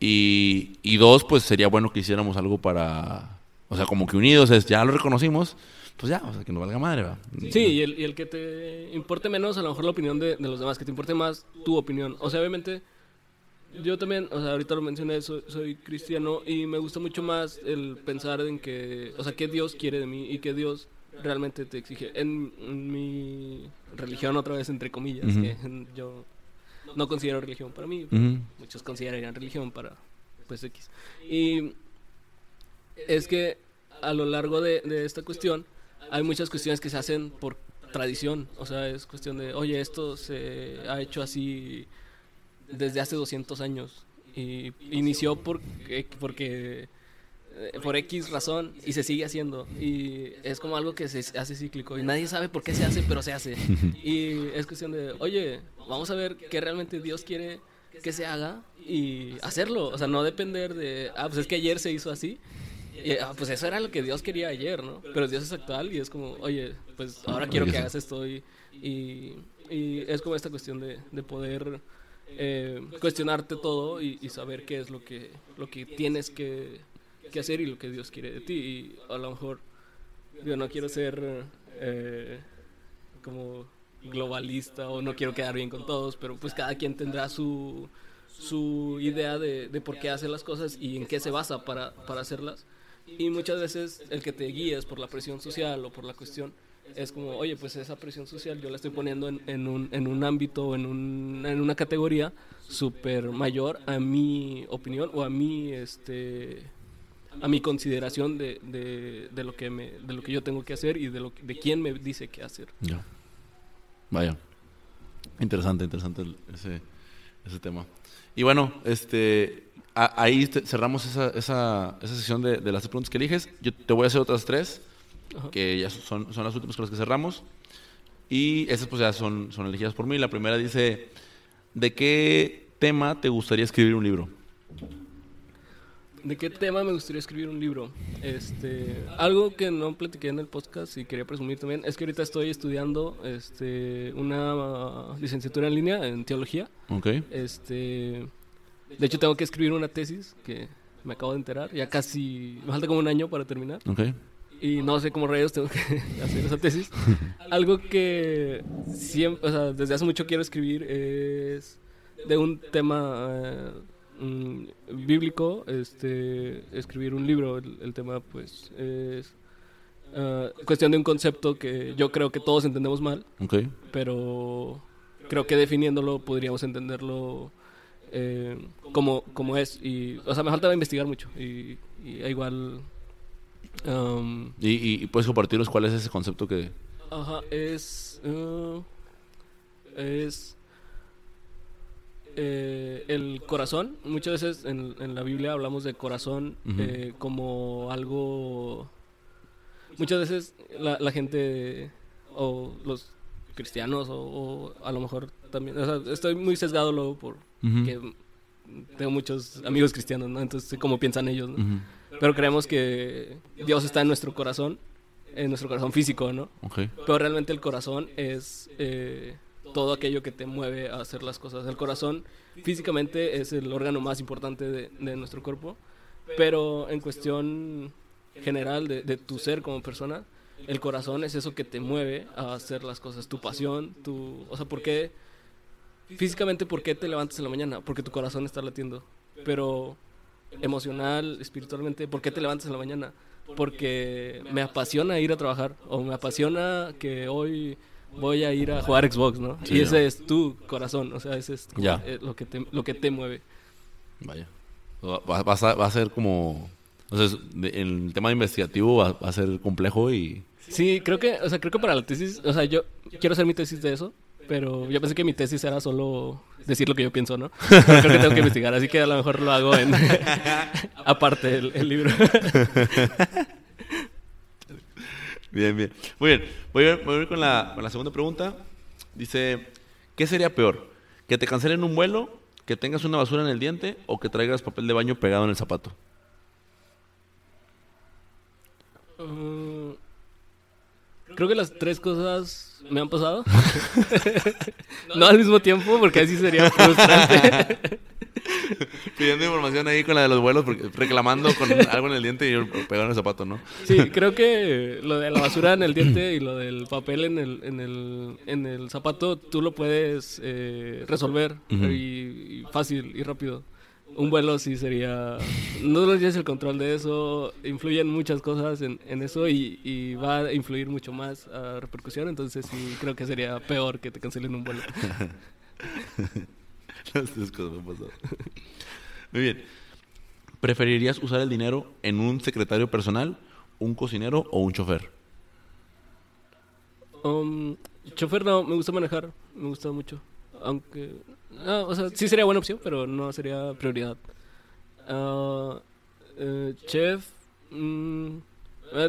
Y, dos, pues sería bueno que hiciéramos algo para, o sea, como que unidos, es, ya lo reconocimos, pues ya, o sea, que nos valga madre. Sí, y el, y el que te importe menos, a lo mejor la opinión de los demás, que te importe más tu opinión. O sea, obviamente, yo también, o sea, ahorita lo mencioné, soy, soy cristiano y me gusta mucho más el pensar en que, o sea, qué Dios quiere de mí y qué Dios realmente te exige. En, en mi religión, otra vez, entre comillas, que yo no considero religión para mí, muchos considerarían religión para pues X. Y es que a lo largo de, de esta cuestión hay muchas cuestiones que se hacen por tradición, o sea, es cuestión de, oye, esto se ha hecho así desde hace 200 años y inició porque, porque eh, por X razón y se sigue haciendo y es como algo que se hace cíclico y nadie sabe por qué se hace, pero se hace. Y es cuestión de, oye, vamos a ver qué realmente Dios quiere que se haga y hacerlo, o sea, no depender de, ah, pues es que ayer se hizo así. Y, ah, pues eso era lo que Dios quería ayer, ¿no? Pero Dios es actual y es como, oye, pues ahora quiero que hagas esto y, y, y es como esta cuestión de, de poder eh, cuestionarte todo y, y saber qué es lo que, lo que tienes que, que hacer y lo que Dios quiere de ti. Y a lo mejor, yo no quiero ser eh, como globalista o no quiero quedar bien con todos, pero pues cada quien tendrá su, su idea de, de por qué hace las cosas y en qué se basa para, para hacerlas. Y muchas veces el que te guíes por la presión social o por la cuestión es como, oye, pues esa presión social yo la estoy poniendo en, en un, en un ámbito, en, un, en una categoría súper mayor a mi opinión o a mi, este, a mi consideración de, de, lo que me, de lo que yo tengo que hacer y de, lo, de quién me dice qué hacer. Ya. Vaya. Interesante, interesante ese, ese tema. Y bueno, este, ahí cerramos esa, esa, esa sesión de, de, las preguntas que eliges. Yo te voy a hacer otras tres, Ajá. que ya son, son las últimas con las que cerramos. Y esas pues ya son, son elegidas por mí. La primera dice, ¿de qué tema te gustaría escribir un libro? ¿De qué tema me gustaría escribir un libro? Este, algo que no platiqué en el podcast y quería presumir también es que ahorita estoy estudiando este, una licenciatura en línea en teología. Okay. Este, de hecho, tengo que escribir una tesis que me acabo de enterar. Ya casi, me falta como un año para terminar. Okay. Y no sé cómo rayos tengo que hacer esa tesis. algo que siempre, o sea, desde hace mucho quiero escribir es de un tema... Eh, bíblico este escribir un libro el, el tema pues es uh, cuestión de un concepto que yo creo que todos entendemos mal okay. pero creo que definiéndolo podríamos entenderlo eh, como como es y o sea me falta investigar mucho y, y igual um, ¿Y, ¿Y, puedes compartirnos cuál es ese concepto que ajá es uh, es eh, el corazón, muchas veces en, en, la Biblia hablamos de corazón uh -huh. eh, como algo... Muchas veces la, la gente o los cristianos o, o, a lo mejor también... O sea, estoy muy sesgado luego por uh -huh. que tengo muchos amigos cristianos, ¿no? Entonces sé cómo piensan ellos, ¿no? Uh -huh. Pero creemos que Dios está en nuestro corazón, en nuestro corazón físico, ¿no? Okay. Pero realmente el corazón es... Eh, todo aquello que te mueve a hacer las cosas. El corazón físicamente es el órgano más importante de, de nuestro cuerpo, pero en cuestión general de, de, tu ser como persona, el corazón es eso que te mueve a hacer las cosas, tu pasión, tu... O sea, ¿por qué? Físicamente, ¿por qué te levantas en la mañana? Porque tu corazón está latiendo. Pero emocional, espiritualmente, ¿por qué te levantas en la mañana? Porque me apasiona ir a trabajar o me apasiona que hoy voy a ir a jugar Xbox, ¿no? Sí, y ese ¿no? es tu corazón, o sea, ese es ya. eh, lo, que te, lo que te mueve. Vaya. Va, va, a, va a, ser como... O sea, el tema investigativo va, va, a ser complejo y... Sí, creo que, o sea, creo que para la tesis, o sea, yo quiero hacer mi tesis de eso, pero yo pensé que mi tesis era solo decir lo que yo pienso, ¿no? Pero creo que tengo que investigar, así que a lo mejor lo hago en... aparte el, libro. Bien, bien. Muy bien. Voy a, voy a ir con la segunda pregunta. Dice, ¿qué sería peor? ¿Que te cancelen un vuelo, que tengas una basura en el diente o que traigas papel de baño pegado en el zapato? Uh, creo que las tres cosas me han pasado. no al mismo tiempo, porque así sería frustrante. Pidiendo información ahí con la de los vuelos, porque reclamando con algo en el diente y pegado en el zapato, ¿no? Sí, creo que lo de la basura en el diente y lo del papel en el, en el, en el zapato, tú lo puedes eh, resolver uh -huh. y, y, fácil y rápido. Un vuelo sí sería... No lo tienes el control de eso, influyen muchas cosas en, en eso y, y, va a influir mucho más a repercusión, entonces sí creo que sería peor que te cancelen un vuelo. Las tres cosas me han pasado. Muy bien. ¿Preferirías usar el dinero en un secretario personal, un cocinero o un chofer? Um, chofer no, me gusta manejar, me gusta mucho. Aunque, no, o sea, sí sería buena opción, pero no sería prioridad. Uh, uh, chef, um,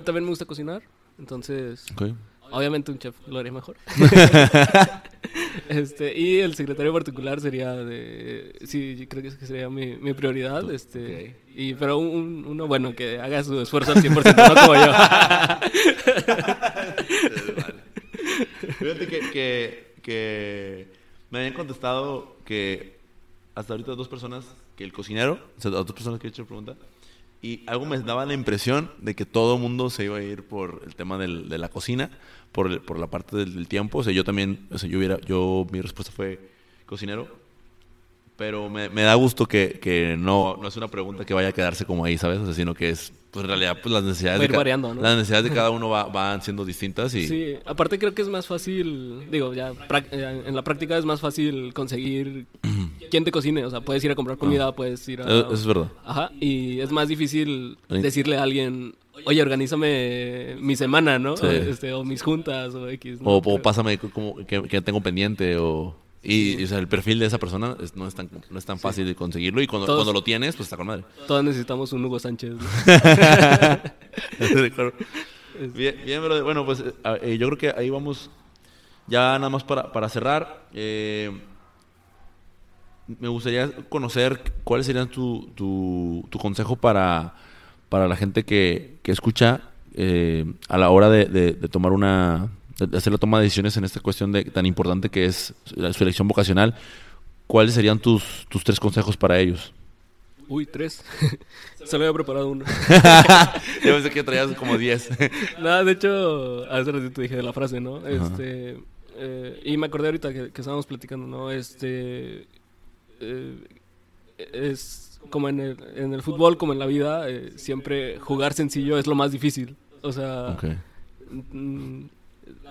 también me gusta cocinar, entonces... Okay. Obviamente un chef lo haría mejor. este, y el secretario particular sería de... Sí, creo que sería mi, mi prioridad. Este, okay. y, pero un, uno bueno que haga su esfuerzo al 100%, no como yo. Fíjate que, que, que, me habían contestado que hasta ahorita dos personas, que el cocinero, o sea, dos personas que he hecho pregunta, Y algo me daba la impresión de que todo el mundo se iba a ir por el tema del- de la cocina, por, el- por la parte del, del tiempo. O sea, yo también, o sea, yo hubiera, yo, mi respuesta fue cocinero. Pero me, me da gusto que, que no, no es una pregunta que vaya a quedarse como ahí, ¿sabes? O sea, sino que es, pues en realidad, pues las necesidades, Va a ir de, ca- variando, ¿no? las necesidades de cada uno va- van siendo distintas y... Sí, aparte creo que es más fácil, digo, ya eh, en la práctica es más fácil conseguir quien te cocine, o sea, puedes ir a comprar comida, puedes ir a... Eso, es verdad. Ajá, y es más difícil decirle a alguien, oye, organízame mi semana, ¿no? Sí. Este, o mis juntas, o X. ¿no? O, pásame como que, que tengo pendiente o... Y, y, o sea, el perfil de esa persona es- no, es tan, no es tan fácil de conseguirlo y cuando, Todos- cuando lo tienes, pues está con madre. Todos necesitamos un Hugo Sánchez. ¿no? Bien, bien, brother. Bueno, pues eh, yo creo que ahí vamos ya nada más para, para cerrar. eh, me gustaría conocer cuáles serían tu, tu, tu consejo para, para la gente que, que escucha eh, a la hora de, de- de tomar una hacer la toma de decisiones en esta cuestión de, tan importante que es la, su elección vocacional. ¿Cuáles serían tus, tus tres consejos para ellos? Uy, tres. Solo había preparado uno. Yo pensé que traías como 10. Nada, de hecho, hace ratito dije de la frase, ¿no? Este, eh, y me acordé ahorita que, que estábamos platicando, ¿no? Este, eh, es como en el, en el fútbol, como en la vida, eh, siempre jugar sencillo es lo más difícil. O sea, Ok.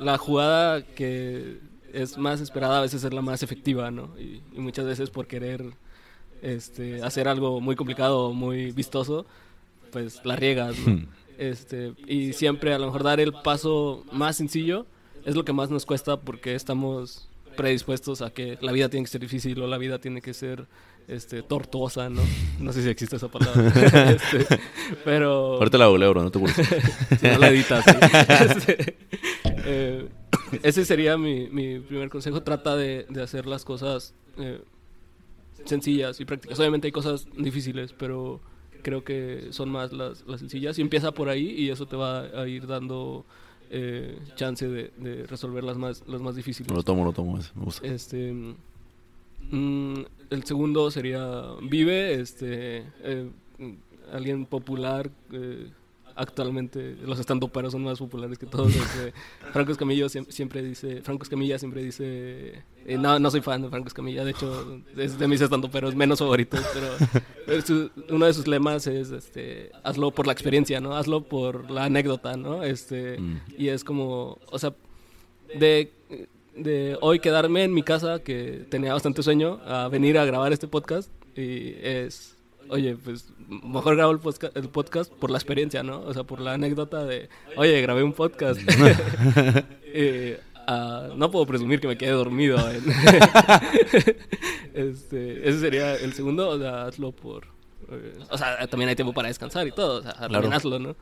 La jugada que es más esperada a veces es la más efectiva, ¿no? Y, y muchas veces por querer este, hacer algo muy complicado o muy vistoso, pues la riegas, ¿no? Este, y siempre a lo mejor dar el paso más sencillo es lo que más nos cuesta porque estamos predispuestos a que la vida tiene que ser difícil o la vida tiene que ser este, tortuosa, ¿no? No sé si existe esa palabra. Este, pero... Ahorita la googleo, bro, no te preocupes. Si no la editas. sí. Este, eh, ese sería mi, mi primer consejo. Trata de, de hacer las cosas eh, sencillas y prácticas. Obviamente hay cosas difíciles, pero creo que son más las, las sencillas. Y empieza por ahí y eso te va a ir dando eh, chance de, de resolver las más, las más difíciles. Lo tomo, lo tomo, eso, me gusta. Este, mm, el segundo sería Vive, este, eh, alguien popular. eh, actualmente los estandoperos son más populares que todos. este, Franco Escamillo siem- siempre dice, Franco Escamilla siempre dice, eh, no, no soy fan de Franco Escamilla, de hecho es de mis estandoperos menos favoritos, pero pero su- uno de sus lemas es, este, hazlo por la experiencia, ¿no? Hazlo por la anécdota, ¿no? Este, Mm. y es como, o sea, de, de hoy quedarme en mi casa, que tenía bastante sueño, a venir a grabar este podcast. Y es, oye, pues mejor grabo el, posca- el podcast por la experiencia, ¿no? O sea, por la anécdota de, oye, grabé un podcast. Ah, no puedo presumir que me quedé dormido. en- este, ese sería el segundo, o sea, hazlo por... o sea, también hay tiempo para descansar y todo, o sea, ¿no?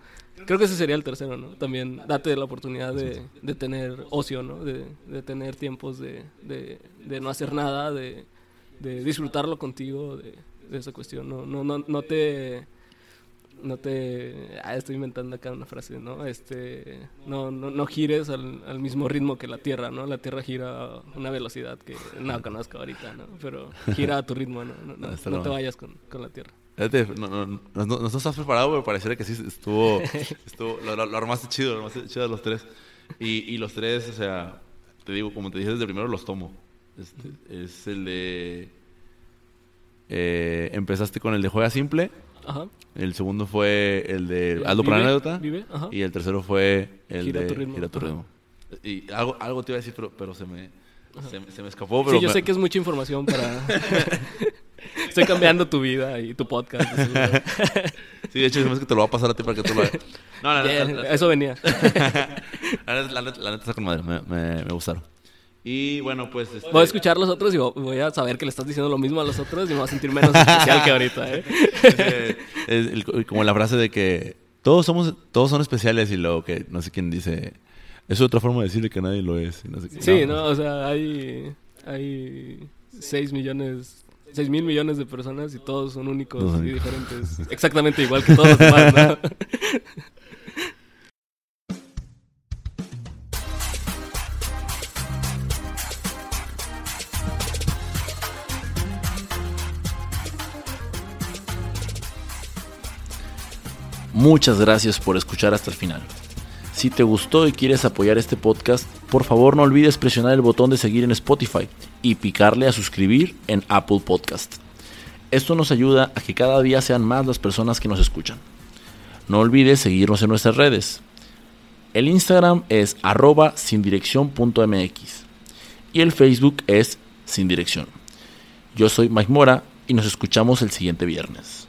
Creo que ese sería el tercero, ¿no? También date la oportunidad de, de tener ocio, ¿no? De, de tener tiempos de, de, de no hacer nada, de, disfrutarlo contigo, de, de esa cuestión. No, no, no, no te... No te... Ah, estoy inventando acá una frase, ¿no? Este... No, no, no gires al, al mismo ritmo que la Tierra, ¿no? La Tierra gira a una velocidad que no conozco ahorita, ¿no? Pero gira a tu ritmo, ¿no? No, no, Está no te vayas con, con la Tierra. No, no, no, no, no estás preparado, pero pareciera que sí estuvo. estuvo lo, lo- lo armaste chido, lo armaste chido a los tres. Y, y los tres, o sea, te digo, como te dije desde primero, los tomo. Este, es el de. eh, empezaste con el de juega simple. Ajá. El segundo fue el de hazlo Vive, anécdota. Vive, ajá. Y el tercero fue el Gira de tu ritmo. gira tu ritmo. Y algo, algo te iba a decir, pero, pero se, me, se, se me escapó. Pero Sí, yo me- sé que es mucha información para... Estoy cambiando tu vida y tu podcast. Sí, de hecho, es que te lo va a pasar a ti para que tú lo hagas. No, la, Yeah, la- Eso venía. La neta, está con madre, me, me- me gustaron. Y bueno, pues. este, Voy a escuchar los otros y vo- voy a saber que le estás diciendo lo mismo a los otros y me voy a sentir menos especial que ahorita, ¿eh? es como la frase de que todos somos todos son especiales y luego que no sé quién dice. Es otra forma de decirle que nadie lo es. y no sé qué. Sí, ¿no? O sea, hay, hay 6 millones, 6 mil millones de personas y todos son únicos y diferentes. Exactamente igual que todos los demás, ¿no? muchas gracias por escuchar hasta el final. Si te gustó y quieres apoyar este podcast, por favor no olvides presionar el botón de seguir en Spotify y picarle a suscribir en Apple Podcast. Esto nos ayuda a que cada día sean más las personas que nos escuchan. No olvides seguirnos en nuestras redes. El Instagram es arroba sin y el Facebook es sin dirección. Yo soy Mike Mora y nos escuchamos el siguiente viernes.